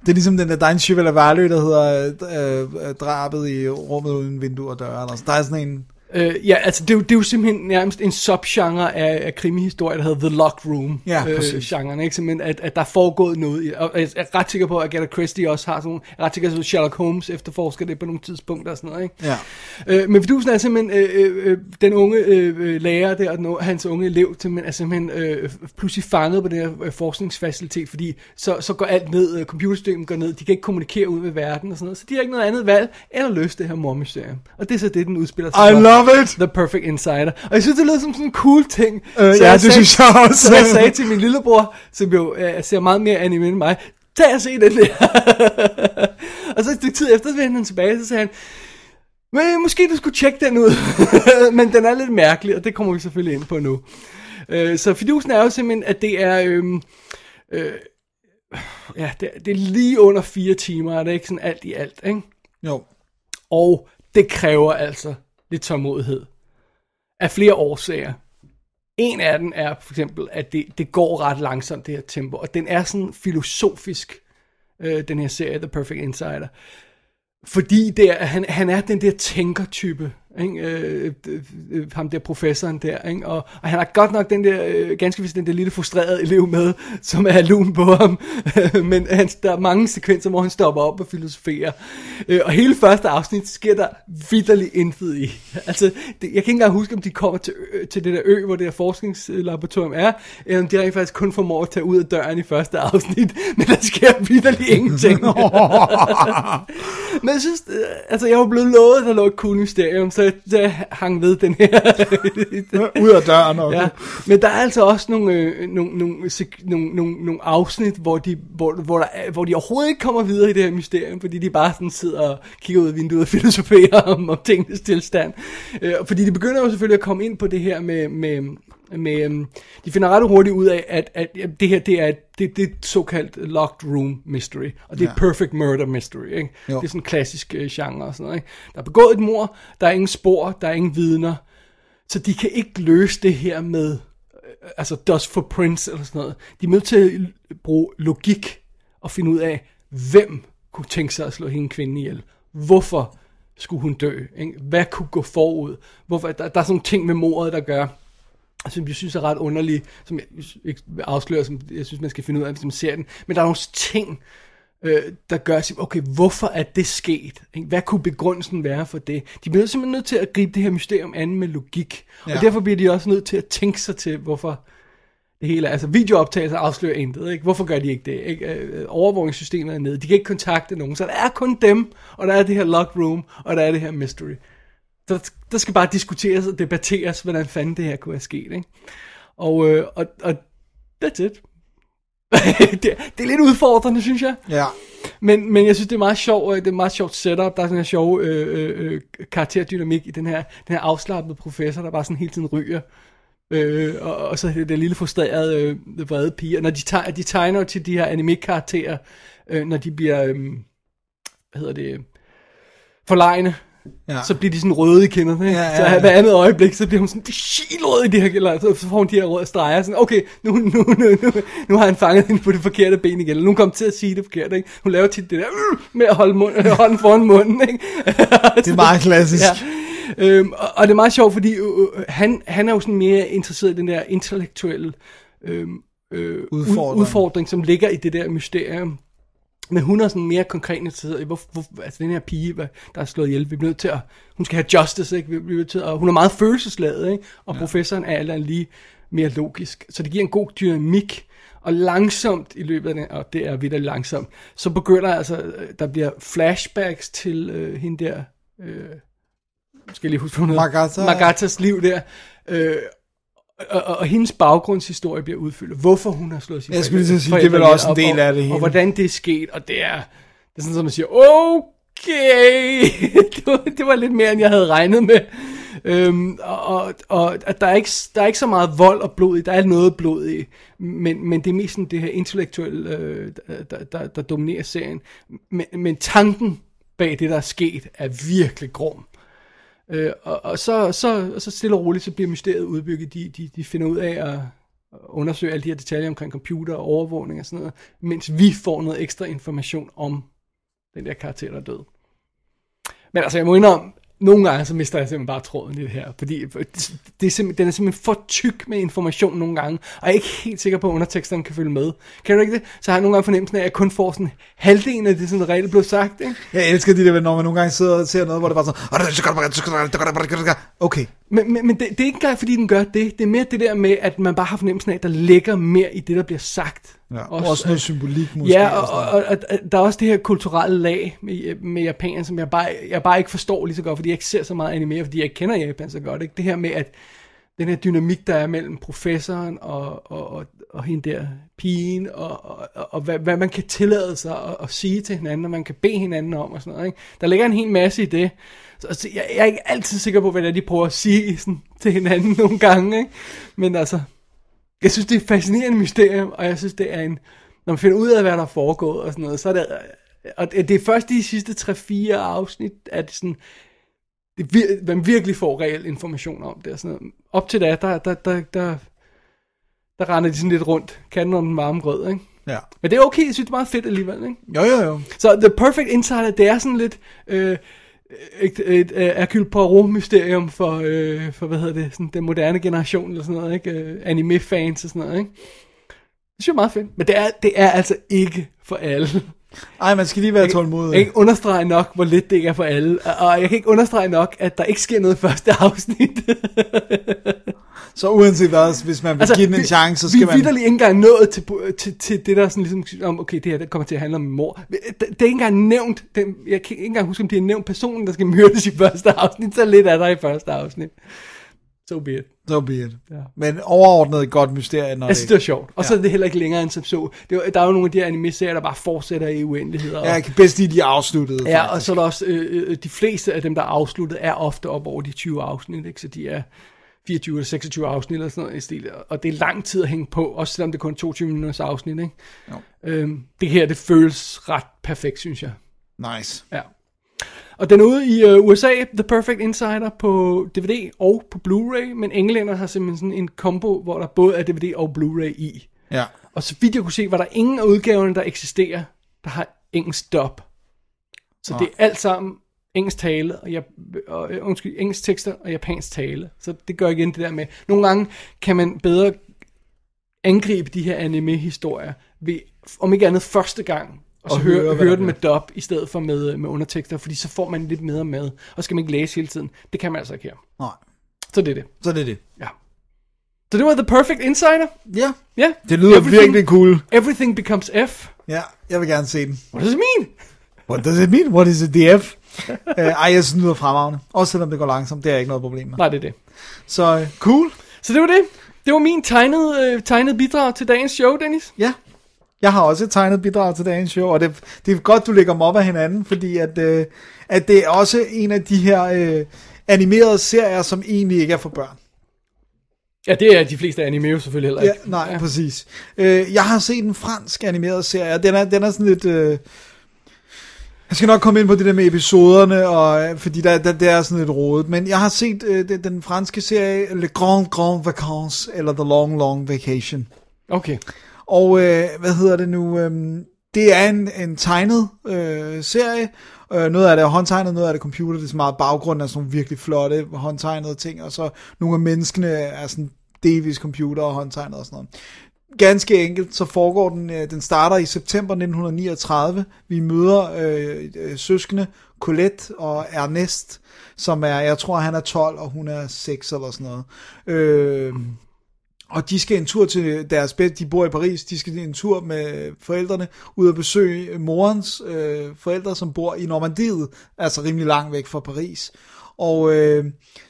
Det er ligesom den der, der er en Chevrolet der hedder øh, øh, drabet i rummet uden vinduer og døre. Eller. Der er sådan en... Øh, ja, altså det er, jo, det er jo simpelthen nærmest en subgenre af, af krimihistorie, der hedder The Locked Room. Ja, øh, præcis. genren, ikke? Simpelthen, at, at der er foregået noget. Og jeg er ret sikker på, at Agatha Christie også har sådan nogle, jeg er ret sikker på, at Sherlock Holmes efterforsker det på nogle tidspunkter og sådan noget, ikke? Ja. Øh, men Fidusen er simpelthen, øh, øh, øh, den unge øh, øh, lærer der, og hans unge elev, simpelthen, er simpelthen øh, pludselig fanget på den her øh, forskningsfacilitet, fordi så, så går alt ned, øh, computersystemet går ned, de kan ikke kommunikere ud med verden og sådan noget, så de har ikke noget andet valg, end at løse det her mormysterium. Og det er så det, den udspiller sig I for. Love it! The Perfect Insider. Og jeg synes, det lyder som sådan en cool ting. Øh, Så ja, jeg det sagde- synes jeg også. Så jeg sagde til min lillebror, som jo øh, ser meget mere anime end mig, tag og se den der. og så et stykke tid efter, så vendte han tilbage, så sagde han, men måske du skulle tjekke den ud. Men den er lidt mærkelig, og det kommer vi selvfølgelig ind på nu. Øh, så fidusen er jo simpelthen, at det er... øhm, øh, ja, det, det er lige under fire timer, og det er ikke sådan alt i alt, ikke? Jo. Og det kræver altså lidt tålmodighed. Af flere årsager. En af dem er for eksempel, at det, det går ret langsomt, det her tempo. Og den er sådan filosofisk, øh, den her serie, The Perfect Insider. Fordi det er, han, han er den der tænkertype, ikke? Øh, øh, øh, ham der professoren der, ikke? Og, og han har godt nok den der, øh, ganske vist den der lille frustrerede elev med, som er lun på ham, men han, der er mange sekvenser, hvor han stopper op og filosoferer. Øh, og hele første afsnit sker der vidderligt intet i. Altså, det, jeg kan ikke engang huske, om de kommer til, ø, til det der ø, hvor det her forskningslaboratorium er, eller om de rent faktisk kun formår at tage ud af døren i første afsnit, men der sker vidderligt ingenting. Men jeg synes, øh, altså jeg var blevet lovet, at der lå et cool mysterium, så så jeg hang ved den her. Ud af døren også. ja. Men der er altså også nogle, øh, nogle, nogle, nogle, nogle, nogle afsnit, hvor de, hvor, hvor, der, er- hvor de overhovedet ikke kommer videre i det her mysterium, fordi de bare sådan sidder og kigger ud af vinduet og filosoferer om, om tingenes tilstand. Øh, fordi de begynder jo selvfølgelig at komme ind på det her med, med, med øhm, de finder ret hurtigt ud af, at, at ja, det her, det er, et- det, det er et såkaldt locked room mystery, og det er Ja. perfect murder mystery, ikke? Jo. Det er sådan en klassisk øh, genre og sådan noget, ikke? Der er begået et mor, der er ingen spor, der er ingen vidner, så de kan ikke løse det her med, øh, altså dust for prints eller sådan noget. De er nødt til at bruge logik og finde ud af, hvem kunne tænke sig at slå hende kvinde ihjel. Hvorfor skulle hun dø? Ikke? Hvad kunne gå forud? Hvorfor? Der, der er sådan nogle ting med mordet, der gør, som jeg synes er ret underlige, som jeg ikke vil afsløre, som jeg synes, man skal finde ud af, hvis man ser den. Men der er nogle ting, øh, der gør, at sige, okay, hvorfor er det sket? Hvad kunne begrundelsen være for det? De bliver simpelthen nødt til at gribe det her mysterium an med logik. Ja. Og derfor bliver de også nødt til at tænke sig til, hvorfor det hele. Altså videooptagelser afslører intet, ikke? Hvorfor gør de ikke det? Ikke? Øh, Overvågningssystemet er nede. De kan ikke kontakte nogen. Så der er kun dem, og der er det her lock room, og der er det her mystery. Der, der skal bare diskuteres og debatteres, hvordan fanden det her kunne være sket, ikke? Og, øh, og, og that's it. det, det er lidt udfordrende, synes jeg. Ja. Men, men jeg synes, det er meget sjovt, det er meget sjovt setup. Der er sådan en sjov øh, øh, øh, karakterdynamik i den her, den her afslappede professor, der bare sådan hele tiden ryger. Øh, og, og så det der lille frustrerede øh, vrede pige. Og når de, tegner, de tegner til de her anime-karakterer, øh, når de bliver, øh, hvad hedder det, forlegne, Ja. så bliver de sådan røde i kinderne. Ikke? Ja, ja, Så ja. hver andet øjeblik, så bliver hun sådan rød i de her, eller så får hun de her røde streger. Sådan, okay, nu, nu, nu, nu, nu har han fanget hende på det forkerte ben igen. Eller nu kom til at sige det forkerte. Ikke? Hun laver tit det der øh, med at holde mund, hånden foran munden. Ikke? Det er meget klassisk. Ja. Øhm, og, og det er meget sjovt, fordi øh, øh, han, han er jo sådan mere interesseret i den der intellektuelle øhm, øh, Udfordring. ud, udfordring, som ligger i det der mysterium. Men hun er sådan mere konkret interesseret i, hvor, hvor, altså den her pige, der er slået ihjel, vi bliver nødt til at, hun skal have justice, ikke? Vi bliver nødt til at, og hun er meget følelsesladet, ikke? Og ja. professoren er andet lige mere logisk. Så det giver en god dynamik, og langsomt i løbet af den, og det er videre langsomt, så begynder altså, der bliver flashbacks til øh, hende der, øh, skal jeg lige huske, hvad hun hedder? Magata. Magatas liv der. Øh, og, og, og hendes baggrundshistorie bliver udfyldt. Hvorfor hun har slået sin Jeg skulle lige sige, det er vel også en del af det hele. og hvordan det er sket, og det er, det er sådan, som man siger, okay, det, var, det var lidt mere, end jeg havde regnet med. Øhm, og, og, og der, er ikke, der er ikke så meget vold og blod i, der er noget blod i, men, men det er mest sådan det her intellektuelle, øh, der, der, der dominerer serien. Men, men tanken bag det, der er sket, er virkelig grum. Øh, og, og så, så, så stille og roligt, så bliver mysteriet udbygget. De, de, de finder ud af at undersøge alle de her detaljer omkring computer og overvågning og sådan noget, mens vi får noget ekstra information om den der karakter, der er død. Men altså, jeg må indrømme, nogle gange så mister jeg simpelthen bare tråden i det her, fordi det, det er simpelthen, den er simpelthen for tyk med information nogle gange, og jeg er ikke helt sikker på, at underteksterne kan følge med. Kan du ikke det? Så har jeg nogle gange fornemmelsen af, at jeg kun får sådan halvdelen af det, sådan reelt blev sagt, ikke? Jeg elsker de der, når man nogle gange sidder og ser noget, hvor det bare sådan, okay. Men, men, men det, det er ikke engang, fordi den gør det. Det er mere det der med, at man bare har fornemmelsen af, at der ligger mere i det, der bliver sagt. Ja, også, også noget symbolik måske. Ja, og, og, og, og der er også det her kulturelle lag med, med Japan, som jeg bare, jeg bare ikke forstår lige så godt, fordi jeg ikke ser så meget anime, fordi jeg ikke kender Japan så godt. Ikke? Det her med, at den her dynamik, der er mellem professoren og, og, og, og hende der pigen, og, og, og, og hvad, hvad man kan tillade sig at, at sige til hinanden, og man kan bede hinanden om og sådan noget. Ikke? Der ligger en hel masse i det. Så, altså, jeg, jeg er ikke altid sikker på, hvad det er, de prøver at sige sådan, til hinanden nogle gange. Ikke? Men altså, jeg synes, det er et fascinerende mysterium, og jeg synes, det er en... Når man finder ud af, hvad der er foregået og sådan noget, så er det... Og det er først de sidste 3-4 afsnit, at det sådan... Det, vir- man virkelig får reel information om det og sådan noget. Op til da, der, der, der, der, der render de sådan lidt rundt. Katten om den varme grød, ikke? Ja. Men det er okay, jeg synes, det er meget fedt alligevel, ikke? Jo, jo, jo. Så The Perfect Insider, det er sådan lidt øh, et, et, et Hercule Poirot-mysterium for, øh, for, hvad hedder det, sådan den moderne generation, eller sådan noget, ikke? Øh, Anime-fans og sådan noget, ikke? Det synes jeg er meget fedt. Men det er, det er altså ikke for alle. Ej, man skal lige være tålmodig. Jeg kan ikke understrege nok, hvor lidt det ikke er for alle. Og jeg kan ikke understrege nok, at der ikke sker noget i første afsnit. Så uanset hvad, hvis man vil altså, give den en vi- chance, så vi skal er man... vitterlig ikke engang nået til, til, til det der sådan ligesom, om okay, det her det kommer til at handle om min mor. Det, det er ikke engang nævnt, den, jeg kan ikke engang huske, om det er nævnt personen, der skal myrdes i første afsnit, så lidt er der i første afsnit. So be it. So be it. Ja. Men overordnet et godt mysterie, når Jeg synes, det var sjovt. Og så er det heller ikke længere end som så. Det var, der er jo nogle af de her anime-serier, der bare fortsætter i uendeligheder. og- Ja, jeg kan bedst lide, de er afsluttede. Ja, faktisk. og så er der også, øh, øh, de fleste af dem, der er afsluttet, er ofte op over de 20 afsnit, ikke? så de er 24 eller 26 afsnit eller sådan noget i stil, og det er lang tid at hænge på, også selvom det kun er 22 minutters afsnit, ikke? Jo. Øhm, det her, det føles ret perfekt, synes jeg. Nice. Ja. Og den er ude i øh, USA, The Perfect Insider, på DVD og på Blu-ray, men englænder har simpelthen sådan en kombo, hvor der både er DVD og Blu-ray i. Ja. Og så vidt jeg kunne se, var der ingen af udgaverne, der eksisterer, der har engelsk dub. Så det er alt sammen engelsk tale, og, jeg, og øh, undskyld, engelsk tekster og japansk tale. Så det gør igen det der med, nogle gange kan man bedre angribe de her anime-historier ved, om ikke andet første gang, og så Og høre, høre, høre, den med dub, i stedet for med, med undertekster, fordi så får man lidt mere med, og skal man ikke læse hele tiden. Det kan man altså ikke her. Nej, Så det er det. så det er det. Ja. Så det var The Perfect Insider. Ja, Ja. det lyder Everything- virkelig cool. Everything becomes F. Ja, jeg vil gerne se den. What does it mean? What does it mean? What is it, DF? Uh, ej, jeg synes, det lyder fremragende. Også selvom det går langsomt, det er ikke noget problem med. Nej, det er det. Så uh, cool. Så det var det. Det var min tegnede, øh, tegnede bidrag til dagens show, Dennis. Ja. Jeg har også et tegnet bidrag til dagens show, og det, det er godt, du lægger dem op af hinanden, fordi at, øh, at det er også en af de her øh, animerede serier, som egentlig ikke er for børn. Ja, det er de fleste anime jo selvfølgelig heller Ja, ikke. nej, ja. præcis. Øh, jeg har set en fransk animeret serie, og den er, den er sådan lidt... Øh, jeg skal nok komme ind på det der med episoderne, og, øh, fordi der, der, det er sådan lidt rodet, men jeg har set øh, den, den franske serie Le Grand Grand Vacances, eller The Long Long Vacation. Okay. Og øh, hvad hedder det nu? Øh, det er en, en tegnet øh, serie. Øh, noget af det er håndtegnet, noget af det er computer. Det er så meget baggrund af sådan nogle virkelig flotte håndtegnede ting. Og så nogle af menneskene er sådan delvis computer og håndtegnet og sådan noget. Ganske enkelt, så foregår den, øh, den starter i september 1939. Vi møder øh, øh, søskende Colette og Ernest, som er, jeg tror han er 12, og hun er 6 eller sådan noget. Øh, og de skal en tur til deres bed, de bor i Paris, de skal en tur med forældrene ud og besøge morens øh, forældre, som bor i Normandiet, altså rimelig langt væk fra Paris. Og øh,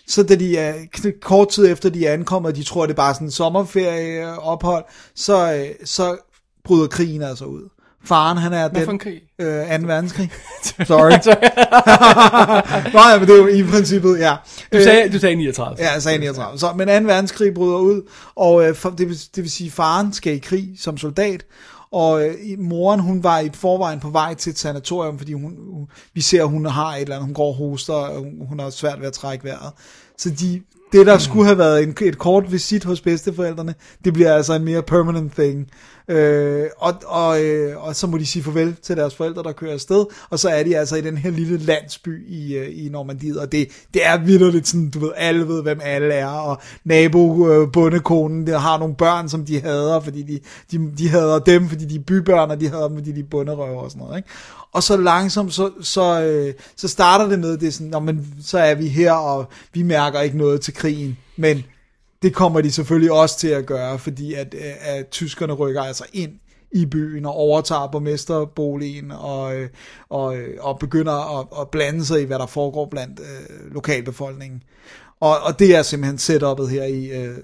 så da de er kort tid efter de er ankommet, og de tror, det er bare sådan en sommerferieophold, så, øh, så bryder krigen altså ud. Faren, han er Hvad den... krig? Øh, 2. verdenskrig. Sorry. Nej, men det er jo i princippet, ja. Du sagde, du sagde 39. Ja, jeg sagde 39. Så, men 2. verdenskrig bryder ud, og øh, det, vil, det vil sige, faren skal i krig som soldat, og øh, moren, hun var i forvejen på vej til et sanatorium, fordi hun, hun, vi ser, at hun har et eller andet, hun går og hoster, og hun, hun har svært ved at trække vejret. Så de, det, der skulle have været en, et kort visit hos bedsteforældrene, det bliver altså en mere permanent thing. Øh, og, og, øh, og så må de sige farvel til deres forældre, der kører afsted, og så er de altså i den her lille landsby i, øh, i Normandiet, og det, det er vildt sådan, du ved, alle ved, hvem alle er, og nabo øh, bondekonen, der har nogle børn, som de hader, fordi de, de, de hader dem, fordi de er bybørn, og de hader dem, fordi de er bunderøver og sådan noget, ikke? Og så langsomt, så, så, øh, så starter det med, det er sådan, men så er vi her, og vi mærker ikke noget til krigen, men det kommer de selvfølgelig også til at gøre, fordi at, øh, at tyskerne rykker altså ind i byen og overtager borgmesterboligen og, øh, og, øh, og begynder at, at blande sig i, hvad der foregår blandt øh, lokalbefolkningen. Og, og det er simpelthen setupet her i øh,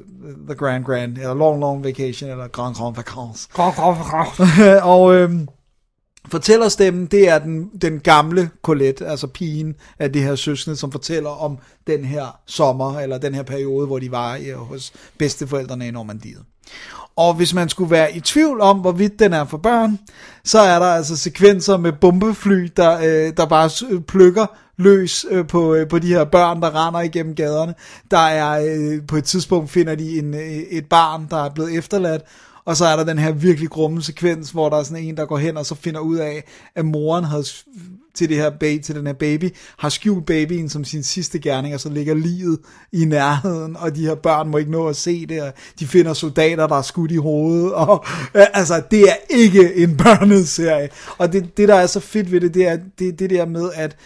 The Grand Grand, eller Long Long Vacation, eller Grand Grand Vacances. og øhm, fortællerstemmen, det er den, den gamle Colette, altså pigen af det her søskende, som fortæller om den her sommer, eller den her periode, hvor de var i, hos bedsteforældrene i Normandiet. Og hvis man skulle være i tvivl om, hvorvidt den er for børn, så er der altså sekvenser med bombefly, der, øh, der bare plukker løs øh, på, øh, på de her børn, der render igennem gaderne. Der er øh, på et tidspunkt finder de en, øh, et barn, der er blevet efterladt, og så er der den her virkelig grumme sekvens, hvor der er sådan en, der går hen og så finder ud af, at moren havde til, det her baby, til den her baby, har skjult babyen som sin sidste gerning, og så ligger livet i nærheden, og de her børn må ikke nå at se det, og de finder soldater, der er skudt i hovedet, og øh, altså, det er ikke en børneserie. Og det, det, der er så fedt ved det, det er det, det der med, at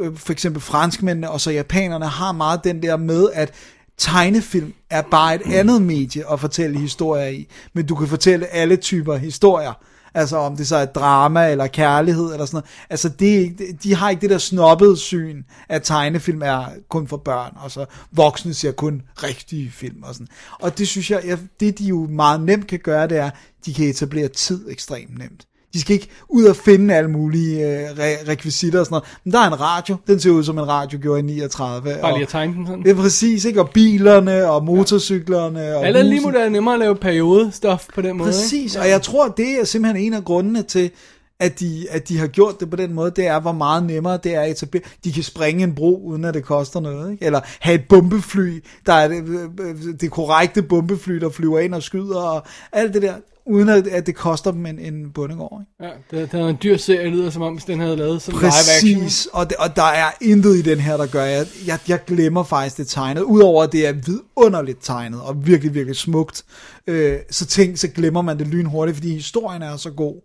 øh, for eksempel franskmændene og så japanerne har meget den der med, at tegnefilm er bare et andet medie at fortælle historier i, men du kan fortælle alle typer historier. Altså om det så er drama eller kærlighed eller sådan noget. Altså det, de har ikke det der snobbede syn, at tegnefilm er kun for børn, og så voksne ser kun rigtige film og sådan. Og det synes jeg det de jo meget nemt kan gøre, det er, de kan etablere tid ekstremt nemt. De skal ikke ud og finde alle mulige øh, re- rekvisitter og sådan noget. Men der er en radio, den ser ud som en radio gjorde i 39. Bare lige at tegne den sådan. det er præcis, ikke? Og bilerne, og motorcyklerne, og Eller lige må det er nemmere at lave periodestof på den måde. Præcis, ikke? og jeg tror, det er simpelthen en af grundene til, at de, at de har gjort det på den måde, det er, hvor meget nemmere det er at etablere. De kan springe en bro, uden at det koster noget, ikke? Eller have et bombefly, der er det, det korrekte bombefly, der flyver ind og skyder, og alt det der, uden at, at det koster dem en, en bundegård, ikke? Ja, det, det er en dyr serie, lyder som om, hvis den havde lavet som live action. Præcis, og, det, og der er intet i den her, der gør, jeg, jeg, jeg glemmer faktisk det tegnet, udover at det er vidunderligt tegnet, og virkelig, virkelig smukt, øh, så, tænk, så glemmer man det lynhurtigt, fordi historien er så god,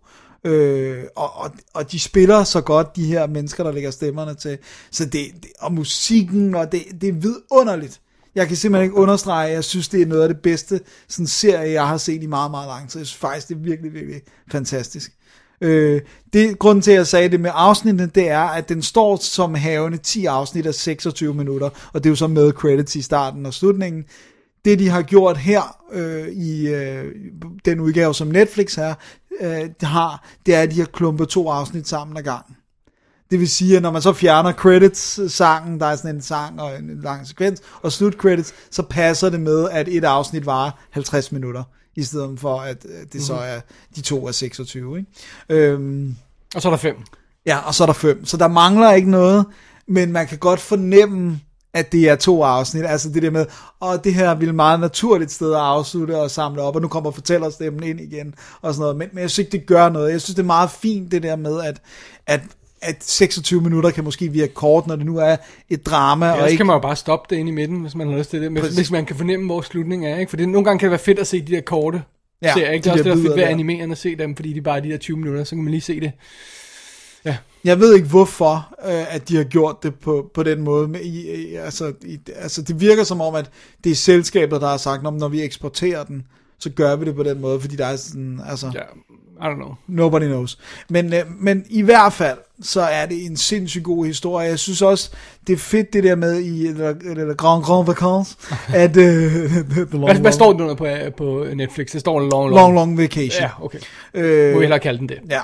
øh, og, og, og de spiller så godt, de her mennesker, der lægger stemmerne til, så det, det og musikken, og det, det er vidunderligt. Jeg kan simpelthen ikke understrege, at jeg synes, det er noget af det bedste sådan serie, jeg har set i meget, meget lang tid. Jeg synes faktisk, det er virkelig, virkelig fantastisk. Øh, det grunden til, at jeg sagde det med afsnittene, det er, at den står som havende 10 afsnit af 26 minutter, og det er jo så med credits i starten og slutningen. Det, de har gjort her øh, i øh, den udgave, som Netflix her, øh, har, det er, at de har klumpet to afsnit sammen ad gangen. Det vil sige, at når man så fjerner credits-sangen, der er sådan en sang og en lang sekvens, og slut-credits, så passer det med, at et afsnit varer 50 minutter, i stedet for, at øh, det så er de to af 26. Ikke? Øhm, Og så er der fem. ja, og så er der fem. Så der mangler ikke noget, men man kan godt fornemme, at det er to afsnit. Altså det der med, og det her vil meget naturligt sted at afslutte og samle op, og nu kommer fortællerstemmen ind igen, og sådan noget. Men, men jeg synes ikke, det gør noget. Jeg synes, det er meget fint, det der med, at, at at 26 minutter kan måske virke kort, når det nu er et drama. Ja, og ikke, kan man jo bare stoppe det inde i midten, hvis man har lyst til det. Hvis, hvis man kan fornemme, hvor slutningen er. Ikke? For det, nogle gange kan det være fedt at se de der korte Ja, ja, serier. Ikke? de Det er også det, der er fedt ved animerende at se dem, fordi de bare er de der 20 minutter, så kan man lige se det. Jeg ved ikke hvorfor, øh, at de har gjort det på, på den måde. Men i, i, altså, i, altså, det virker som om, at det er selskabet, der har sagt, "Nå, men når vi eksporterer den, så gør vi det på den måde, fordi der er sådan, altså... Ja. I don't know. Nobody knows. Men, øh, men i hvert fald, så er det en sindssygt god historie. Jeg synes også, det er fedt det der med i eller, eller Grand Grand Vacances, at... Øh, the long, Hvad, hvad står det under på, øh, på Netflix? Det står long, long. Long Long Vacation. Ja, okay. Øh, Må vi hellere kalde den det. Ja.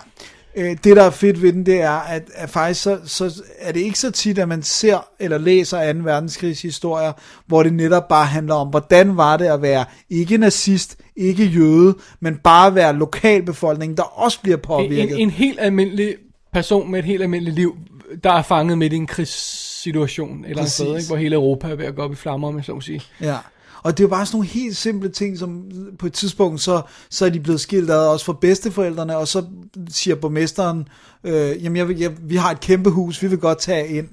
Øh, Det, der er fedt ved den, det er, at, at faktisk så, så er det ikke så tit, at man ser eller læser 2. verdenskrigs historier, hvor det netop bare handler om, hvordan var det at være ikke nazist, ikke jøde, men bare være lokalbefolkningen, der også bliver påvirket. en, en helt almindelig person med et helt almindeligt liv, der er fanget midt i en krigssituation, eller Præcis. et sted, ikke, hvor hele Europa er ved at gå op i flammer, om jeg så må sige. Ja. Og det er bare sådan nogle helt simple ting, som på et tidspunkt, så, så er de blevet skilt ad også for bedsteforældrene, og så siger borgmesteren, øh, jamen jeg, jeg, vi har et kæmpe hus, vi vil godt tage ind.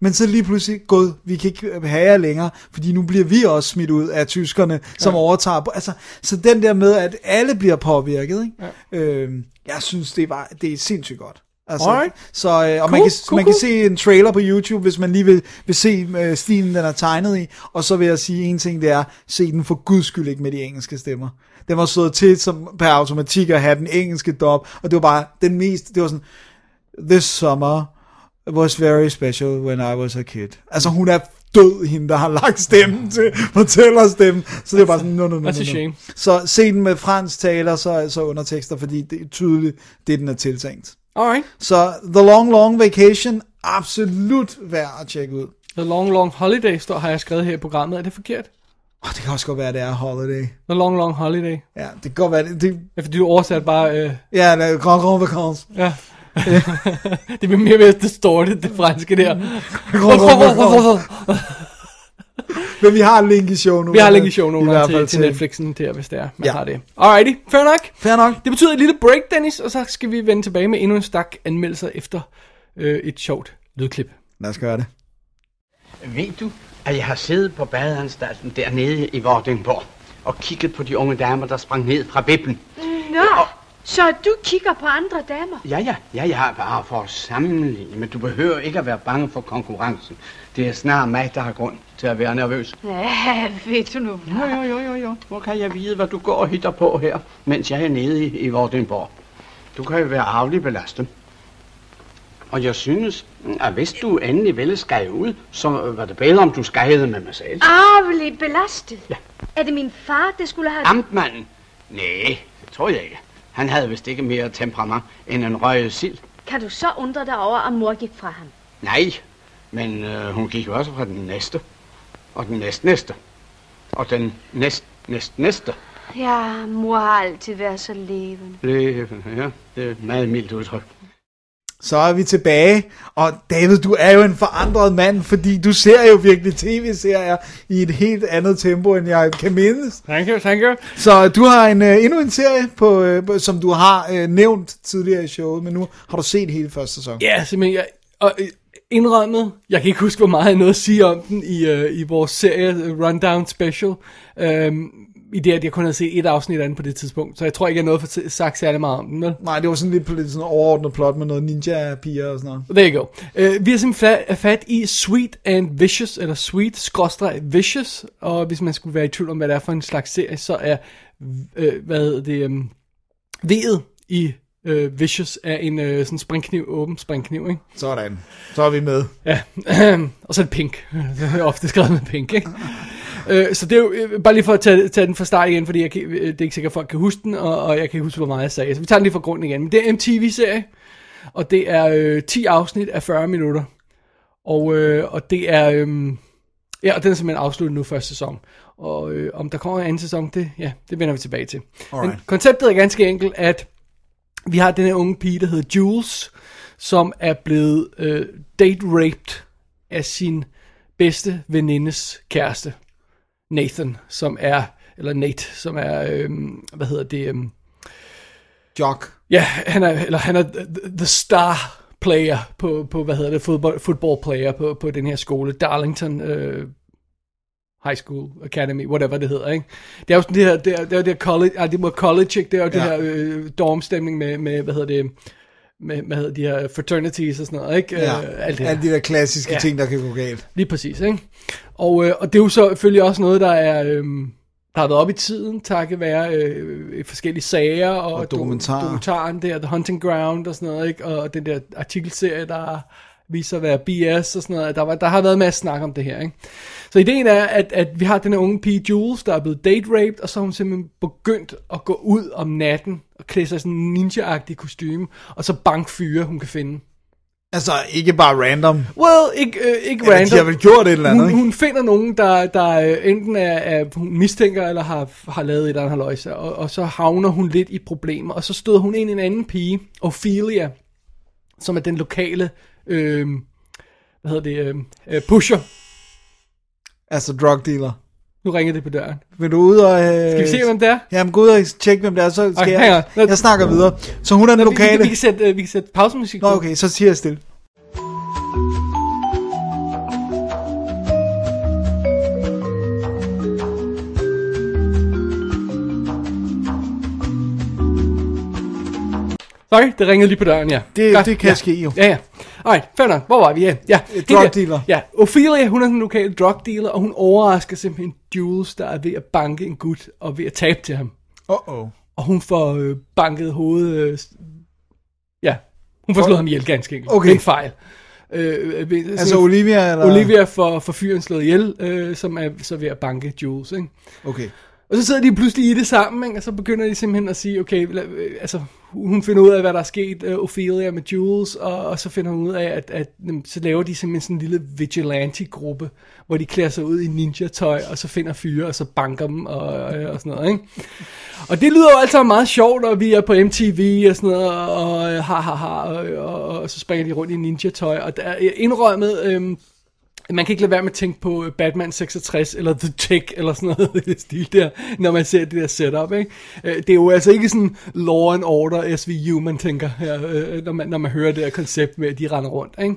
Men så lige pludselig gået, vi kan ikke have jer længere, fordi nu bliver vi også smidt ud af tyskerne, som ja. overtager. Altså, så den der med, at alle bliver påvirket, ikke? Ja. Øh, jeg synes, det, var, det er sindssygt godt. Altså, Alright. så, øh, og Cool, man, kan, cool, man kan cool. se en trailer på YouTube, hvis man lige vil, vil se øh, stilen, den er tegnet i. Og så vil jeg sige en ting, det er, se den for guds skyld ikke med de engelske stemmer. Den var slået til som per automatik at have den engelske dub, og det var bare den mest, det var sådan, this summer was very special when I was a kid. Altså hun er død, hende der har lagt stemmen til, fortæller stemmen. Så det er bare sådan, no, no, no, That's a no, no. shame. Så se den med fransk taler, så, så undertekster, fordi det er tydeligt, det den er tiltænkt. Alright. Så The Long Long Vacation, absolut værd at tjekke ud. The Long Long Holiday står, har jeg skrevet her i programmet. Er det forkert? Oh, det kan også godt være, det er Holiday. The Long Long Holiday. Ja, det kan godt være, det, det Ja, fordi du oversat bare... Øh, ja, det er Grand Grand Vacances. ja. det bliver mere og mere distorted, det franske der. Grand Grand Vacances. Men vi har en link i show nu. Vi har link i show I nogle hvert gange fald til, til Netflixen der, hvis det er, man Ja. har det. Alrighty, fair nok. Fair nok. Det betyder et lille break, Dennis, og så skal vi vende tilbage med endnu en stak anmeldelser efter øh, et sjovt lydklip. Lad os gøre det. Ved du, at jeg har siddet på badeanstalten dernede i Vordingborg og kigget på de unge damer, der sprang ned fra vippen. Nå, så du kigger på andre damer. Ja, ja, ja, jeg er bare for at sammenligne, men du behøver ikke at være bange for konkurrencen. Det er snart mig, der har grund til at være nervøs. Ja, ved du nu. Jo, jo, jo, jo, jo. Hvor kan jeg vide, hvad du går og hitter på her, mens jeg er nede i, i Vordingborg? Du kan jo være arvelig belastet. Og jeg synes, at hvis du endelig ville skære ud, så var det bedre, om du skærede med mig selv. Arveligt belastet. Ja. Er det min far, det skulle have... Amtmanden? Nej, det tror jeg ikke. Han havde vist ikke mere temperament end en røget sild. Kan du så undre dig over, at mor gik fra ham? Nej, men øh, hun gik også fra den næste. Og den næstnæste. Og den næst, næst, næste. Ja, mor har altid været så levende. Levende, ja. Det er et meget mildt udtryk. Så er vi tilbage, og David, du er jo en forandret mand, fordi du ser jo virkelig tv-serier i et helt andet tempo, end jeg kan mindes. Thank you, thank you. Så du har en, uh, endnu en serie, på, uh, som du har uh, nævnt tidligere i showet, men nu har du set hele første sæson. Ja, simpelthen. Jeg, og øh, indrømmet, jeg kan ikke huske, hvor meget jeg nåede at sige om den i, øh, i vores serie øh, Rundown Special. Øhm, I det, at jeg kun havde set et afsnit af den på det tidspunkt. Så jeg tror ikke, jeg nåede få sagt særlig meget om den. Vel? Nej, det var sådan lidt på lidt sådan overordnet plot med noget ninja-piger og sådan noget. There you go. Uh, vi har simpelthen fat, fat i Sweet and Vicious, eller Sweet skråstreg Vicious, og hvis man skulle være i tvivl om, hvad det er for en slags serie, så er, uh, hvad hedder det, um, V'et i uh, Vicious er en uh, sådan springkniv, åben springkniv, ikke? Sådan. Så er vi med. Ja, og så er det pink. Det er ofte skrevet med pink, ikke? Øh, så det er jo øh, bare lige for at tage, tage den fra start igen, fordi jeg kan, øh, det er ikke sikkert, at folk kan huske den, og, og jeg kan ikke huske, hvor meget jeg sagde. Så vi tager den lige fra grunden igen. Men det er en MTV-serie, og det er øh, 10 afsnit af 40 minutter. Og, øh, og det er... Øh, ja, og den er simpelthen afsluttet nu første sæson. Og øh, om der kommer en anden sæson, det, ja, det vender vi tilbage til. Men Alright. konceptet er ganske enkelt, at vi har den her unge pige, der hedder Jules, som er blevet øh, date-raped af sin bedste venindes kæreste, Nathan, som er, eller Nate, som er, øh, hvad hedder det, øh, Jock. ja, han er, eller han er the, star player på, på hvad hedder det, football, football player på, på den her skole, Darlington øh, High School Academy, whatever det hedder, ikke? Det er jo sådan det her, det er, det er det her college, ah, det var college, ikke? Det er jo det Ja. her øh, dormstemning med, med, hvad hedder det, med, hvad hedder de her fraternities og sådan noget, ikke? Ja, Øh, alt det her. alle de der klassiske Ja. ting, der kan gå galt. Lige præcis, ikke? Og, øh, og det er jo så selvfølgelig også noget, der er, øhm, der har været op i tiden, takket være øh, forskellige sager og, Og dokumentarer. Do, dokumentaren der, The Hunting Ground og sådan noget, ikke? og den der artikelserie, der viser sig at være BS og sådan noget. Der, var, der har været masser snak om det her. Ikke? Så ideen er, at, at vi har den her unge pige Jules, der er blevet date-raped, og så har hun simpelthen begyndt at gå ud om natten og klæde sig sådan en ninja-agtig kostume, og så bank fyre, hun kan finde. Altså, ikke bare random. Well, ikke, øh, ikke random. de har vel gjort et eller andet, hun, ikke? hun finder nogen, der, der øh, enten er, er hun mistænker, eller har, har lavet et eller andet haløjse, og, og så havner hun lidt i problemer. Og så støder hun ind i en anden pige, Ophelia, som er den lokale, øh, hvad hedder det, øh, øh, pusher. Altså, drug dealer. Nu ringer det på døren. Vil du ud og... Øh... Skal vi se, hvem det er? Jamen, gå ud og tjek, hvem det er, så skal Okay, jeg... Lad- Jeg snakker videre. Så hun er den Nå, vi, vi, lokale... vi, kan sætte, øh, vi kan sætte pausemusik Nå, på. okay, så siger jeg stille. Sorry, det ringede lige på døren, ja. Det- Godt, det kan ja. ske jo. Ja, ja. Alright, fair nok. Hvor var vi? Ja, ja. Drug der- dealer. Ja, Ophelia, hun er den lokale drug dealer, og hun overrasker simpelthen Jules, der er ved at banke en gut, og ved at tabe til ham. Uh-oh. Og hun får øh, banket hovedet... Øh, ja, hun får slået ham ihjel ganske enkelt. Okay. Ved en fejl. Øh, øh, ved- Altså, sådan- Olivia, eller... Olivia får, får fyren slået ihjel, øh, som er så ved at banke Jules, ikke? Okay. Og så sidder de pludselig i det sammen, ikke? og så begynder de simpelthen at sige, okay, lad- øh, altså, hun finder ud af, hvad der er sket, uh, Ophelia med Jules, og, og så finder hun ud af, at, at at så laver de simpelthen sådan en lille vigilante-gruppe, hvor de klæder sig ud i ninja-tøj, og så finder fyre, og så banker dem, og, og, og sådan noget, ikke? Og det lyder jo altså meget sjovt, og vi er på MTV og sådan noget, og ha ha ha, og, og, og så springer de rundt i ninja-tøj, og der er indrømmet, øhm, man kan ikke lade være med at tænke på øh, Batman 66, eller The Tick, eller sådan noget i det stil der, når man ser det der setup, ikke? Øh, det er jo altså ikke sådan Law and Order SVU, man tænker, her, øh, når, man, når man hører det her koncept med, at de render rundt, ikke?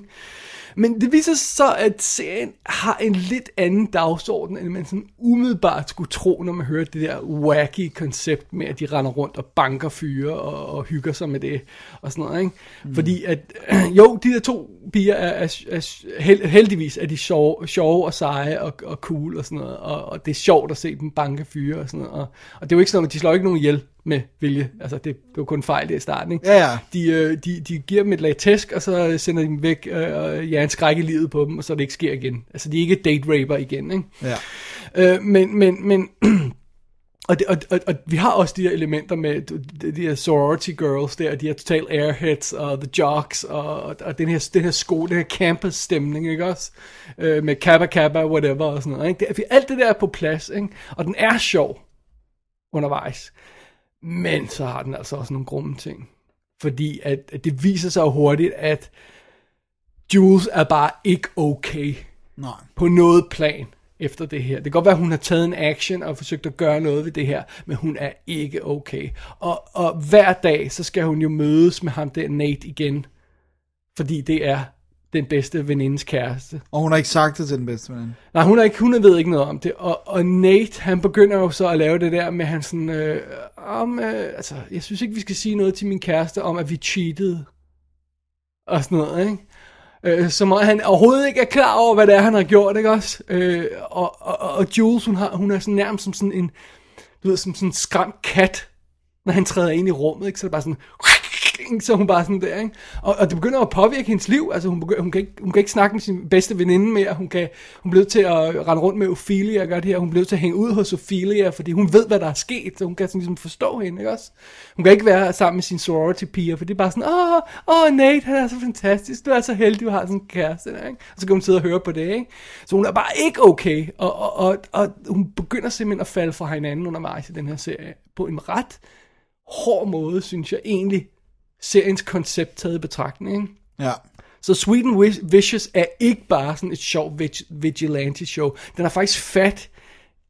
Men det viser sig så, at serien har en lidt anden dagsorden, end man sådan umiddelbart skulle tro, når man hører det der wacky koncept med, at de render rundt og banker fyre og, og hygger sig med det og sådan noget. Ikke? Mm. Fordi at, jo, de der to piger er, er, er held, heldigvis er de sjove, sjove og seje og, og cool og sådan noget, og, og det er sjovt at se dem banke fyre og sådan noget. Og, og det er jo ikke sådan, at de slår ikke nogen ihjel med vilje. Altså, det, det var kun fejl der i starten, ikke? Ja, ja. De, øh, de, de giver dem et lag tæsk, og så sender de dem væk, øh, og ja, en skræk i livet på dem, og så det ikke sker igen. Altså, de er ikke date raper igen, ikke? Ja. Øh, men, men, men, og, det, og, og, og vi har også de her elementer med de, de her sorority girls der, de her total airheads og the jocks og, og, og den her, den her skole, den her campus stemning, ikke også? Øh, med kappa kappa, whatever og sådan noget, ikke? Det, alt det der er på plads, ikke? Og den er sjov undervejs. Men så har den altså også nogle grumme ting. Fordi at, at det viser sig hurtigt, at Jules er bare ikke okay Nej. på noget plan efter det her. Det kan godt være, at hun har taget en action og forsøgt at gøre noget ved det her, men hun er ikke okay. Og, og hver dag, så skal hun jo mødes med ham der Nate igen, fordi det er den bedste venindes kæreste. Og hun har ikke sagt det til den bedste veninde. Nej, hun, er ikke, hun ved ikke noget om det. Og, og Nate, han begynder jo så at lave det der med, han sådan, øh, om, øh, altså, jeg synes ikke, vi skal sige noget til min kæreste om, at vi cheatede. Og sådan noget, ikke? Øh, som om han overhovedet ikke er klar over, hvad det er, han har gjort, ikke også? Øh, og, og, og Jules, hun, har, hun er sådan nærmest som sådan en, du ved, som sådan en skræmt kat, når han træder ind i rummet, ikke? Så er det bare sådan, så hun bare sådan der, ikke? Og, og det begynder at påvirke hendes liv, altså hun, begynder, hun, kan ikke, hun kan ikke snakke med sin bedste veninde mere, hun, kan, hun bliver til at rende rundt med Ophelia og gøre det her, hun bliver til at hænge ud hos Ophelia, fordi hun ved, hvad der er sket, så hun kan sådan ligesom forstå hende, ikke også? Hun kan ikke være sammen med sin sorority piger, for det er bare sådan, åh, åh Nate, han er så fantastisk, du er så heldig, du har sådan en kæreste der, ikke? Og så kan hun sidde og høre på det, ikke? Så hun er bare ikke okay, og, og, og, og hun begynder simpelthen at falde fra hinanden undervejs i den her serie, på en ret hård måde, synes jeg egentlig, seriens koncept taget i betragtning. Ikke? Ja. Så Wi- Vicious er ikke bare sådan et sjovt vig- vigilante show. Den har faktisk fat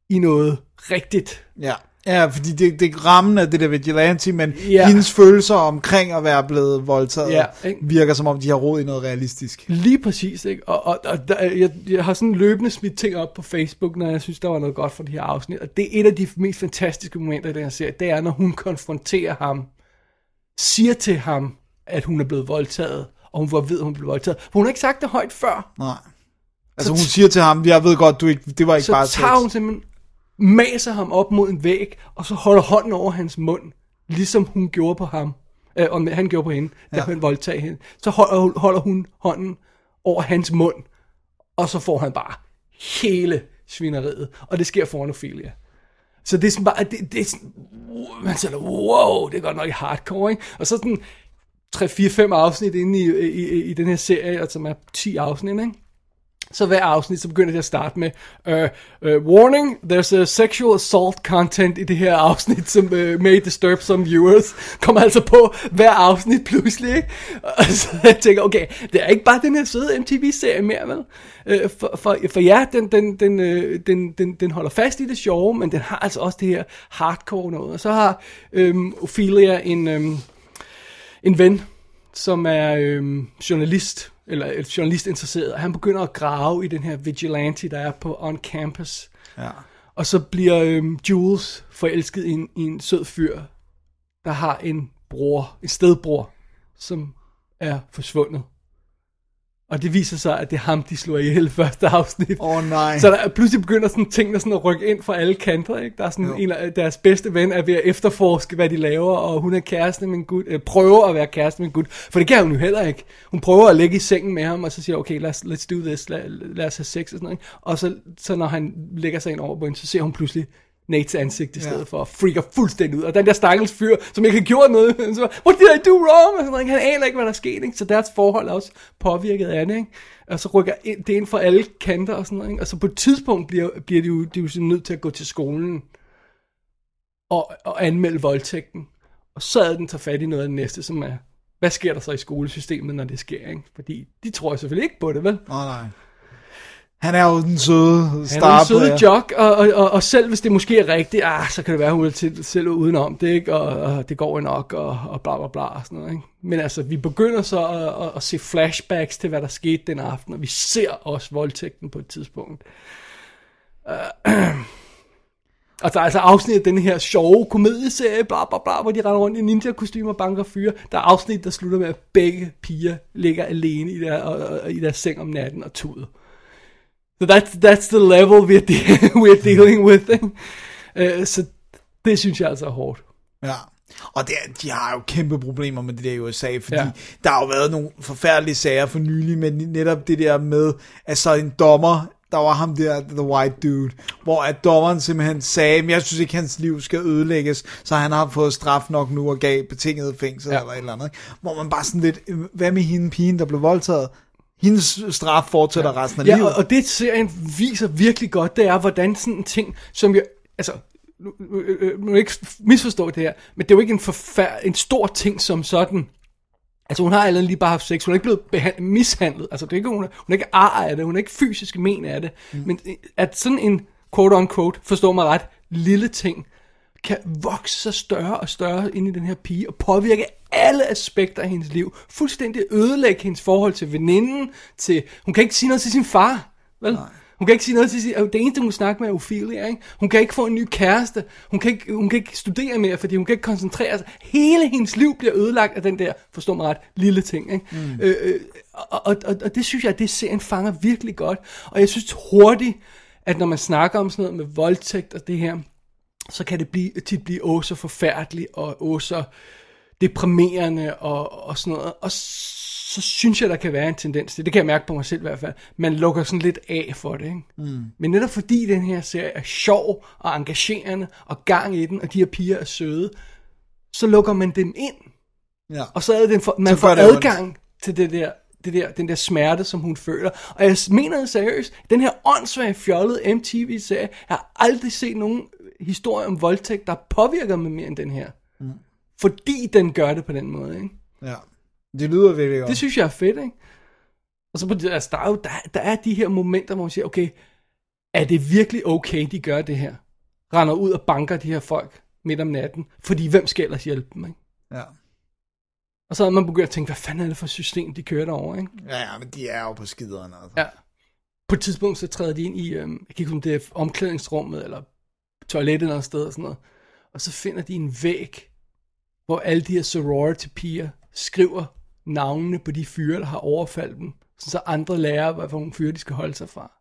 i noget rigtigt. Ja. Ja, fordi det, det er rammen af det der vigilante, men Ja. hendes følelser omkring at være blevet voldtaget, Ja, ja, ikke? virker som om, de har råd i noget realistisk. Lige præcis, ikke? Og, og, og der, jeg, jeg har sådan løbende smidt ting op på Facebook, når jeg synes, der var noget godt for de her afsnit. Og det er et af de mest fantastiske momenter i den her serie, det er, når hun konfronterer ham, siger til ham, at hun er blevet voldtaget, og hun får at vide, at hun blev voldtaget. For hun har ikke sagt det højt før. Nej. Altså Så hun siger til ham, jeg ved godt, du ikke, det var ikke så bare tager sex. hun simpelthen maser ham op mod en væg, og så holder hånden over hans mund, ligesom hun gjorde på ham, øh, og han gjorde på hende, da Ja. han voldtag hende. Så holder, holder hun hånden over hans mund, og så får han bare hele svineriet, og det sker foran Ophelia. Så det er sådan bare, det, det er sådan, man siger, wow, det er godt nok hardcore, ikke? Og så sådan 3-4-5 afsnit inde i, i, i, i den her serie, altså med 10 afsnit, ikke? Så hver afsnit, så begynder det at starte med, uh, uh, warning, there's a sexual assault content i det her afsnit, som uh, may disturb some viewers. Kommer altså på hver afsnit pludselig, ikke? Og så jeg tænker, okay, det er ikke bare den her søde MTV-serie mere, vel? Uh, for, for, for ja, den, den, den, uh, den, den, den holder fast i det sjove, men den har altså også det her hardcore noget. Og så har um, Ophelia en, um, en ven, som er um, journalist, eller eller journalistinteresseret, og han begynder at grave i den her vigilante, der er på on campus. Ja. Og så bliver øhm, Jules forelsket i en, i en sød fyr, der har en bror, en stedbror, som er forsvundet. Og det viser sig, at det er ham, de slår ihjel i første afsnit. Åh, nej. Så der pludselig begynder sådan tingene sådan at rykke ind fra alle kanter, ikke? Der er sådan Jo. en af deres bedste ven er ved at efterforske, hvad de laver, og hun er kæreste med en gut, øh, prøver at være kæreste med en gut, for det kan hun jo heller ikke. Hun prøver at ligge i sengen med ham, og så siger okay, let's, let's do this, lad, lad os have sex og sådan noget, ikke? Og så, så når han lægger sig ind over på hende, så ser hun pludselig Nates ansigt i stedet Ja. for, og freaker fuldstændig ud. Og den der stakkels fyr, som ikke har gjort noget, så what did I do wrong? Og sådan? Han aner ikke, hvad der er sket, ikke? Så deres forhold er også påvirket af det, ikke? Og så rykker det ind fra alle kanter og sådan noget, ikke? Og så på et tidspunkt bliver, bliver de jo, de jo nødt til at gå til skolen og, og anmelde voldtægten. Og så den tager fat i noget af det næste, som er, hvad sker der så i skolesystemet, når det sker, ikke? Fordi de tror selvfølgelig ikke på det, vel? Åh, nej. Han er jo den søde Han er en star søde jock, og, og, og, og selv hvis det måske er rigtigt, ah, så kan det være, hun er til, selv udenom det, ikke? Og, og det går jo nok, og, og bla bla bla, og sådan noget, ikke? Men altså, vi begynder så at, at, at se flashbacks til, hvad der skete den aften, og vi ser også voldtægten på et tidspunkt. Uh, og der er altså afsnit af den her sjove komedieserie, bla bla bla, hvor de render rundt i ninja-kostymer og banker fyre. Der er afsnit, der slutter med, at begge piger ligger alene i, der, og, og, i deres seng om natten og tuder. So that's, that's the level we're, de- we're dealing with. Ikke? Uh, så det synes jeg altså er hårdt. Ja. Og det, de har jo kæmpe problemer med det der i USA, fordi Ja. der har jo været nogle forfærdelige sager for nylig, men netop det der med, at så en dommer, der var ham der, the white dude, hvor at dommeren simpelthen sagde, men jeg synes ikke, hans liv skal ødelægges, så han har fået straf nok nu og gav betinget fængsel Ja. eller et eller andet. ikke? Hvor man bare sådan lidt, øh, hvad med hende pigen, der blev voldtaget? Hendes straf fortsætter ja. resten af Ja, livet. og, og det serien viser virkelig godt, det er, hvordan sådan en ting, som jo, altså, nu, nu, nu, nu ikke misforstå det her, men det er jo ikke en, forfær- en stor ting som sådan. Altså hun har allerede lige bare haft sex, hun er ikke blevet behandlet, mishandlet, altså det er ikke, hun, er, hun er ikke ar af det, hun er ikke fysisk men af det, mm. men at sådan en quote-unquote, forstår mig ret, lille ting, kan vokse sig større og større ind i den her pige, og påvirke alle aspekter af hendes liv, fuldstændig ødelægge hendes forhold til veninden, til, hun kan ikke sige noget til sin far, vel? Nej. Hun kan ikke sige noget til sin, det eneste hun snakker med er Ophelia, ikke? Hun kan ikke få en ny kæreste, hun kan ikke, hun kan ikke studere mere, fordi hun kan ikke koncentrere sig. Hele hendes liv bliver ødelagt af den der, forstå mig ret, lille ting, ikke? Mm. Øh, øh, og, og, og, og det synes jeg, at det serien fanger virkelig godt, og jeg synes hurtigt, at når man snakker om sådan noget med voldtægt og det her, så kan det blive, tit blive åh så forfærdeligt og åh så deprimerende og, og sådan noget. Og så synes jeg, der kan være en tendens til, det kan jeg mærke på mig selv i hvert fald, man lukker sådan lidt af for det. Ikke? Mm. Men netop fordi den her serie er sjov og engagerende og gang i den, og de her piger er søde, så lukker man dem ind. ja. Og så er det, for, man Så får det ondt. adgang til det der, det der, den der smerte, som hun føler. Og jeg mener det seriøst, den her åndssvage fjollede MTV-serie, jeg har aldrig set nogen historie om voldtægt, der påvirker mig mere end den her. Mm. Fordi den gør det på den måde, ikke? ja. Det lyder virkelig godt. Det synes jeg er fedt, ikke? Og så på det, altså, der, er jo, der, der er de her momenter, hvor man siger, okay, er det virkelig okay, de gør det her? Render ud og banker de her folk midt om natten, fordi hvem skal ellers hjælpe dem, ikke? Ja. Og så er man begyndt at tænke, hvad fanden er det for et system, de kører derover, ikke? ja, ja, men de er jo på skiderne. Altså. Ja. På et tidspunkt, så træder de ind i, øhm, jeg kan ikke huske, om det er omklædningsrummet, eller toilettet eller noget sted, og sådan noget. Og så finder de en væg, hvor alle de her sorority-piger skriver navnene på de fyre, der har overfaldt dem, så andre lærer, hvad for nogle fyre de skal holde sig fra.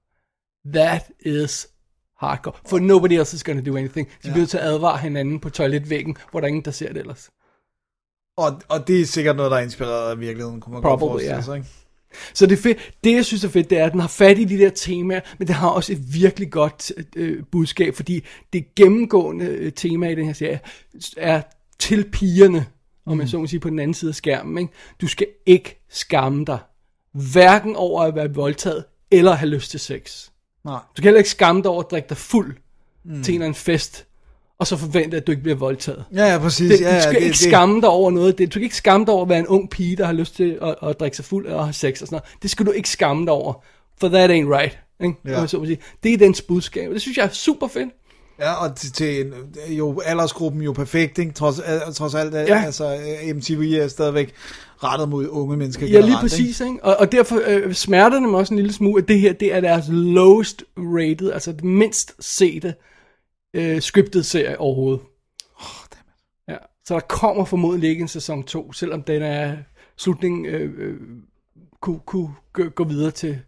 That is hardcore. For nobody else is gonna do anything. De bliver til at advare hinanden på toiletvæggen, hvor der er ingen, der ser det ellers. Og, og det er sikkert noget, der er inspireret af virkeligheden, kunne man godt Probably, forestille ja. sig, ikke? Så det, fedt. det, jeg synes er fedt, det er, at den har fat i de der temaer, men det har også et virkelig godt øh, budskab, fordi det gennemgående øh, tema i den her serie er til pigerne, om jeg så må sige, på den anden side af skærmen. Ikke? Du skal ikke skamme dig. Hverken over at være voldtaget, eller have lyst til sex. Nej. Du kan heller ikke skamme dig over at drikke dig fuld mm. til en eller anden fest, og så forvente, at du ikke bliver voldtaget. Ja, ja, præcis. Det, ja, du skal ja, ikke det, skamme dig over noget. Det, du kan ikke skamme dig over at være en ung pige, der har lyst til at, at drikke sig fuld og have sex og sådan noget. Det skal du ikke skamme dig over. For that ain't right. Ikke? Ja. Ja. Så sige. Det er dens budskab. Det synes jeg er super fedt. Ja, og til, til en, jo aldersgruppen jo perfekt, ikke? Trods, trods alt, ja. Ja. altså MTV er stadigvæk rettet mod unge mennesker Ja, lige præcis. Ikke? Og, og derfor øh, smerter det mig også en lille smule, at det her, det er deres lowest rated, altså det mindst sete øh, scripted serie overhovedet. Ja, så der kommer formodentlig ikke en sæson 2, selvom den er slutningen øh, øh, kunne, kunne gå, gå videre til...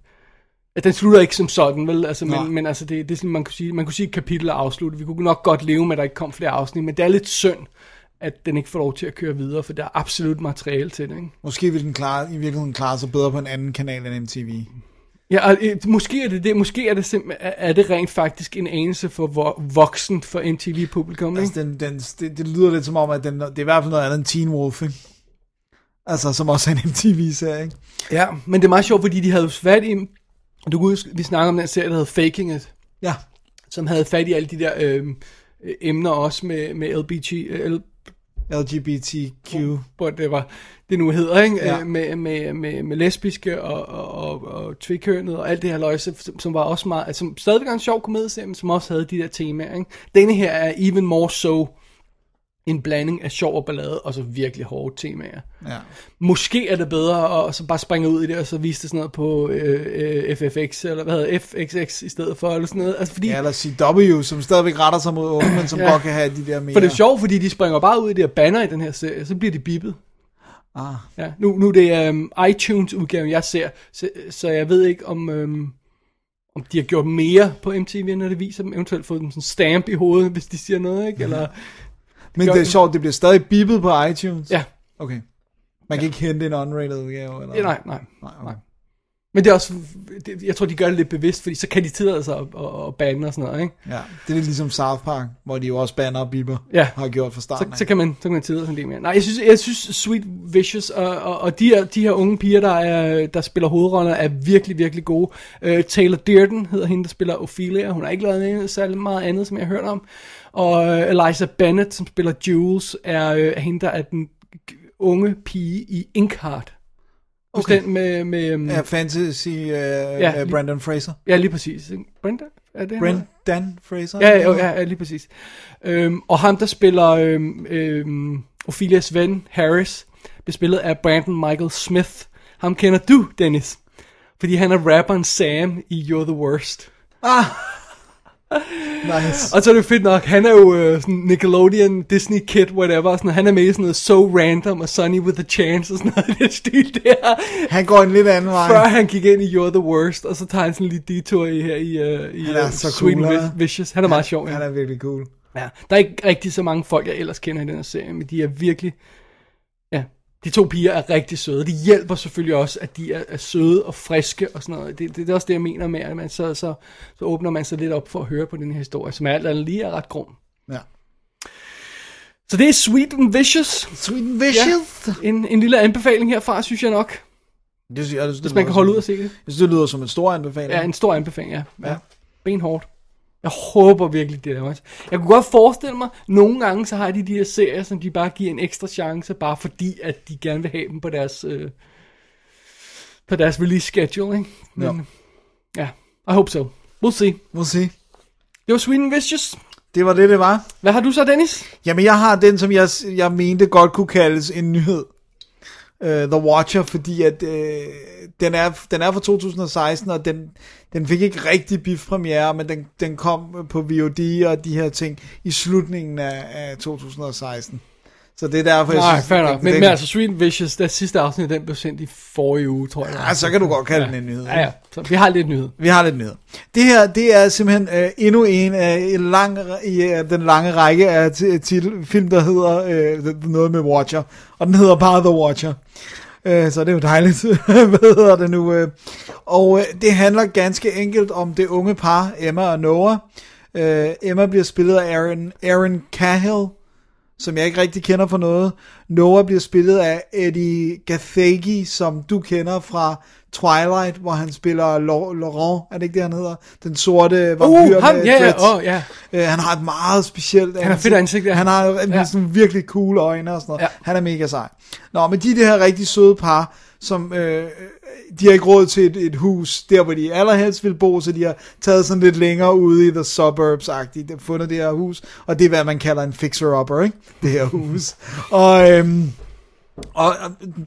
Ja, den slutter ikke som sådan, vel? Altså, men, men altså, det, det er sådan, man kunne sige, man kunne sige, at kapitlet er afsluttet. Vi kunne nok godt leve med, at der ikke kom flere afsnit, men det er lidt synd, at den ikke får lov til at køre videre, for der er absolut materiale til det, ikke? Måske vil den klare, i virkeligheden klare sig bedre på en anden kanal end MTV. Ja, og, øh, måske er det det, måske er det simpelthen, er det rent faktisk en anelse for vo- voksen for MTV-publikum, ikke? Altså, den, den, det, det lyder lidt som om, at den, det er i hvert fald noget andet end Teen Wolf, ikke? Altså, som også er en MTV-serie, ikke? Ja, men det er meget sjovt, fordi de havde fat i, du kunne huske, vi snakker om den serie, der hed Faking It, Ja, som havde fat i alle de der øh, øh, emner også med, med LBG, øh, LGBTQ. hvor det var, det nu hedder, ikke? Ja. Ja. Med, med, med, med lesbiske og, og, og, og tvikønnet og alt det her løjse, som, som var også meget, altså, som stadigvæk var en sjov komedieserie, men som også havde de der temaer, ikke? Denne her er even more so en blanding af sjov og ballade, og så virkelig hårde temaer. Ja. Måske er det bedre at så bare springe ud i det, og så vise det sådan noget på øh, øh, FFX, eller hvad hedder det, FXX i stedet for, eller sådan noget. Altså, fordi, ja, eller CW, som stadigvæk retter sig mod unge, men som Ja. godt kan have de der mere... For det er sjovt, fordi de springer bare ud i de her banner i den her serie, så bliver de bippet. Ah. Ja, nu, nu er det um, iTunes-udgaven, jeg ser, så, så jeg ved ikke, om, um, om de har gjort mere på MTV, når det viser dem, eventuelt fået dem sådan stamp i hovedet, hvis de siger noget, ikke? Eller, Men gør det er sjovt, det bliver stadig bippet på iTunes. ja, Okay. Man kan ikke hente en unrated udgave, eller? ja, nej, nej. Nej, okay. Men det er også, det, jeg tror, de gør det lidt bevidst, fordi så kan de tillade sig at, at, at bande og sådan noget, ikke? Ja, det er lidt ligesom South Park, hvor de jo også banner og bipper, Ja. har gjort fra Så, starten så, kan man, så kan man tillade sig en del mere. Nej, jeg synes, jeg synes Sweet Vicious og, og, og de, her, de her unge piger, der, er, der spiller hovedroller, er virkelig, virkelig gode. Uh, Taylor Dearden hedder hende, der spiller Ophelia. Hun har ikke lavet særlig meget andet, som jeg har hørt om. Og uh, Eliza Bennett, som spiller Jules, er uh, hende, der er den unge pige i Inkheart. Okay. den med... med um, Ja, fantasy uh, ja, med lige- Brandon Fraser. ja, lige præcis. Brenda? Er det? Brendan Fraser? Ja, ja, ja, ja lige præcis. Øhm, og ham, der spiller øhm, øhm, Ophelias ven, Harris, bliver spillet af Brandon Michael Smith. Ham kender du, Dennis. Fordi han er rapperen Sam i You're the Worst. Nice. Og så er det fedt nok, han er jo øh, sådan Nickelodeon, Disney Kid, whatever. Sådan, han er med i sådan noget So Random og Sunny with a Chance og sådan noget i den stil der. Han går en lidt anden vej. Før han gik ind i You're the Worst, og så tager han sådan en lille detour i her i, uh, i Han er uh, så Sweet cool, and han er. Vicious. Han meget sjov, ja. Han er virkelig cool. Ja, der er ikke rigtig så mange folk, jeg ellers kender i den her serie, men de er virkelig... De to piger er rigtig søde. De hjælper selvfølgelig også, at de er, er søde og friske og sådan noget. Det, det, det er også det, jeg mener med, at man så, så, så åbner man sig lidt op for at høre på den her historie, som alt andet lige er ret grum. Ja. Så det er Sweet and Vicious. Sweet and Vicious. Ja. En, en lille anbefaling herfra, synes jeg nok, Det, synes jeg, det, hvis man kan holde ud og se det. Jeg synes, det lyder som en stor anbefaling. Ja, en stor anbefaling, ja. Ja. ja. Benhårdt. Jeg håber virkelig, det er også. Jeg kunne godt forestille mig, nogle gange så har de de her serier, som de bare giver en ekstra chance, bare fordi, at de gerne vil have dem på deres, øh, på deres release schedule, ikke? Men, ja, I hope so. We'll see. We'll see. Det var Sweden Vicious. Det var det, det var. Hvad har du så, Dennis? Jamen, jeg har den, som jeg, jeg mente godt kunne kaldes en nyhed. Uh, The Watcher, fordi at uh, den, er, den er fra 2016, og den, den fik ikke rigtig bifpremiere, men den, den kom på VOD og de her ting i slutningen af, af 2016. Så det er derfor, jeg Nej, synes... fair nok. den- Men, den- men altså, Sweet Vicious, der sidste afsnit, den blev sendt i forrige uge, tror jeg. Ja, så kan du godt kalde den en nyhed. Ja, ja. Så vi har lidt nyhed. Vi har lidt nyhed. Det her, det er simpelthen øh, endnu en af en lang, i øh, den lange række af ti- titel, film, der hedder øh, noget med Watcher. Og den hedder bare The Watcher. Øh, så det er jo dejligt. Hvad hedder det nu? Øh? Og øh, det handler ganske enkelt om det unge par, Emma og Noah. Øh, Emma bliver spillet af Aaron, Aaron Cahill, som jeg ikke rigtig kender for noget. Noah bliver spillet af Eddie Gathegi, som du kender fra Twilight, hvor han spiller Laurent, er det ikke det, han hedder? Den sorte vampyr Uh, ham, med ja, dreads. åh, ja. Øh, han har et meget specielt har fedt ansigt, ja. Han har Ja. sådan virkelig cool øjne og sådan noget. Ja. Han er mega sej. Nå, men de er det her rigtig søde par, som øh, de har ikke råd til et, et hus, der hvor de allerhelst vil bo, så de har taget sådan lidt længere ude i the suburbs-agtigt, fundet det her hus, og det er hvad man kalder en fixer-upper, ikke? Det her hus. og, øhm, og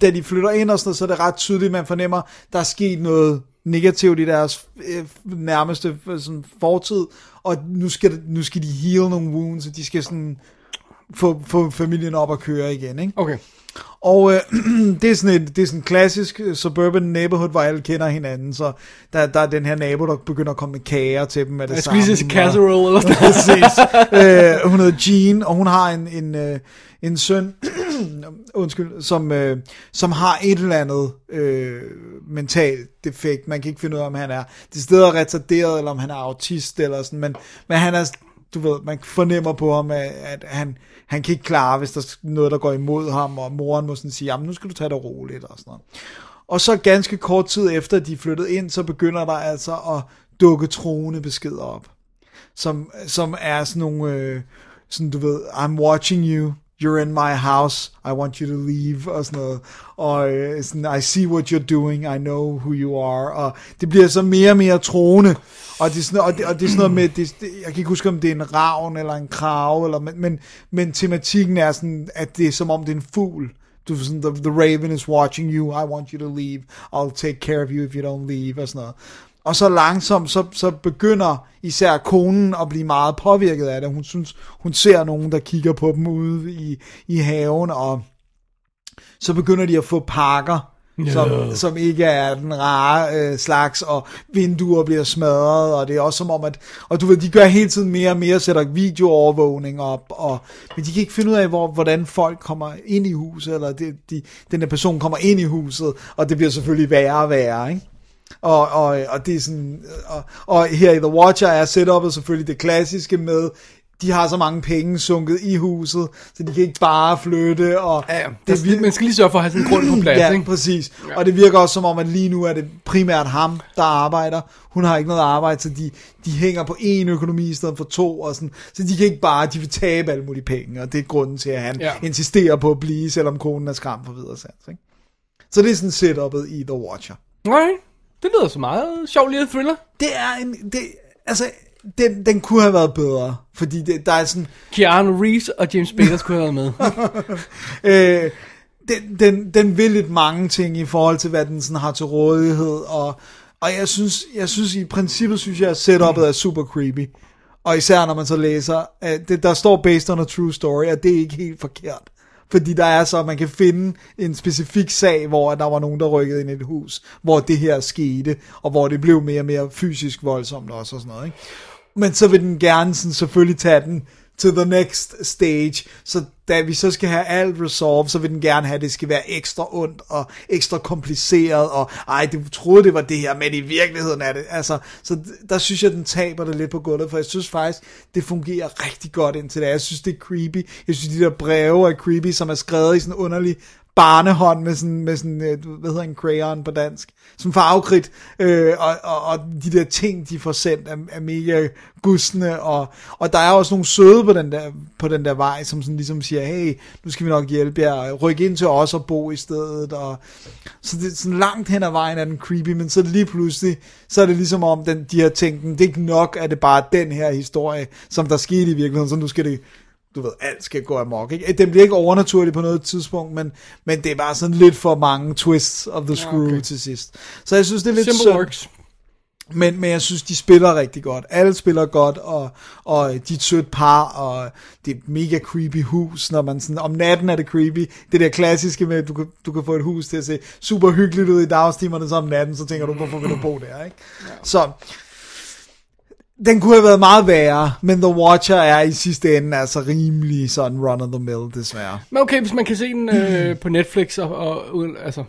da de flytter ind og sådan noget, så er det ret tydeligt, at man fornemmer, der er sket noget negativt i deres øh, nærmeste øh, sådan, fortid, og nu skal, nu skal de heal nogle wounds, og de skal sådan få, få familien op at køre igen, ikke? Okay. Og øh, det, er sådan et, det er sådan en klassisk øh, suburban neighborhood, hvor alle kender hinanden, så der, der er den her nabo, der begynder at komme med kager til dem med det Jeg samme. spiser og- casserole eller sådan noget. Præcis. øh, hun hedder Jean, og hun har en, en, øh, en søn, undskyld, som, øh, som har et eller andet øh, mentalt defekt. Man kan ikke finde ud af, om han er det steder retarderet, eller om han er autist, eller sådan, men, men han er, du ved, man fornemmer på ham, at, at han, han kan ikke klare, hvis der er noget, der går imod ham, og moren må sådan sige, jamen nu skal du tage det roligt, og sådan noget. Og så ganske kort tid efter, de er flyttet ind, så begynder der altså at dukke troende beskeder op som, som er sådan nogle, øh, sådan du ved, I'm watching you, you're in my house, I want you to leave, og sådan noget, og øh, sådan, I see what you're doing, I know who you are, og det bliver så mere og mere troende, og det er sådan, og det, og det er sådan noget med, det, det, jeg kan ikke huske, om det er en ravn, eller en krav, eller, men, men, men tematikken er sådan, at det er som om det er en fugl, du sådan, the, the raven is watching you, I want you to leave, I'll take care of you if you don't leave, og sådan noget. Og så langsomt, så, så begynder især konen at blive meget påvirket af det. Hun synes, hun ser nogen, der kigger på dem ude i, i haven, og så begynder de at få pakker, som, som ikke er den rare øh, slags, og vinduer bliver smadret, og det er også som om, at, og du ved, de gør hele tiden mere og mere, sætter videoovervågning op, og, men de kan ikke finde ud af, hvor, hvordan folk kommer ind i huset, eller det, de, den der person kommer ind i huset, og det bliver selvfølgelig værre og værre, ikke? Og, og, og det er sådan, og, og her i The Watcher er setupet selvfølgelig det klassiske med, de har så mange penge sunket i huset, så de kan ikke bare flytte, og Ja, ja. det, Det, man skal lige sørge for at have en grund på plads, ja, ikke? præcis. Og det virker også som om, at lige nu er det primært ham, der arbejder. Hun har ikke noget arbejde, så de, de hænger på én økonomi i stedet for to, og sådan, så de kan ikke bare, de vil tabe alle mulige penge, og det er grunden til, at han Ja. ja. insisterer på at blive, selvom konen er skræmt for videre sans, ikke? Så det er sådan setupet i The Watcher. Nej, det lyder så meget sjov lille thriller. Det er en, det, altså, den, den kunne have været bedre, fordi det, der er sådan, Keanu Reeves og James Spader skulle have været med. øh, den, den, den vil lidt mange ting i forhold til, hvad den sådan har til rådighed, og, og jeg synes, jeg synes i princippet, synes jeg, at setupet er super creepy. Og især når man så læser, at det, der står based on a true story, at det er ikke helt forkert. Fordi der er så, at man kan finde en specifik sag, hvor der var nogen, der rykkede ind i et hus, hvor det her skete, og hvor det blev mere og mere fysisk voldsomt også og sådan noget. Ikke? Men så vil den gerne sådan selvfølgelig tage den to the next stage, så da vi så skal have alt resolve, så vil den gerne have, at det skal være ekstra ondt og ekstra kompliceret, og ej, du troede, det var det her, men i virkeligheden er det, altså, så der synes jeg, den taber det lidt på gulvet, for jeg synes faktisk, det fungerer rigtig godt indtil det. Jeg synes, det er creepy. Jeg synes, de der breve er creepy, som er skrevet i sådan en underlig barnehånd med sådan, med sådan øh, hvad hedder en crayon på dansk, som farvekridt, øh, og, og, og, de der ting, de får sendt, er, er mega gusne, og, og der er også nogle søde på den, der, på den der vej, som sådan ligesom siger, hey, nu skal vi nok hjælpe jer, ryk ind til os og bo i stedet, og så det er sådan langt hen ad vejen er den creepy, men så lige pludselig, så er det ligesom om, den, de har tænkt, det er ikke nok, at det bare er den her historie, som der skete i virkeligheden, så nu skal det du ved, alt skal gå amok. Ikke? Den bliver ikke overnaturlig på noget tidspunkt, men, men det er bare sådan lidt for mange twists of the screw okay. til sidst. Så jeg synes, det er lidt Simple synd. works. Men, men jeg synes, de spiller rigtig godt. Alle spiller godt, og, og de er et sødt par, og det er et mega creepy hus, når man sådan, om natten er det creepy. Det der klassiske med, at du kan, du kan få et hus til at se super hyggeligt ud i dagstimerne, så om natten, så tænker du, hvorfor vil du bo der, ikke? Ja. Så, den kunne have været meget værre, men The Watcher er i sidste ende altså rimelig sådan run of the mill, desværre. Men okay, hvis man kan se den øh, på Netflix, og, og altså,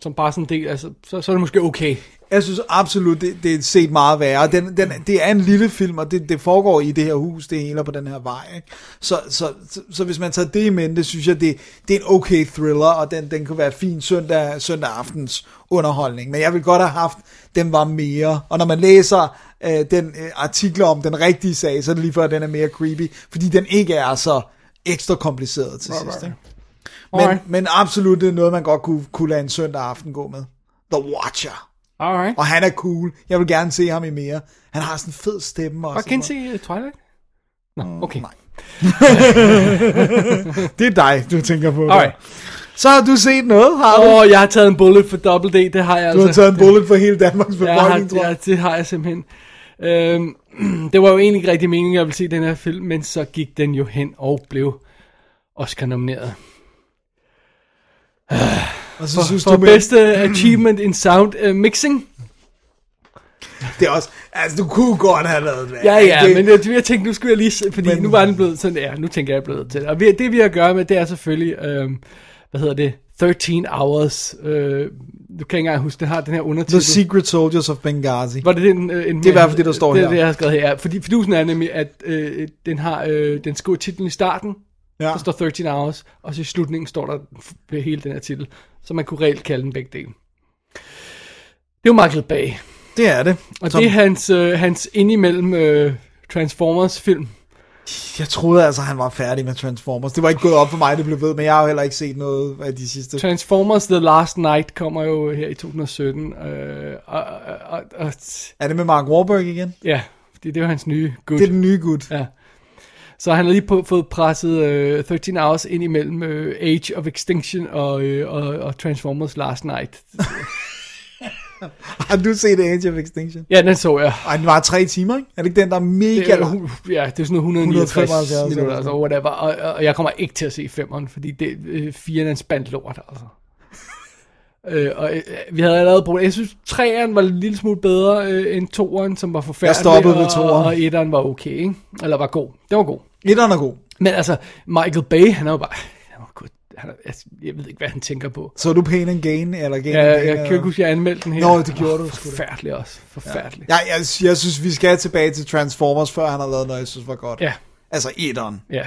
som bare sådan en del, altså, så, så er det måske okay. Jeg synes absolut, det, det er set meget værre. Den, den, det er en lille film, og det, det foregår i det her hus, det hele på den her vej. Ikke? Så, så, så, så hvis man tager det i mente, synes jeg, det, det er en okay thriller, og den, den kunne være fin søndag, søndag aftens underholdning. Men jeg vil godt have haft, den var mere. Og når man læser øh, den øh, artikler om den rigtige sag, så er det lige før, at den er mere creepy, fordi den ikke er så ekstra kompliceret til Right, sidst. right. Ikke? Men, Alright. men absolut, det er noget, man godt kunne, kunne lade en søndag aften gå med. The Watcher. Alright. Og han er cool. Jeg vil gerne se ham i mere. Han har sådan en fed stemme også. Og kan se uh, Twilight? Nå, okay. nej. Det er dig, du tænker på. Alright. Så har du set noget, har du? Åh, oh, jeg har taget en bullet for Double D, det har jeg Du altså. har taget en bullet for hele Danmarks befolkning, tror ja, jeg. det har jeg simpelthen. Øhm, det var jo egentlig ikke rigtig meningen, jeg ville se den her film, men så gik den jo hen og blev Oscar-nomineret. Og så For, synes for du, med, bedste achievement in sound uh, mixing. det er også, altså du kunne godt have lavet det. Ja, ja, det, men jeg, jeg tænkte, nu skulle jeg lige, fordi Men- nu var den blevet sådan, ja, nu tænker jeg, jeg blevet til det. Og vi, det vi har at gøre med, det er selvfølgelig, øhm, hvad hedder det, 13 Hours, øh, du kan ikke engang huske, den har den her The undertitel. Secret Soldiers of Benghazi. Var det den, øh, en, Det er i hvert fald det, der står det, her. Det er jeg har skrevet her. Fordi fidusen er nemlig, at øh, den har, øh, den skriver titlen i starten, Ja. der står 13 Hours, og så i slutningen står der hele den her titel, så man kunne reelt kalde den begge dele. Det er jo Michael Bay, Det er det. og Som- det er hans, øh, hans indimellem øh, Transformers film. Jeg troede altså, han var færdig med Transformers. Det var ikke gået op for mig, det blev ved, men jeg har jo heller ikke set noget af de sidste. Transformers The Last Night kommer jo her i 2017, øh, og, og, og, Er det med Mark Wahlberg igen? ja, det er jo hans nye gut. Det er den nye gut. Ja. Så han har lige på, fået presset øh, 13 Hours ind imellem øh, Age of Extinction og, øh, og, og Transformers Last Night. Har du set Age of Extinction? Ja, den så jeg. Ej, den var tre timer, ikke? Er det ikke den, der er mega Det er, lang? ja, det er sådan noget 169 175 minutter, eller altså whatever. Og, og jeg kommer ikke til at se femmeren, fordi det, øh, firen er en spændt lort, altså. Øh, og øh, vi havde allerede brugt, jeg synes, træeren var en lille smule bedre øh, end toeren, som var forfærdelig. stoppede ved og- toeren. Og etteren var okay, ikke? Eller var god. Det var god. Etteren er god. Men altså, Michael Bay, han er jo bare... Han er, jeg, ved ikke, hvad han tænker på. Så er du Pain and Gain, eller Gain Ja, and jeg, Gain, jeg kan eller- ikke huske, jeg anmeldte den her. Nå, det gjorde du sgu. Forfærdelig også. Forfærdelig. Ja, jeg, jeg synes, vi skal tilbage til Transformers, før han har lavet noget, jeg synes var godt. Ja. Altså etteren. Ja.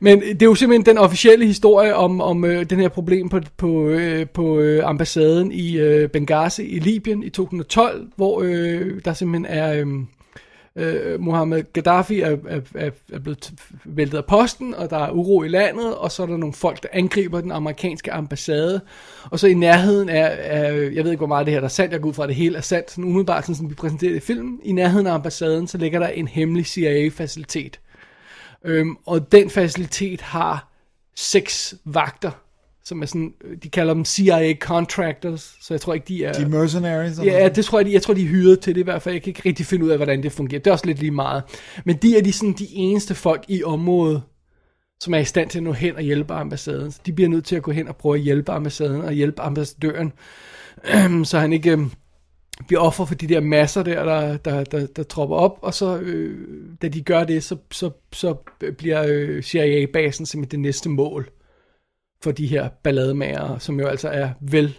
Men det er jo simpelthen den officielle historie om, om øh, den her problem på, på, øh, på øh, ambassaden i øh, Benghazi i Libyen i 2012, hvor øh, der simpelthen er... Øh, øh, Mohammed Gaddafi er, er, er, er blevet væltet af posten, og der er uro i landet, og så er der nogle folk, der angriber den amerikanske ambassade, og så i nærheden er, er jeg ved ikke, hvor meget det her der er sandt, jeg går ud fra, at det hele er sandt, sådan umiddelbart, sådan som vi præsenterede i filmen, i nærheden af ambassaden, så ligger der en hemmelig CIA-facilitet. Øhm, og den facilitet har seks vagter, som er sådan, øh, de kalder dem CIA contractors, så jeg tror ikke, de er... De mercenaries. Ja, sådan. det tror jeg, de, jeg tror, de er hyret til det i hvert fald. Jeg kan ikke rigtig finde ud af, hvordan det fungerer. Det er også lidt lige meget. Men de er de, sådan, de eneste folk i området, som er i stand til at nå hen og hjælpe ambassaden. Så de bliver nødt til at gå hen og prøve at hjælpe ambassaden og hjælpe ambassadøren, så han ikke øh, bliver offer for de der masser der, der, der, der, der tropper op. Og så, øh, da de gør det, så, så, så bliver øh, CIA-basen simpelthen det næste mål for de her ballademager, som jo altså er vel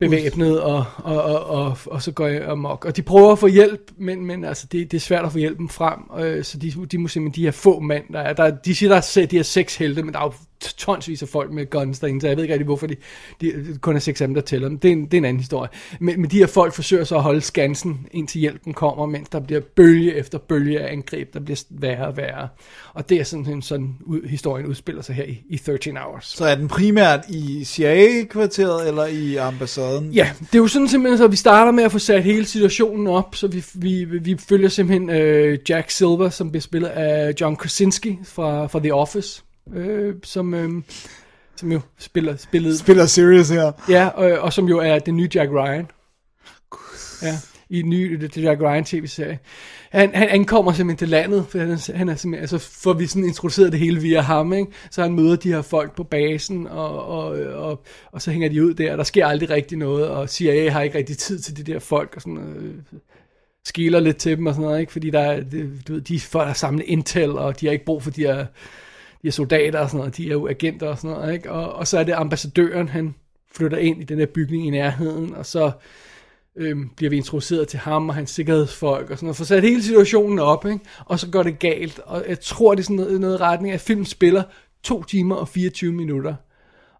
bevæbnet, og, og, og, og, og så går jeg amok. Og de prøver at få hjælp, men, men altså, det, det er svært at få hjælpen frem, øh, så de, de må simpelthen, de her få mand, der er, der, de siger, der er, de er seks helte, men der er jo tonsvis af folk med guns derinde, så jeg ved ikke rigtig, hvorfor de, de kun er seks af dem, der tæller dem. Det er en, det er en anden historie. Men, men de her folk forsøger så at holde skansen, indtil hjælpen kommer, mens der bliver bølge efter bølge af angreb, der bliver værre og værre. Og det er sådan, sådan ud, historien udspiller sig her i, i 13 Hours. Så er den primært i CIA-kvarteret, eller i ambassaden? Ja, det er jo sådan simpelthen, så vi starter med at få sat hele situationen op, så vi, vi, vi følger simpelthen øh, Jack Silver, som bliver spillet af John Krasinski fra, fra The Office, øh, som, øh, som jo spiller, spillede, Spiller Sirius her. ja, og, og som jo er den nye Jack Ryan. Ja. i den nye The Jack Ryan tv-serie. Han, han ankommer simpelthen til landet, for han er, han er simpelthen, altså får vi sådan introduceret det hele via ham, ikke? Så han møder de her folk på basen, og, og, og, og så hænger de ud der, og der sker aldrig rigtig noget, og CIA har ikke rigtig tid til de der folk, og sådan øh, skiller lidt til dem og sådan noget, ikke? Fordi der er, det, du ved, de folk har samlet intel, og de har ikke brug for de her, de her soldater og sådan noget, de er jo agenter og sådan noget, ikke? Og, og så er det ambassadøren, han flytter ind i den her bygning i nærheden, og så øhm, bliver vi introduceret til ham og hans sikkerhedsfolk og sådan noget, for sat hele situationen op, ikke? og så går det galt, og jeg tror, det er sådan noget, noget retning, at filmen spiller 2 timer og 24 minutter.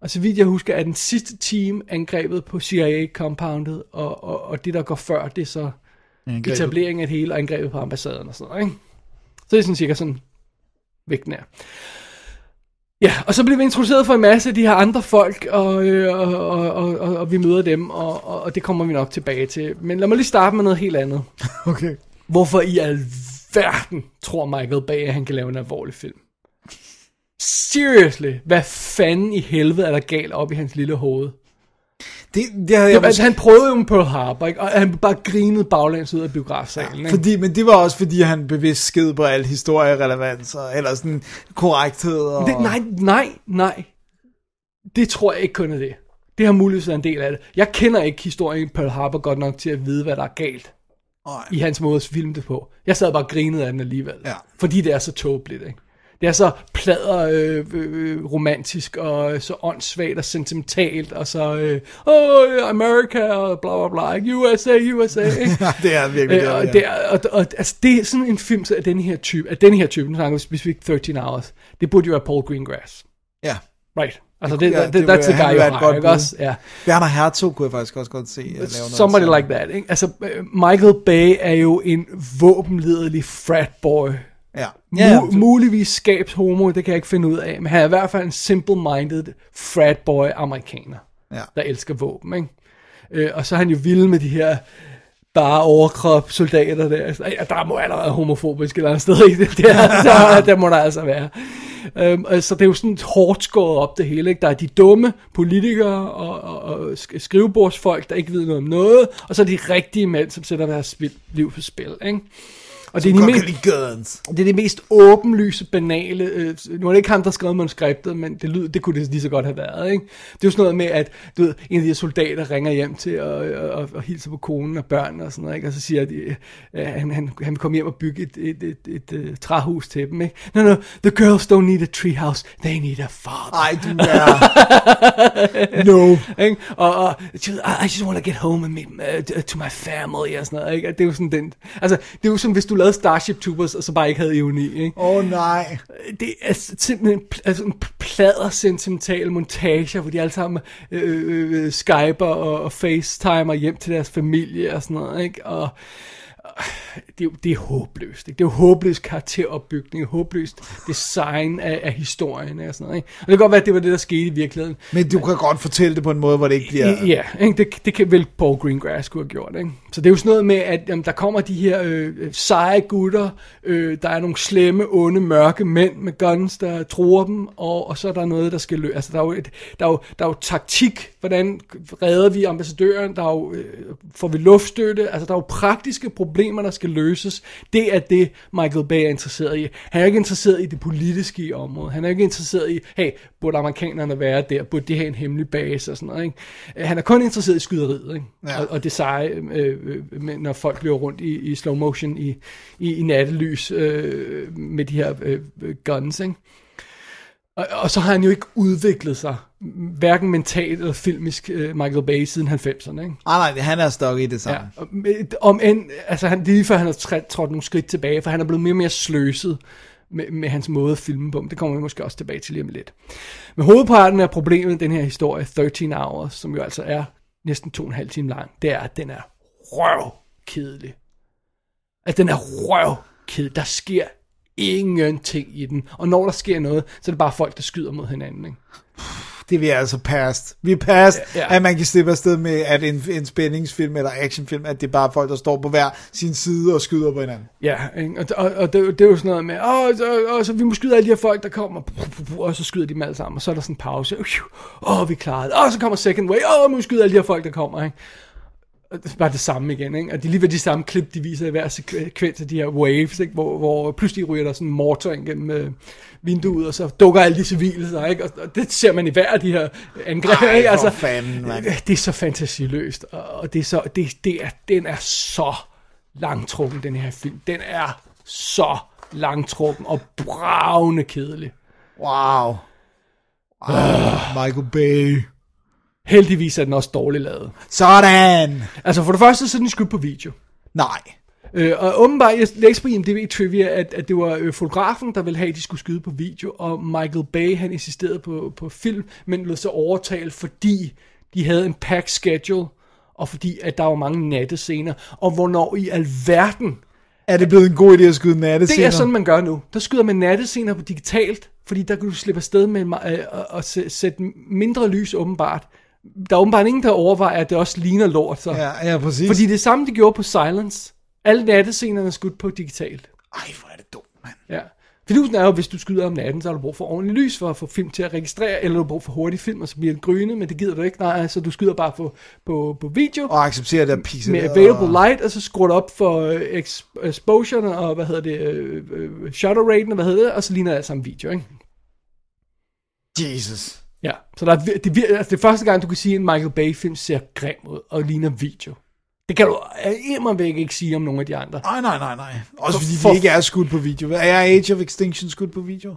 Og så vidt jeg husker, er den sidste time angrebet på CIA-compoundet, og, og, og det, der går før, det er så Angrebet. etablering af det hele, og angrebet på ambassaden og sådan noget. Ikke? Så det er sådan cirka sådan, vægten er. Ja, og så bliver vi introduceret for en masse af de her andre folk, og, øh, og, og, og, og, og vi møder dem, og, og, og det kommer vi nok tilbage til. Men lad mig lige starte med noget helt andet. Okay. Hvorfor i alverden tror Michael Bay, at han kan lave en alvorlig film? Seriously, hvad fanden i helvede er der galt op i hans lille hoved? Det, det havde jeg Ja, altså, han prøvede jo med Pearl Harbor, ikke? og han bare grinede baglæns ud af biografsalen. Ikke? Fordi, men det var også fordi, han bevidst sked på al historierelevanser, eller sådan korrekthed. Og... Det, nej, nej, nej. Det tror jeg ikke kun er det. Det har muligvis været en del af det. Jeg kender ikke historien Pearl Harbor godt nok til at vide, hvad der er galt Nej. i hans måde at filme det på. Jeg sad bare og grinede af den alligevel. Ja. Fordi det er så tåbeligt, ikke? Det er så plader øh, øh, romantisk og øh, så åndssvagt og sentimentalt og så øh, oh, America og bla bla bla USA USA ikke? Det er virkelig Øh, det, og, ja. det er, og, og, altså, det er sådan en film så af den her type, af den her type, nu snakker vi specifikt 13 Hours, det burde jo være Paul Greengrass. ja. Right. Altså, Det ja, det, det that's the guy you hire, ikke også? Ja. Werner Herzog kunne jeg faktisk også godt se. noget Somebody sådan. like that, ikke? Altså, øh, Michael Bay er jo en våbenledelig fratboy. Ja. Ja, ja, Mu- muligvis skabs homo, det kan jeg ikke finde ud af, men han er i hvert fald en simple-minded fratboy amerikaner, Ja. der elsker våben, ikke? Øh, og så er han jo vild med de her bare overkrop soldater der. Altså, ja, der må allerede være homofobisk et eller andet sted i det der. der, der må der altså være. Øhm, altså, det er jo sådan hårdt skåret op det hele. Ikke? Der er de dumme politikere og, og, og sk- skrivebordsfolk, der ikke ved noget om noget, og så er de rigtige mænd, som sætter deres liv på spil. Ikke? Og det er, de mest, guns. det er det mest åbenlyse, banale. Øh, nu er det ikke ham, der skrev manuskriptet, men det, lyd, det kunne det lige så godt have været. Ikke? Det er jo sådan noget med, at du ved, en af de her soldater ringer hjem til at, og, og, og hilse på konen og børnene og sådan noget. Ikke? Og så siger de, at han, han, han vil komme hjem og bygge et, et, et, et, et træhus til dem. Ikke? No, no, the girls don't need a treehouse, they need a father. Ej, du er... no. Ikke? Og, og I I just want to get home and meet uh, to my family og sådan noget. Ikke? Og Det er jo sådan den, altså, det er jo som hvis du lavede Starship Troopers, og så bare ikke havde ironi. Ikke? Oh, nej. det er simpelthen pl- altså en plader sentimentale montager, hvor de alle sammen øh, øh, øh, skyper og, og facetimer hjem til deres familie og sådan noget, ikke? Og øh, det, er, det er håbløst, ikke? Det er jo håbløst karakteropbygning, håbløst design af, af historien og sådan noget, ikke? Og det kan godt være, at det var det, der skete i virkeligheden. Men du kan godt fortælle det på en måde, hvor det ikke bliver... Ja, ikke? Det, det kan vel Paul Greengrass kunne have gjort. Ikke? Så det er jo sådan noget med, at jamen, der kommer de her øh, seje gutter, øh, der er nogle slemme, onde, mørke mænd med guns, der truer dem, og, og så er der noget, der skal løse. Altså, der er, jo et, der, er jo, der er jo taktik, hvordan redder vi ambassadøren, der er jo, øh, får vi luftstøtte, altså der er jo praktiske problemer, der skal løses. Det er det, Michael Bay er interesseret i. Han er ikke interesseret i det politiske i området. Han er ikke interesseret i, hey, burde amerikanerne være der? Burde de have en hemmelig base og sådan noget, ikke? Øh, Han er kun interesseret i skyderiet, ikke? Ja. Og, og det seje, øh, øh, når folk bliver rundt i, i slow motion i, i, i nattelys øh, med de her øh, øh, guns, ikke? Og, og så har han jo ikke udviklet sig, hverken mentalt eller filmisk, øh, Michael Bay, siden 90'erne, ikke? Ah, nej, han er stok i det samme. Ja, med- om end, altså han, lige før han har træt, trådt nogle skridt tilbage, for han er blevet mere og mere sløset med, med hans måde at filme på. Men det kommer vi måske også tilbage til lige om lidt. Men hovedparten af problemet i den her historie, 13 Hours, som jo altså er næsten to og en halv time lang, det er, at den er røvkedelig. At den er røvkedelig. Der sker ingenting i den. Og når der sker noget, så er det bare folk, der skyder mod hinanden. Ikke? Det er vi altså past. Vi er past, Ja, ja, at man kan slippe afsted med, at en, en spændingsfilm eller actionfilm, at det er bare folk, der står på hver sin side og skyder på hinanden. Ja, ikke? og, og, og det, det er jo sådan noget med, åh, så, og, så vi må skyde alle de her folk, der kommer, og så skyder de dem alle sammen, og så er der sådan en pause, åh, vi klarede det, og så kommer second wave, åh, vi må skyde alle de her folk, der kommer, ikke? Og det er bare det samme igen, ikke? Og det er lige ved de samme klip, de viser i hver sekvens af de her waves, ikke? Hvor, hvor pludselig ryger der sådan en mortar gennem øh, vinduet, og så dukker alle de civile sig, ikke? Og, og det ser man i hver af de her angreb, Ej, ikke? Altså, fanden, mand. det er så fantasiløst, og, og det er så, det, det er, den er så langtrukken, den her film. Den er så langtrukken og bravende kedelig. Wow. Ah, Michael Bay. Heldigvis er den også dårligt lavet. Sådan. Altså for det første, så er den skudt på video. Nej. Øh, og åbenbart, jeg læste på IMDb Trivia, at, at det var øh, fotografen, der ville have, at de skulle skyde på video, og Michael Bay, han insisterede på, på film, men lød så overtalt, fordi de havde en pack schedule, og fordi at der var mange nattescener, og hvornår i alverden, Er det blevet en god idé at skyde nattescener? det er sådan, man gør nu. Der skyder man nattescener på digitalt, fordi der kan du slippe afsted med øh, at, sæ- sætte mindre lys åbenbart. Der er åbenbart ingen, der overvejer, at det også ligner lort. Så. Ja, ja, præcis. Fordi det samme, de gjorde på Silence. Alle nattescenerne er skudt på digitalt. Ej, hvor er det dumt, mand. Ja. Fidusen er jo, hvis du skyder om natten, så har du brug for ordentlig lys for at få film til at registrere, eller du har brug for hurtig film, og så bliver det grynet, men det gider du ikke. Nej, så du skyder bare på, på, på video Og acceptere det pixel. med available light, og så skruer du op for øh, exp- exposure og hvad hedder det, øh, øh, shutter raten, og hvad hedder det, og så ligner det alt sammen video, ikke? Jesus. Ja, så der er, det, vir- altså det er første gang, du kan sige, at en Michael Bay film ser grim ud og ligner video. Det kan du immer væk ikke sige om nogle af de andre. Nej, nej, nej, nej. Også For- fordi for- de ikke er skudt på video. Er Age of Extinction skudt på video?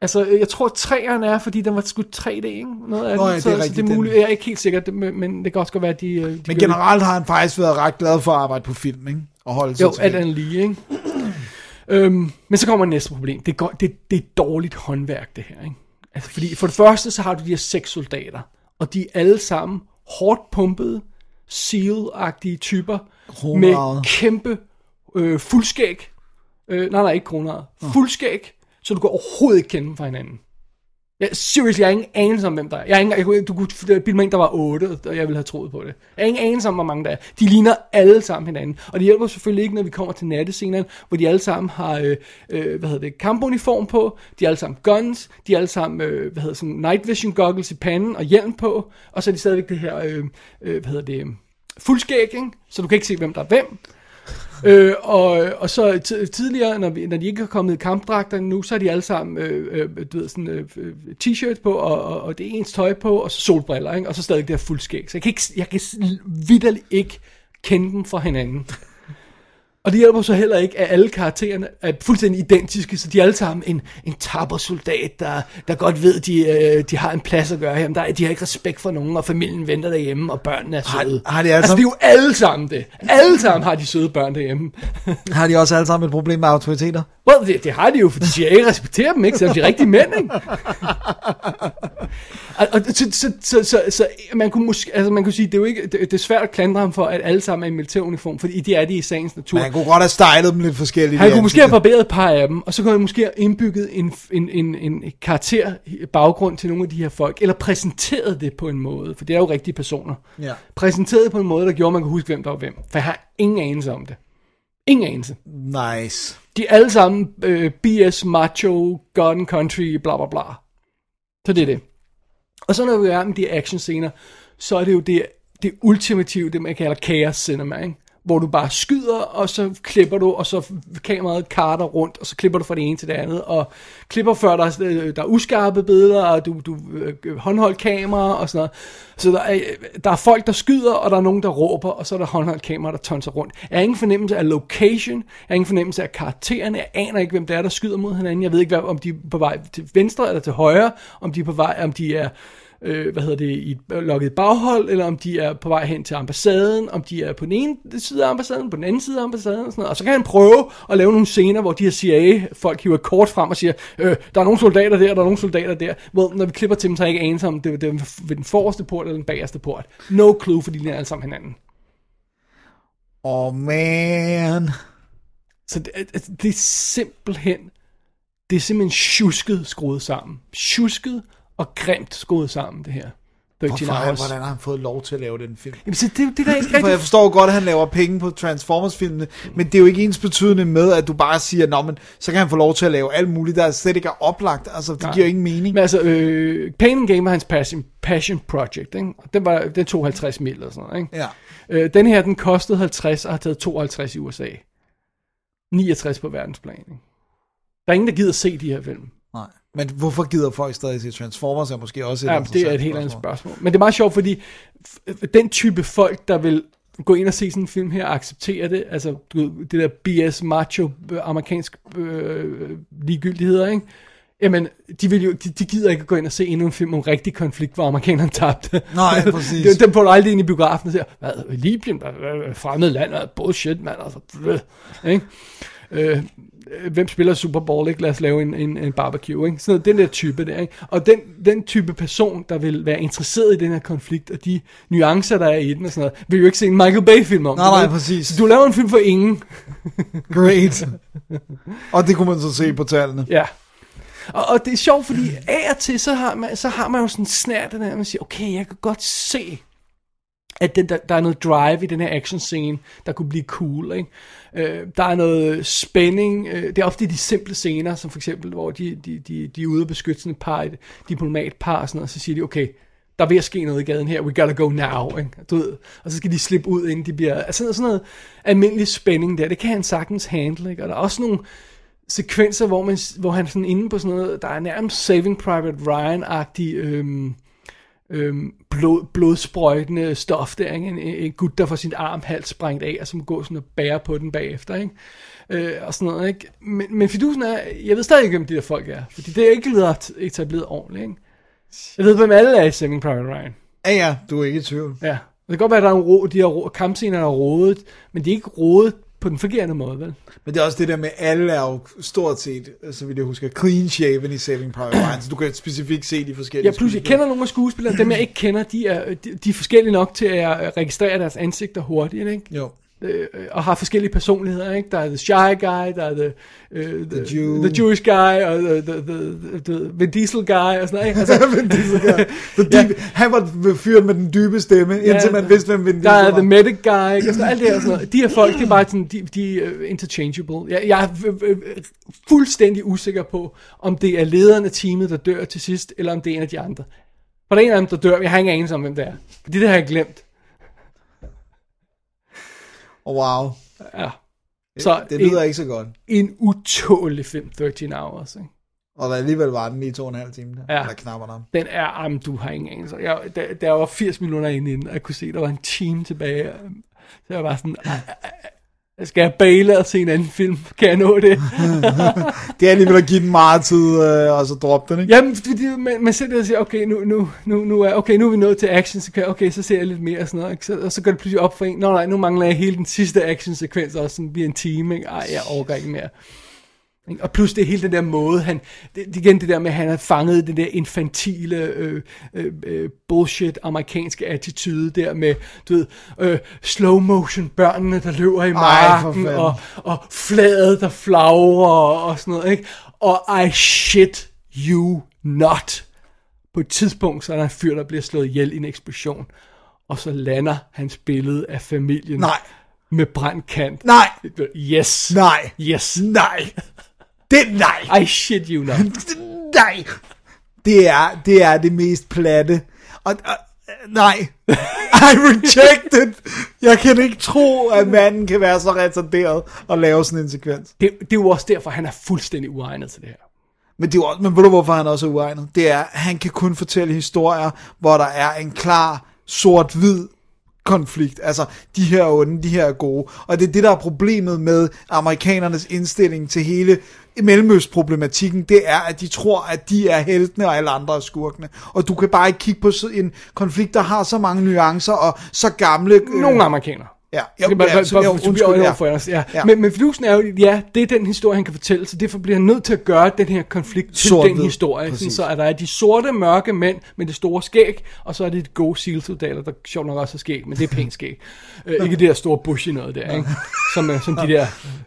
Altså, jeg tror, træerne er, fordi den var skudt 3D, ikke? Noget af Nå ja, det så, er så rigtigt, det er den- muligt. Jeg er ikke helt sikker, det- men, det kan også godt være, at de... øh, de Men gjorde generelt har han faktisk været ret glad for at arbejde på film, ikke? Og holde det. sig Jo, til alt det. andet lige, ikke? øhm, men så kommer næste problem. Det er, godt, det, det er dårligt håndværk, det her, ikke? Altså, fordi for det første, så har du de her seks soldater, og de er alle sammen hårdt pumpede, seal-agtige typer, Kronragede. med kæmpe øh, fuldskæg. Øh, nej, nej, ikke kroner. Fuldskæg, så du kan overhovedet ikke kende dem fra hinanden. Jeg, seriously, jeg har ingen anelse om, hvem der er. Jeg har ingen, jeg, du kunne bilde mig ind, der var otte, og jeg ville have troet på det. Jeg har ingen anelse om, hvor mange der er. De ligner alle sammen hinanden. Og det hjælper selvfølgelig ikke, når vi kommer til nattescenerne, hvor de alle sammen har, øh, øh, hvad hedder det, kampuniform på, de har alle sammen guns, de har alle sammen, øh, hvad hedder sådan, night vision goggles i panden og hjelm på, og så er de stadigvæk det her, øh, øh, hvad hedder det, fuldskæg, ikke? så du kan ikke se, hvem der er hvem. Øh, og, og så t- tidligere, når, vi, når de ikke har kommet i kampdragter nu, så er de alle sammen øh, øh, du ved, sådan, øh, øh, t-shirt på, og, og, og det er ens tøj på, og så solbriller, ikke? og så stadig det her fuldskæg. Så jeg kan, ikke, jeg kan vidderligt ikke kende dem fra hinanden. Og det hjælper så heller ikke, at alle karaktererne er fuldstændig identiske, så de er alle sammen en, en tapper soldat, der, der godt ved, de, øh, de har en plads at gøre her. Men der, de har ikke respekt for nogen, og familien venter derhjemme, og børnene er Har- søde. har de alle altså, sammen- det er jo alle sammen det. Alle sammen har de søde børn derhjemme. Har de også alle sammen et problem med autoriteter? Well, det, det har de jo, for de siger, ikke respekterer dem, ikke? Så de er rigtige mænd, ikke? og, og, så, så, så, så, så, man kunne måske, altså man kunne sige, det er jo ikke, det, det er svært at klandre ham for, at alle sammen er i militæruniform, fordi det er de i sagens natur. Men han kunne godt have stylet dem lidt forskelligt. Han kunne måske have barberet et par af dem, og så kunne han måske have indbygget en, en, en, en karakter baggrund til nogle af de her folk, eller præsenteret det på en måde, for det er jo rigtige personer. Ja. Præsenteret på en måde, der gjorde, at man kunne huske, hvem der var hvem. For jeg har ingen anelse om det. Ingen anelse. Nice. De er alle sammen øh, BS, macho, gun country, bla bla bla. Så det er det. Og så når vi er med de action scener, så er det jo det, det ultimative, det man kalder chaos cinema, ikke? Hvor du bare skyder, og så klipper du, og så kameraet karter rundt, og så klipper du fra det ene til det andet, og klipper før der er, øh, der er uskarpe billeder, og du, du øh, håndholdt kamera, og sådan noget. Så der er, øh, der er folk, der skyder, og der er nogen, der råber, og så er der håndholdt kamera, der tonser rundt. Jeg har ingen fornemmelse af location, jeg har ingen fornemmelse af karaktererne, jeg aner ikke, hvem det er, der skyder mod hinanden, jeg ved ikke, hvad, om de er på vej til venstre eller til højre, om de er på vej, om de er øh, hvad hedder det, i et lukket baghold, eller om de er på vej hen til ambassaden, om de er på den ene side af ambassaden, på den anden side af ambassaden, og sådan noget. Og så kan han prøve at lave nogle scener, hvor de her CIA-folk hiver kort frem og siger, øh, der er nogle soldater der, der er nogle soldater der. Well, når vi klipper til dem, så er jeg ikke anelse om, det, det er ved den forreste port eller den bagerste port. No clue, fordi de er alle sammen hinanden. Oh man. Så det, det, det er simpelthen, det er simpelthen tjusket skruet sammen. Tjusket og grimt skruet sammen, det her. 13 Hvorfor, Hours. hvordan har han fået lov til at lave den film? Jamen, så det, det der er ikke For jeg forstår godt, at han laver penge på Transformers-filmene, men det er jo ikke ens betydende med, at du bare siger, Nå, men så kan han få lov til at lave alt muligt, der slet ikke er oplagt. Altså, det Nej. giver ingen mening. Men altså, øh, Pain and Game var hans passion, passion project, ikke? Den, var, den tog 50 mil eller sådan noget, ikke? Ja. Øh, den her, den kostede 50 og har taget 52 i USA. 69 på verdensplan, ikke? Der er ingen, der gider se de her film. Men hvorfor gider folk stadig se Transformers, er måske også et Ja, det er et helt andet spørgsmål. Men det er meget sjovt, fordi den type folk, der vil gå ind og se sådan en film her, og acceptere det, altså du ved, det der BS macho øh, amerikansk øh, ligegyldigheder, ikke? Jamen, de, vil jo, de, de gider ikke gå ind og se endnu en film om rigtig konflikt, hvor amerikanerne tabte. Nej, præcis. det, dem får du aldrig ind i biografen og siger, hvad, Libyen, hvad, hvad, fremmed land, hvad, bullshit, mand, altså, bløh, ikke? Øh, hvem spiller Super Bowl, ikke? Lad os lave en, en, en barbecue, ikke? Sådan noget, den der type der, ikke? Og den, den type person, der vil være interesseret i den her konflikt, og de nuancer, der er i den og sådan noget, vil jo ikke se en Michael Bay-film om Nej, nej, præcis. Så du laver en film for ingen. Great. og det kunne man så se på tallene. Ja. Og, og det er sjovt, fordi af og til, så har man, så har man jo sådan en snært, der man siger, okay, jeg kan godt se, at den, der, der er noget drive i den her action scene, der kunne blive cool, ikke? Øh, der er noget spænding, øh, det er ofte de simple scener, som for eksempel, hvor de, de, de, de er ude og beskytte sådan et par, et diplomatpar og sådan noget, og så siger de, okay, der er ved at ske noget i gaden her, we gotta go now, ikke? Du ved, og så skal de slippe ud, inden de bliver, altså sådan noget almindelig spænding der, det kan han sagtens handle, ikke? Og der er også nogle, sekvenser, hvor, man, hvor han sådan inde på sådan noget, der er nærmest Saving Private Ryan-agtig øhm, øhm, blod, blodsprøjtende stof der, ikke? En, en gut, der får sin arm halvt sprængt af, og som går sådan og bærer på den bagefter, ikke? Øh, og sådan noget, ikke? Men, men fidusen er, jeg ved stadig ikke, hvem de der folk er, fordi det er ikke blevet etableret ordentligt, ikke? Jeg ved, hvem alle er i Saving Private Ryan. Ja, ja, du er ikke i tvivl. Ja. Det kan godt være, at der er en ro, de her ro, kampscener, er rodet, men de er ikke rodet på den forkerte måde, vel? Men det er også det der med, alle er jo stort set, så vidt jeg husker, clean shaven i Saving Private Ryan, så du kan specifikt se de forskellige Ja, plus jeg kender nogle af skuespillerne, dem jeg ikke kender, de er, de, de er forskellige nok til at registrere deres ansigter hurtigt, ikke? Jo. Øh, og har forskellige personligheder, ikke? Der er the shy guy, der er the, uh, the, The Jew. the Jewish guy, og the, the, the, the, Vin Diesel guy, og sådan noget, ikke? Altså, Vin Diesel, ja. The deep, Han var fyren med den dybe stemme, indtil man vidste, hvem Vin Diesel Der er var. the medic guy, ikke? Og sådan, alt det her, sådan noget. De her folk, de er bare sådan, de, de er uh, interchangeable. Jeg, jeg er øh, øh, fuldstændig usikker på, om det er lederen af teamet, der dør til sidst, eller om det er en af de andre. For der er en af dem, der dør, jeg har ingen anelse om, hvem det er. Det har jeg glemt. Oh, wow. Ja. Så det lyder en, ikke så godt. en utålig film, 13 Hours, ikke? Og der alligevel var den lige to og en halv time. Der, Ja. Eller knapper der. Den er, jamen, du har ingen anelse. Jeg, der, der var 80 minutter inde inden, jeg kunne se, der var en time tilbage. Så jeg var sådan, "Ej, ej, ej, skal jeg baile og se en anden film? Kan jeg nå det? Det er alligevel at give den meget tid, øh, og så droppe den, ikke? Jamen, fordi man, man sidder og siger, okay, nu, nu, nu, nu, er, okay, nu er vi nået til action, så kan, okay, så ser jeg lidt mere og sådan noget, ikke? Så, og så går det pludselig op for en, nå nej, nu mangler jeg hele den sidste action-sekvens, også sådan bliver en time, ikke? Ej, jeg overgår ikke mere. Og plus det hele den der måde, han, det, igen det der med, at han har fanget den der infantile øh, øh, øh, bullshit amerikanske attitude der med, du ved, øh, slow motion børnene, der løber i Ej, marken, fanden. og, og flaget, der flagrer og, og sådan noget, ikke? Og I shit you not. På et tidspunkt, så er der en fyr, der bliver slået ihjel i en eksplosion, og så lander hans billede af familien Nej. med brændt kant. Nej. Yes. Nej. Yes. Nej. Det nej. I shit you not. Nej. Det er det, er det mest platte. Og, og nej. I reject it. Jeg kan ikke tro, at manden kan være så retarderet og lave sådan en sekvens. Det, det er jo også derfor, han er fuldstændig uegnet til det her. Men, det er også, men ved du, hvorfor han også er uegnet? Det er, at han kan kun fortælle historier, hvor der er en klar sort-hvid konflikt. Altså, de her er onde, de her er gode. Og det er det, der er problemet med amerikanernes indstilling til hele Mellemøstproblematikken, det er, at de tror, at de er heltene, og alle andre er skurkene. Og du kan bare ikke kigge på en konflikt, der har så mange nuancer, og så gamle... øh, Nogle amerikanere. Ja, Jo, jo, ja, så, jo, undskyld, ja. ja. Ja. Ja. Men, men fidusen er jo, ja, det er den historie, han kan fortælle, så derfor bliver han nødt til at gøre den her konflikt til Sort-hvid. den historie. Sådan, Præcis. så at der er de sorte, mørke mænd med det store skæg, og så er det de gode SEAL-soldater, der sjovt nok også har skæg, men det er pænt skæg. Øh, ikke det der store bushy noget der, ikke? Som, øh, som de der...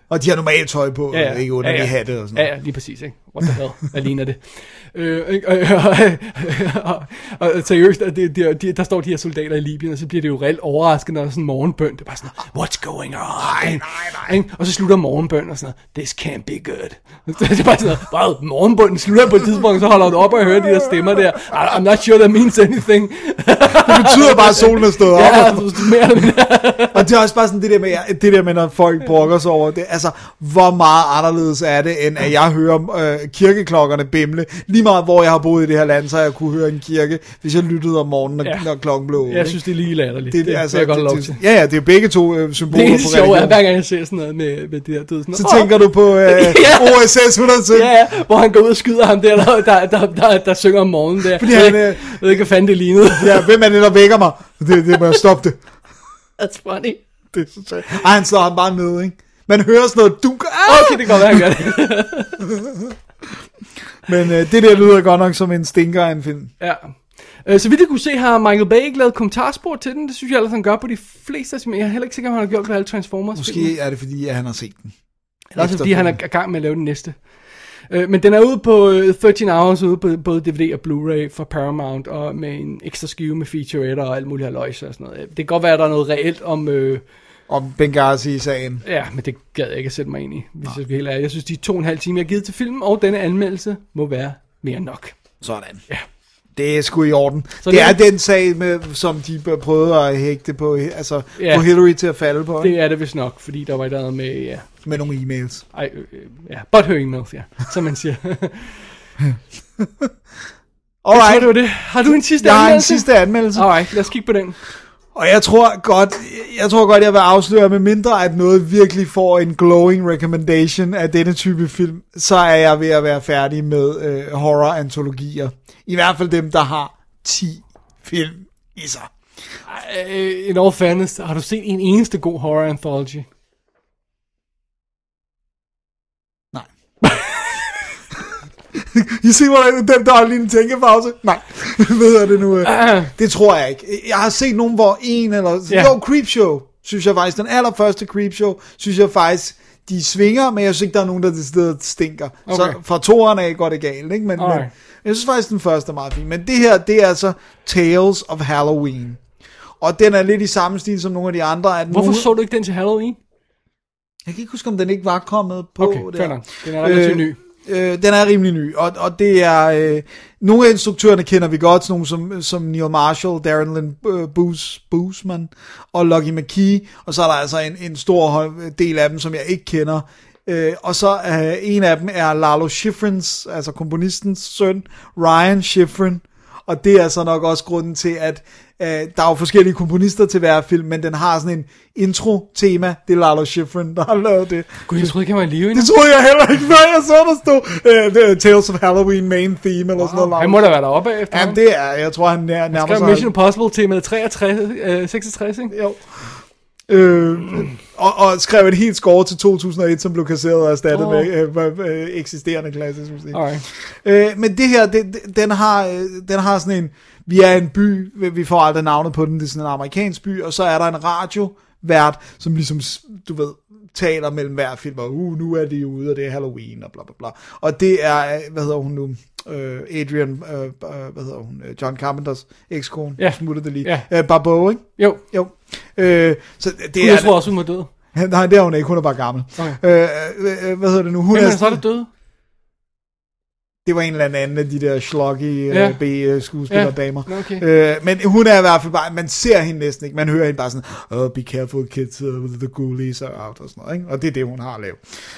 Og de har normalt tøj på, ja, ja. ikke under ja, ja. hatte og sådan Ja, noget. ja, lige præcis, ikke? what the hell, hvad ligner det? Øh, og, og, og, seriøst, det, det, de, der står de her soldater i Libyen, og så bliver det jo reelt overraskende, når der er sådan en morgenbøn. Det er bare sådan, what's going on? Nej, nej, nej. Og så slutter morgenbøn og sådan noget, this can't be good. Det er bare sådan noget, wow, morgenbønnen slutter på et tidspunkt, så holder du op og hører de der stemmer der. I'm not sure that means anything. Det betyder bare, at solen er stået op. ja, mere eller mindre. Og det er også bare sådan det der med, det der med når folk brokker sig over det. Altså, hvor meget anderledes er det, end at jeg hører øh, kirkeklokkerne bimle. Lige meget hvor jeg har boet i det her land, så jeg kunne høre en kirke, hvis jeg lyttede om morgenen, når, Ja. ja. når klokken blev Jeg synes, det er lige latterligt. det, det, altså, det, er jeg godt lov det, til. det, ja, ja, det er begge to øh, symboler Det på er, religion. hver gang jeg ser sådan noget med, med det der død, sådan Så noget, tænker du på øh, OSS 117. Ja, ja, hvor han går ud og skyder ham der, der, der, der, der, der synger om morgenen der. Fordi jeg, han, øh, ikke- jeg ved ikke, hvad fanden det lignede. Ja, hvem er det, der vækker mig? Det, det må jeg stoppe det. That's funny. det er så Ej, han slår ham bare ned, ikke? Man hører sådan noget dunk. Ah! Okay, det kan godt være, han gør det. Men øh, det der lyder godt nok som en stinker af en film. ja. Øh, Så vidt jeg kunne se, har Michael Bay ikke lavet kommentarspor til den. Det synes jeg ellers, han gør på de fleste af sine. Jeg er heller ikke sikker, om han har gjort på alle Transformers. Måske er det fordi, at han har set den. Eller også fordi han er i gang med at lave den næste. Øh, Men den er ude på øh, 13 hours, ude på både DVD og Blu-ray for Paramount, og med en ekstra skive med featurette og alt muligt haløjse og sådan noget. Det kan godt være, at der er noget reelt om... Øh, Om Benghazi-sagen. Ja, men det gad jeg ikke at sætte mig ind i, hvis jeg skal helt ærlig. Jeg synes, de to og en halv time, jeg har givet til filmen, og denne anmeldelse, må være mere end nok. Sådan. Ja. Det er sgu i orden. Så det, det- er den sag, med, som de prøvede at hægte på, altså Ja. på Hillary til at falde på, Det er det vist nok, fordi der var et eller andet med, ja, med nogle e-mails. ej, øh, øh, ja, but her emails, ja, som man siger. Jeg tror, Alright, det var det. Har du en sidste jeg har en anmeldelse? sidste anmeldelse. Alright, lad os kigge på den. Og jeg tror godt, jeg tror godt, jeg vil afsløre, med mindre at noget virkelig får en glowing recommendation af denne type film, så er jeg ved at være færdig med øh, horror-antologier. I hvert fald dem, der har 10 film i sig. Uh, in all fairness, har du set en eneste god horror anthology? Nej. I ser, hvordan den der er lige en tænkepause? Nej, hvad er det nu? øh? Det tror jeg ikke. Jeg har set nogen, hvor en eller... Yeah. Jo, Creepshow, synes jeg faktisk. Den allerførste Creepshow, synes jeg faktisk, de svinger, men jeg synes ikke, der er nogen, der det stedet stinker. Okay. Så fra toeren af går det galt, ikke? Men, men jeg synes faktisk, den første er meget fin. Men det her, det er altså Tales of Halloween. Og den er lidt i samme stil som nogle af de andre. At Hvorfor nogle... så du ikke den til Halloween? Jeg kan ikke huske, om den ikke var kommet på Okay, der. Den er relativt ny. Øh, den er rimelig ny, og, og det er... Øh, nogle af instruktørerne kender vi godt, sådan nogle som, som Neil Marshall, Darren Lynn øh, Boos, Boosman og Lucky McKee, og så er der altså en, en stor del af dem, som jeg ikke kender. Øh, og så øh, en af dem er Lalo Schifrins, altså komponistens søn, Ryan Schifrin, og det er så nok også grunden til, at øh, der er jo forskellige komponister til hver film, men den har sådan en intro-tema, det er Lalo Schifrin, der har lavet det. Gud, jeg troede ikke, han var i live endnu. Det troede jeg heller ikke, før jeg så der stod uh, Tales of Halloween main theme, eller sådan noget. Han må da være deroppe efter. Jamen, det er, jeg tror, han nær, nærmer sig. Mission Impossible med 63, øh, 66, ikke? Jo. Øh, og, og skrev et helt score til 2001, som blev kasseret og erstattet oh. med øh, øh, eksisterende klassisk musik. Alright. Øh, men det her, det, det- den, har, øh, den har sådan en, vi er en by, vi får aldrig navnet på den, det er sådan en amerikansk by, og så er der en radiovært, som ligesom, du ved, taler mellem hver film, og uh, nu er de ude, og det er Halloween, og bla bla bla. Og det er, hvad hedder hun nu, øh, Adrian, øh, øh, hvad hedder hun, øh, John Carpenters ekskone, Ja. smuttede det lige, Ja. øh, Barbeau, ikke? Jo, Jo. Øh, så det Gud, er, jeg tror også, hun var død. nej, det er hun ikke, hun er bare gammel. Okay. Øh, øh, hvad hedder det nu? Hun Hvem er, er så er det døde? Det var en eller anden af de der sloggy Ja. ja. B-skuespillerdamer. Ja, okay. Øh, men hun er i hvert fald bare, man ser hende næsten ikke, man hører hende bare sådan, oh, be careful kids, uh, the ghoulies are out og sådan noget, ikke? og det er det, hun har lavet.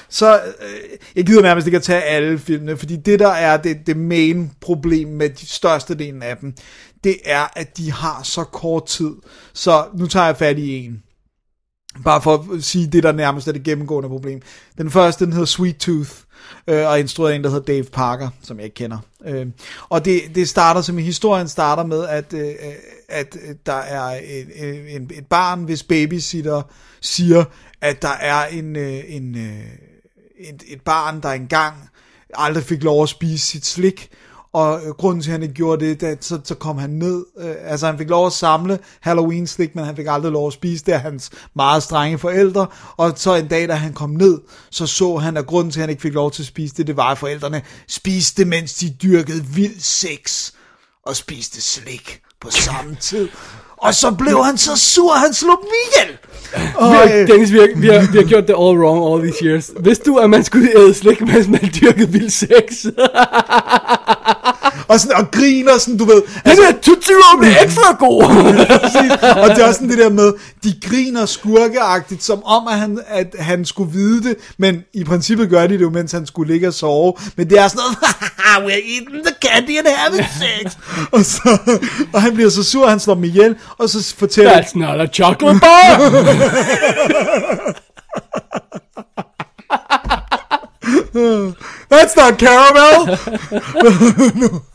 Så øh, jeg gider nærmest ikke at tage alle filmene, fordi det der er det, det main problem med de største delen af dem, det er, at de har så kort tid. Så nu tager jeg fat i en. Bare for at sige det, der nærmest er det gennemgående problem. Den første, den hedder Sweet Tooth, øh, og instrueret en, der hedder Dave Parker, som jeg ikke kender. Øh, og det, det starter som i historien starter med, at, øh, at der er et, et, en, et barn, hvis babysitter siger, at der er en, øh, en, øh, et, et barn, der engang aldrig fik lov at spise sit slik, og øh, grunden til, at han ikke gjorde det, da, så, så kom han ned, øh, altså han fik lov at samle Halloween-slik, men han fik aldrig lov at spise det af hans meget strenge forældre, og så en dag, da han kom ned, så så han, at grunden til, at han ikke fik lov til at spise det, det var, at forældrene spiste, mens de dyrkede vild sex, og spiste slik på samme tid. Og så blev han så sur, han slog dem ihjel. Og, Vi har, øh, Dennis, vi har, vi, har, vi har gjort det all wrong all these years. Hvis du, at man skulle æde slik, mens man dyrkede vild sex. og, sådan, og griner sådan, du ved. Den her Tootsie Roll blev ekstra god. Præcis. Og det er også sådan det der med, de griner skurkeagtigt, som om, at han, at han skulle vide det, men i princippet gør de det jo, mens han skulle ligge og sove. Men det er sådan noget, we're eating the candy and having sex. og, så, og han bliver så sur, han slår dem ihjel, og så fortæller... That's not a chocolate bar. That's not caramel!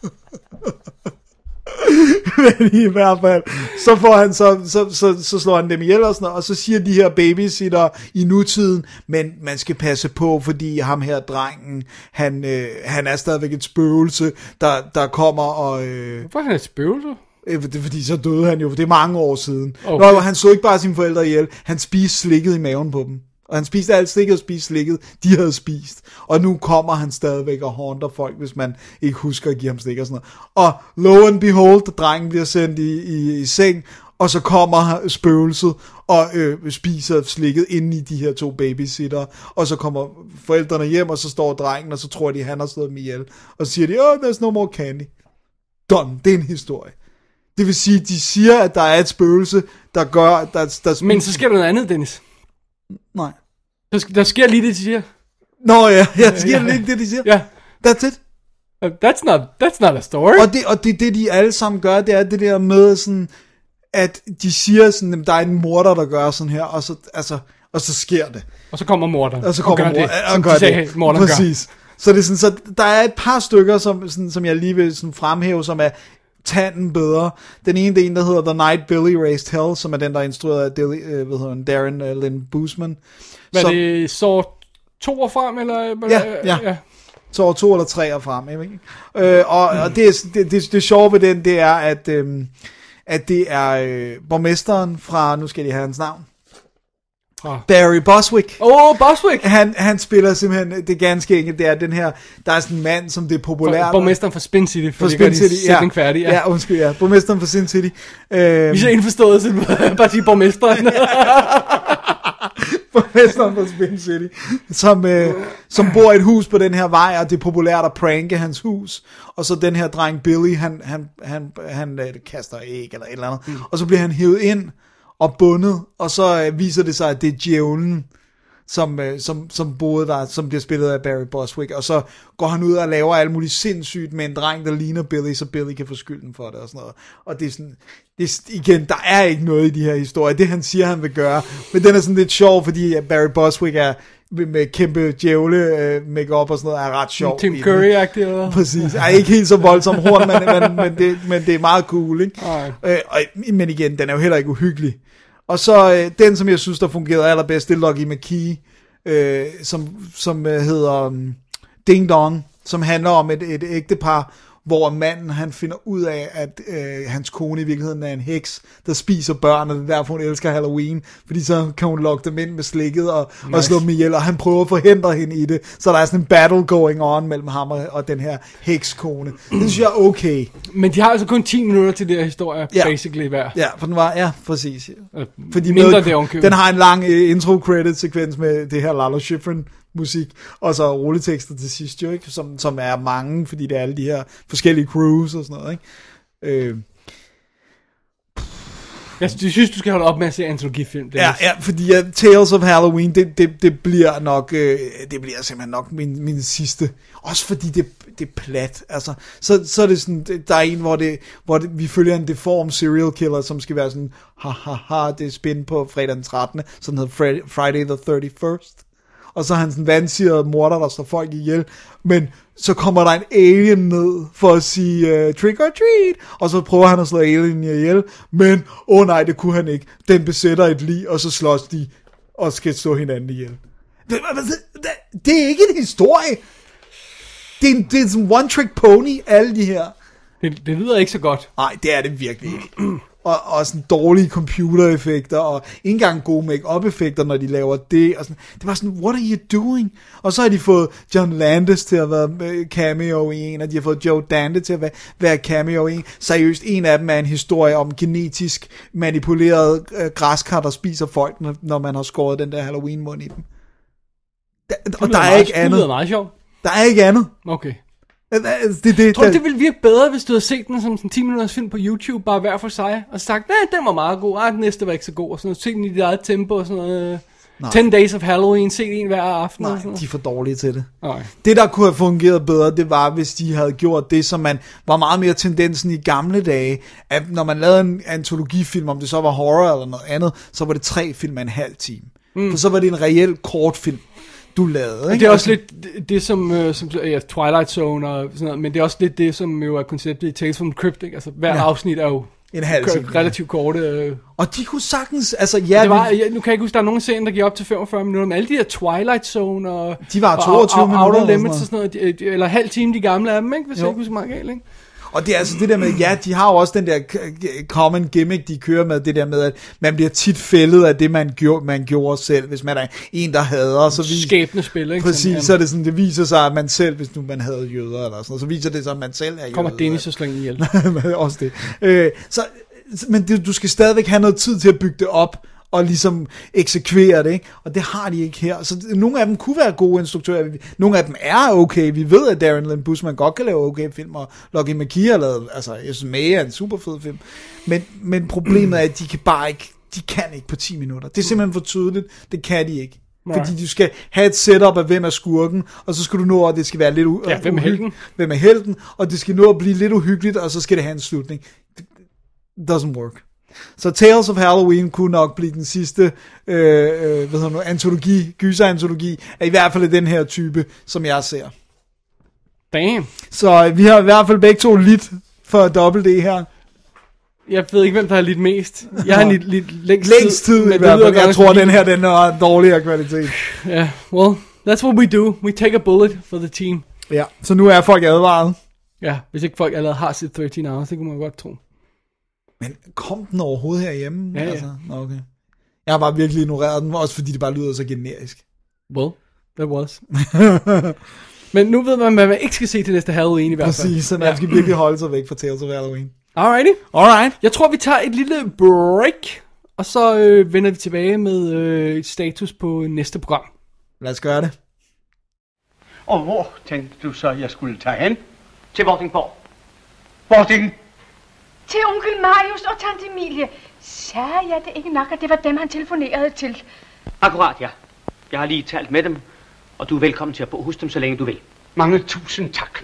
Men i hvert fald, så får han så, så, så, så slår han dem ihjel og sådan noget, og så siger de her babysitter i nutiden, men man skal passe på, fordi ham her drengen, han, øh, han er stadigvæk et spøgelse, der, der kommer og... Øh, Hvorfor er han et spøgelse? Øh, Det er fordi, så døde han jo, for det er mange år siden. Okay. Okay. Nå, han så ikke bare sine forældre ihjel, han spiste slikket i maven på dem. Og han spiste alt slikket og spiste slikket, de havde spist. Og nu kommer han stadigvæk og haunter folk, hvis man ikke husker at give ham slik og sådan noget. Og lo and behold, drengen bliver sendt i, i, i seng, og så kommer spøgelset og øh, spiser slikket inde i de her to babysitter. Og så kommer forældrene hjem, og så står drengen, og så tror de, han har slået dem ihjel. Og så siger de, oh, there's no more candy. Done, det er en historie. Det vil sige, de siger, at der er et spøgelse, der gør, der, der Men så sker der noget andet, Dennis. Nej. Der, sk- der sker lige det, de siger. Nå ja, jeg siger Ja. ikke det, de siger. Ja. That's it. Uh, That's not, that's not a story. Og det, og det, det, de alle sammen gør, det er det der med sådan, at de siger sådan, at der er en morder, der gør sådan her, og så, altså, og så sker det. Og så kommer morderen. Og så kommer gør mor- det, og gør de sagde, det. morderen gør. Præcis. Så det er sådan, så der er et par stykker, som, sådan, som jeg lige vil sådan fremhæve, som er tanden bedre. Den ene, det er en, der hedder The Night Billy Raised Hell, som er den, der er instrueret af Dilly, øh, hvad hedder han, Darren øh, Lynn Boosman. Hvad er som, det, så to år frem, eller? Ja, ja. ja. Så over to eller tre år frem. Ikke? Øh, og, og det, det, det, det sjove ved den, det er, at, øhm, at det er øh, borgmesteren fra, nu skal jeg lige have hans navn, Fra- Barry Boswick. Åh, oh, Boswick! Han, han spiller simpelthen, det ganske enkelt, det er den her, der er sådan en mand, som det er populært. Borgmesteren fra Spin City, for for Spin de City, sætning færdig. Ja. ja, undskyld, ja. Borgmesteren for Sin City. Øh, Vi så indforstået, så bare sige borgmesteren. borgmesteren for Spin City, som, øh, som bor i et hus på den her vej, og det er populært at pranke hans hus. Og så den her dreng Billy, han, han, han, han øh, kaster æg eller et eller andet. Mm. Og så bliver han hævet ind og bundet, og så øh, viser det sig, at det er djævlen, som, øh, som, som boede der, som bliver spillet af Barry Boswick, og så går han ud og laver alt muligt sindssygt med en dreng, der ligner Billy, så Billy kan få skylden for det og sådan noget. Og det er sådan, det er, igen, der er ikke noget i de her historier, det han siger, han vil gøre, men den er sådan lidt sjov, fordi øh, Barry Boswick er med, med kæmpe djævle øh, makeup og sådan noget, er ret sjov. Tim. Curry-agtig, eller? Præcis. Ej, ikke helt så voldsom horn, men, men, men, det, men det er meget cool, ikke? Nej. Øh, og, men igen, den er jo heller ikke uhyggelig. Og så øh, den, som jeg synes, der fungerede allerbedst, det er Lucky McKee, øh, som, som øh, hedder um, Ding Dong, som handler om et, et ægtepar, hvor manden han finder ud af, at øh, hans kone i virkeligheden er en heks, der spiser børn, og det er derfor, hun elsker Halloween, fordi så kan hun lokke dem ind med slikket og, nice. og slå dem ihjel, og han prøver at forhindre hende i det, så der er sådan en battle going on mellem ham og, og den her hekskone. Det synes jeg er okay. Men de har altså kun 10 minutter til det her historie, Ja. basically hver. Ja, for den var, ja, præcis. Øh, Fordi mindre med, det ovenkøbet. den har en lang uh, intro credit sekvens med det her Lalo Schifrin musik, og så rulletekster til sidst jo, ikke? Som, som er mange, fordi det er alle de her forskellige crews og sådan noget, ikke? Øh, Jeg synes, du skal holde op med at se antologifilm. Dennis. ja, ja, fordi uh, Tales of Halloween, det, det, det bliver nok, øh, det bliver simpelthen nok min, min sidste. Også fordi det, det er plat. Altså, så, så er det sådan, der er en, hvor, det, hvor det, vi følger en deform serial killer, som skal være sådan, ha ha ha, det er spin på fredag den 13. Så den hedder Fri- Friday the 31st. Og så er han sådan en vandsiret morder, der slår folk ihjel. Men så kommer der en alien ned for at sige uh, trick or treat. Og så prøver han at slå alien ihjel. Men, åh oh nej, det kunne han ikke. Den besætter et lig, og så slås de og skal slå hinanden ihjel. Det, det, det er ikke en historie. det, er, en- det er sådan one trick pony, alle de her. Det, det lyder ikke så godt. Nej, det er det virkelig ikke. Og, og sådan dårlige computereffekter, og ikke engang gode make-up effekter, når de laver det. Og sådan. Det var sådan, what are you doing? Og så har de fået John Landis til at være øh, cameo i en, og de har fået Joe Dante til at være, være cameo i en. Seriøst, en af dem er en historie om genetisk manipuleret øh, græskar, der spiser folk, når, man har skåret den der Halloween-mund i dem. Der, og Det der er meget, ikke Det andet. lyder meget sjovt. Der er ikke andet. Okay. Altså, Det, det, Tror du, det ville virke bedre, hvis du havde set den som sådan en 10 minutters film på YouTube, bare hver for sig, og sagt, nej, den var meget god, ah, den næste var ikke så god, og sådan noget. Se den i dit eget tempo, og sådan noget. Nej. 10 Days of Halloween, se en hver aften. Nej, de er for dårlige til det. Nej. Det, der kunne have fungeret bedre, det var, hvis de havde gjort det, som man var meget mere tendensen i gamle dage, at når man lavede en antologifilm, om det så var horror eller noget andet, så var det tre film af en halv time. Mm. For så var det en reel kortfilm, du lavede. Ikke? Og det er også Altså, lidt det, det som, øh, som ja, Twilight Zone og sådan noget, men det er også lidt det, som jo er konceptet i Tales from the Crypt, ikke? Altså, hver Ja. afsnit er jo En halv time, relativt korte. Øh. Og de kunne sagtens, altså ja, Det var, jeg, nu kan jeg ikke huske, der er nogle scener, der giver op til 45 minutter, men alle de her Twilight Zone og... De var og 22 og, minutter Outer Limits sådan og sådan noget, de, eller halv time de gamle af dem, ikke? Hvis Jo. jeg ikke husker meget galt, ikke? Og det er altså det der med, ja, de har jo også den der common gimmick, de kører med, det der med, at man bliver tit fældet af det, man gjorde, man gjorde selv, hvis man er en, der hader, så vi... Skæbnespil, ikke? Præcis, Sådan, så er det sådan, det viser sig, at man selv, hvis nu man havde jøder eller sådan så viser det sig, at man selv er jøder. Kommer Dennis og slænger ihjel. også det. Øh, så, men det, du skal stadigvæk have noget tid til at bygge det op, og ligesom eksekvere det, ikke? Og det har de ikke her. Så nogle af dem kunne være gode instruktører. Nogle af dem er okay. Vi ved, at Darren Lynn Busman godt kan lave okay film, og Lucky McKee har lavet, altså, jeg synes, May er en super fed film. Men, men problemet er, at de kan bare ikke, de kan ikke på 10 minutter. Det er simpelthen for tydeligt. Det kan de ikke. Nej. Fordi du skal have et setup af, hvem er skurken, og så skal du nå, at det skal være lidt u- Ja, hvem er helten? Hvem er helten, og det skal nå at blive lidt uhyggeligt, og så skal det have en slutning. Det doesn't work. Så Tales of Halloween kunne nok blive den sidste øh, øh, hvad hedder nu, antologi, gyser-antologi, af i hvert fald den her type, som jeg ser. Damn. Så øh, vi har i hvert fald begge to lidt for Double D her. Jeg ved ikke, hvem der har lidt mest. Jeg har lidt, lidt længst, Længst tid men i det hvert fald. Jeg tror, den her den er dårligere kvalitet. Ja, well, that's what we do. We take a bullet for the team. Ja, så nu er folk advaret. Ja, hvis ikke folk allerede har set 13 hours, det kunne man godt tro. Men kom den overhovedet herhjemme? Ja, ja. Altså, okay. Jeg har bare virkelig ignoreret den, også fordi det bare lyder så generisk. Well, that was. Men nu ved man, hvad man ikke skal se til næste Halloween i hvert fald. Præcis, så man skal virkelig holde sig væk fra Tales of Halloween. Alrighty. Alright. Jeg tror, vi tager et lille break, og så øh, vender vi tilbage med øh, status på næste program. Lad os gøre det. Og hvor tænkte du så, jeg skulle tage hen? Til Vordingborg. Vording? Til onkel Marius og tante Emilie. Sagde jeg det ikke nok, at det var dem, han telefonerede til? Akkurat, ja. Jeg har lige talt med dem, og du er velkommen til at bo hos dem, så længe du vil. Mange tusind tak.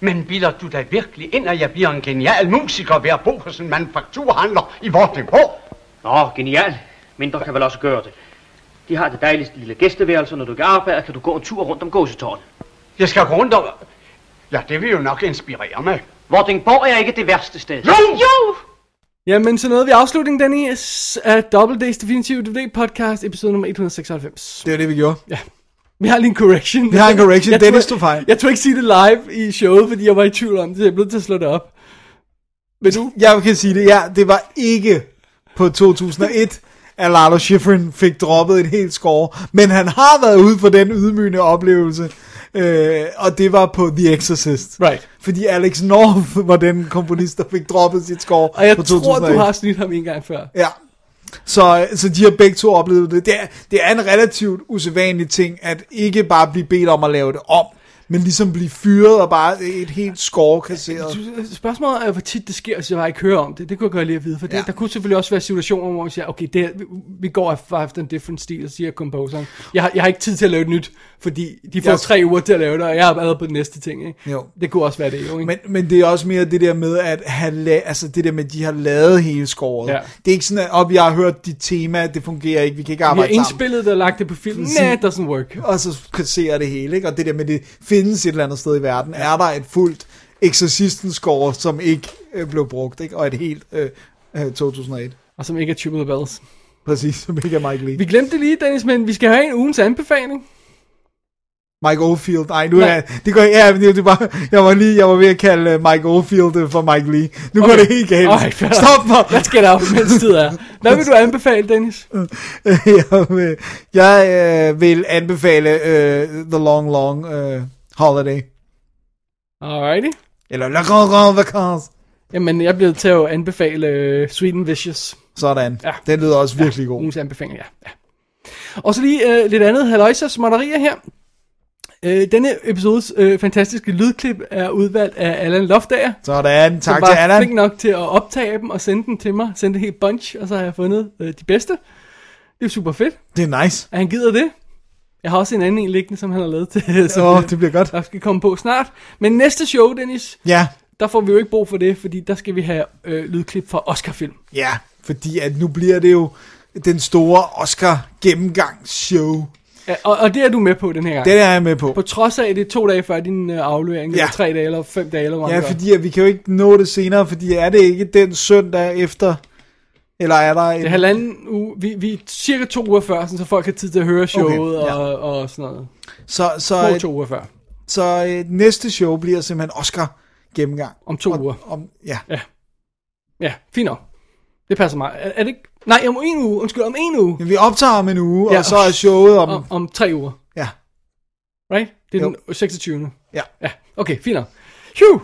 Men bilder du dig virkelig ind, at jeg bliver en genial musiker ved at bo hos en manufakturhandler i Vordingborg? Nå, genial. Mindre kan vel også gøre det. De har det dejligste lille gæsteværelse, når du ikke arbejder, kan du gå en tur rundt om gåsetårnet. Jeg skal gå rundt om... Ja, det vil jo nok inspirere mig. Vordingborg er ikke det værste sted. Jo! Jo! Jamen, så nåede vi afslutningen, Dennis, af Double Days Definitive DVD podcast, episode nummer 196. Det er det, vi gjorde. Ja. Vi har lige en correction. Vi har en correction. Jeg Dennis tog fejl. Jeg tror ikke sige det live i showet, fordi jeg var i tvivl om det, så jeg blev nødt til at slå det op. Men nu, Jeg kan sige det, ja, det var ikke på 2001, at Lalo Schifrin fik droppet et helt score, men han har været ude for den ydmygende oplevelse, øh, og det var på The Exorcist. Right. Fordi Alex North var den komponist, der fik droppet sit score og jeg på tror, 2001. du har snydt ham en gang før. Ja. Så, så de har begge to oplevet det. Det er, det er en relativt usædvanlig ting, at ikke bare blive bedt om at lave det om, men ligesom blive fyret og bare et helt score kasseret. Spørgsmålet er, hvor tit det sker, hvis jeg bare ikke hører om det. Det kunne jeg godt lide at vide, for det, Ja. der kunne selvfølgelig også være situationer, hvor man siger, okay, det, her- vi går efter en different stil, siger composeren. Jeg har, jeg har ikke tid til at lave et nyt, fordi de får Jeg- tre uger til at lave det, og jeg er allerede på den næste ting. Ikke? Jo. Det kunne også være det, jo. Ikke? Men, men det er også mere det der med, at have la- altså det der med, at de har lavet hele scoret. Ja. Det er ikke sådan, at op, jeg har hørt dit tema, det fungerer ikke, vi kan ikke vi har arbejde sammen. indspillet det og lagt det på film. Nej, it doesn't work. Og så kasserer det hele, ikke? Og det der med, det findes et eller andet sted i verden. Er der et fuldt Exorcisten score, som ikke øh, blev brugt, ikke? Og et helt øh, øh, 2001. Og som ikke er Tubular Bells. Præcis, som ikke er Mike Lee. Vi glemte det lige, Dennis, men vi skal have en ugens anbefaling. Mike Oldfield. Nej, nu Nej. er det går ja, men det, det bare, jeg var lige, jeg var ved at kalde øh, Mike Oldfield øh, for Mike Lee. Nu okay. går Okay. det helt galt. Fair. Stop mig. Let's get out, mens tid er. Hvad vil du anbefale, Dennis? jeg vil, jeg øh, vil anbefale øh, The Long Long øh, Holiday. Alrighty. Eller La Grande Grande Vacance. Jamen, jeg bliver til at anbefale uh, Sweet and Vicious. Sådan. Ja. Den lyder også virkelig god. Ugens anbefaling, ja. ja. Og så lige uh, lidt andet haløjser småtterier her. Uh, denne episodes uh, fantastiske lydklip er udvalgt af Allan Loftager. Sådan. Tak til var Allan. flink nok til at optage dem og sende dem til mig. Sende det helt bunch, og så har jeg fundet uh, de bedste. Det er super fedt, Det er nice. at han gider det. Jeg har også en anden en liggende, som han har lavet til, som Åh, det bliver godt. der skal komme på snart. Men næste show, Dennis, Ja. der får vi jo ikke brug for det, fordi der skal vi have øh, lydklip fra Oscar-film. Ja, fordi at nu bliver det jo den store Oscar gennemgangsshow. Ja, og, og det er du med på den her gang. Det er jeg med på. På trods af, at det er to dage før din øh, aflevering, Ja. eller tre dage, eller fem dage, eller hvor Ja, fordi at vi kan jo ikke nå det senere, fordi er det ikke den søndag efter, eller er der en... Det er halvanden uge, vi, vi er cirka to uger før, sådan, så folk har tid til at høre showet Okay, ja. og, og sådan noget. Så, Små så, to uger før. så øh, næste show bliver simpelthen Oscar gennemgang. Om to og, uger. Om, ja, Ja, fint nok. Det passer mig. Er, er det ikke? Nej, om en uge. Undskyld, om en uge. men vi optager om en uge, Ja, og så er showet om... Om, om tre uger. Ja, Right? Det er Jo. den 26. ja. Ja, okay, fint nok. Phew.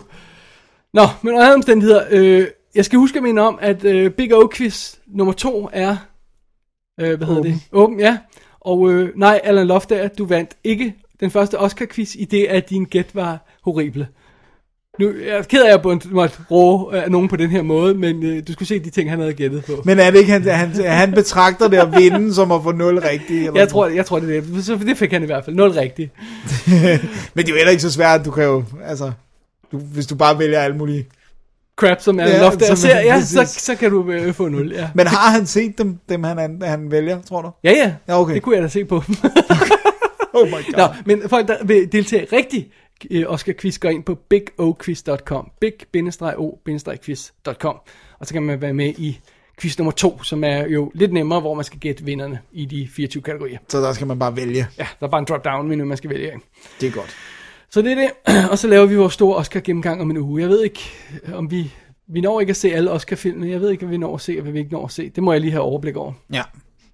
Nå, men under alle omstændigheder, øh, jeg skal huske at minde om, at øh, Big O Quiz nummer to er, øh, hvad hedder Åben. det? Åben, ja. Og øh, nej, Alan Loftager, du vandt ikke den første Oscar-quiz, i det at din gæt var horrible. Nu jeg er ked af, at jeg måtte råge af nogen på den her måde, men øh, du skulle se de ting, han havde gættet på. Men er det ikke, han, han, han betragter det at vinde som at få 0 rigtigt? Eller Jeg tror, jeg tror det er det. Så det fik han i hvert fald. Noget rigtigt. Men det er jo heller ikke så svært, du kan jo, altså, du, hvis du bare vælger alle mulige. Crap, som Alan Ja, som- ser, ja, så, så kan du øh, få 0, ja. Men har han set dem, dem han, han, vælger, tror du? Ja, ja. Ja, okay. Det kunne jeg da se på. Oh my god. Nå, men folk, der vil deltage rigtig øh, Oscar Quiz, går ind på bigoquiz.com. big-o-quiz.com. Og så kan man være med i quiz nummer to, som er jo lidt nemmere, hvor man skal gætte vinderne i de 24 kategorier. Så der skal man bare vælge. Ja, der er bare en drop-down menu, man skal vælge. Det er godt. Så det er det. Og så laver vi vores store Oscar gennemgang om en uge. Jeg ved ikke, om vi... Vi når ikke at se alle Oscar-filmene. Jeg ved ikke, hvad vi når at se, og hvad vi ikke når at se. Det må jeg lige have overblik over. Ja.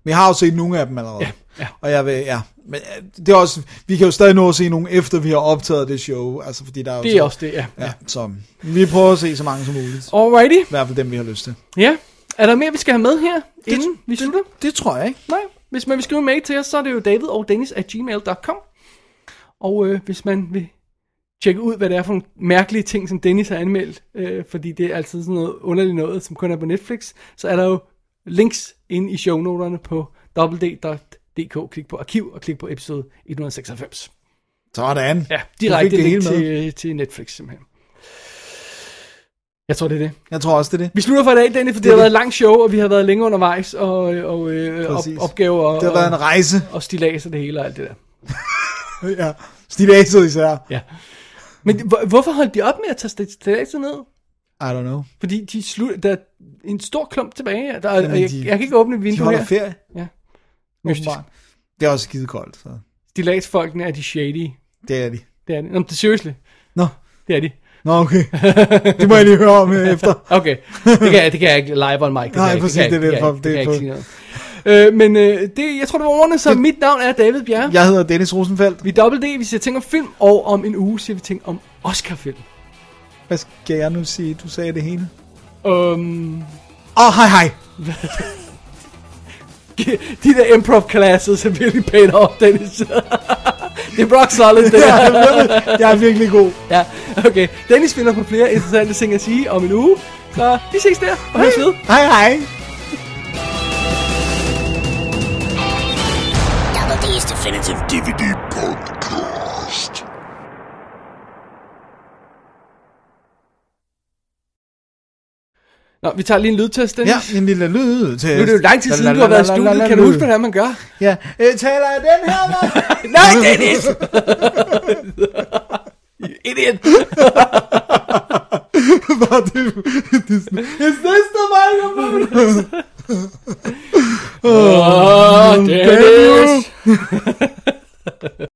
Vi har jo set nogle af dem allerede. Ja, ja. Og jeg vil, ja. Men øh, det er også, vi kan jo stadig nå at se nogle efter vi har optaget det show. Altså fordi der er jo Det er så, også det, ja. Ja, så vi prøver at se så mange som muligt. Alrighty. I hvert fald dem, vi har lyst til. Ja. Er der mere, vi skal have med her, inden vi slutter? Det tror jeg ikke. Nej, hvis man vil skrive en mail til os, så er det jo david og dennis at gmail.com. Og øh, hvis man vil tjekke ud, hvad det er for nogle mærkelige ting, som Dennis har anmeldt, øh, fordi det er altid sådan noget underligt noget, som kun er på Netflix, så er der jo links inde i shownoterne på www.dk. Klik på arkiv og klik på episode 196. Sådan. Ja, direkte link hele med. til, til Netflix simpelthen. Jeg tror, det er det. Jeg tror også, det er det. Vi slutter for i dag, Dennis, for det, Det har været et langt show, og vi har været længe undervejs, og, og øh, op, opgaver og, Det har været en rejse. og stilas og det hele og alt det der. Ja. Stilaset især. Ja. Men hvor, hvorfor holdt de op med at tage stilaset ned? I don't know. Fordi de slut, der er en stor klump tilbage. Der, er, Jamen, jeg, de- jeg, kan ikke åbne et De vindue holder her. ferie, Ja. Mystisk. åbenbart. Det er også skide koldt, så Stilasfolkene er de shady. det er de. Det er det. Nå, men det er seriously. Nå, Det er de. Nå okay. det må jeg lige høre om øh, efter. Okay. Det kan, jeg, det kan jeg ikke live on mic. Det Nej, kan jeg, præcis, det kan, det er jeg, det, det kan, for- jeg, det det er kan for- jeg ikke sige noget. Øh, men øh, det, jeg tror, det var ordene, så mit navn er David Bjerre. Jeg hedder Dennis Rosenfeldt. Vi er Double D, vi siger ting om film, og om en uge siger vi ting om Oscar-film. Hvad skal jeg nu sige? Du sagde det hele. Um, Åh, oh, hej hej. de der improv classes er virkelig paid off, Dennis. det er rock solid, det der. er, virkelig, jeg er virkelig god. ja, okay. Dennis finder på flere interessante ting at sige om en uge. Så vi ses der, og høres ved. Hej hej. Double D's Definitive DVD podcast. Nå, vi tager lige en lydtest, Dennis. Ja, en lille lyd til. Nu er det jo lang tid siden, du har været i studiet. Kan du huske, hvordan man gør? Ja, øh, taler jeg den her med? Nej, Dennis! Idiot! Var det, Is this the microphone? oh, Dennis!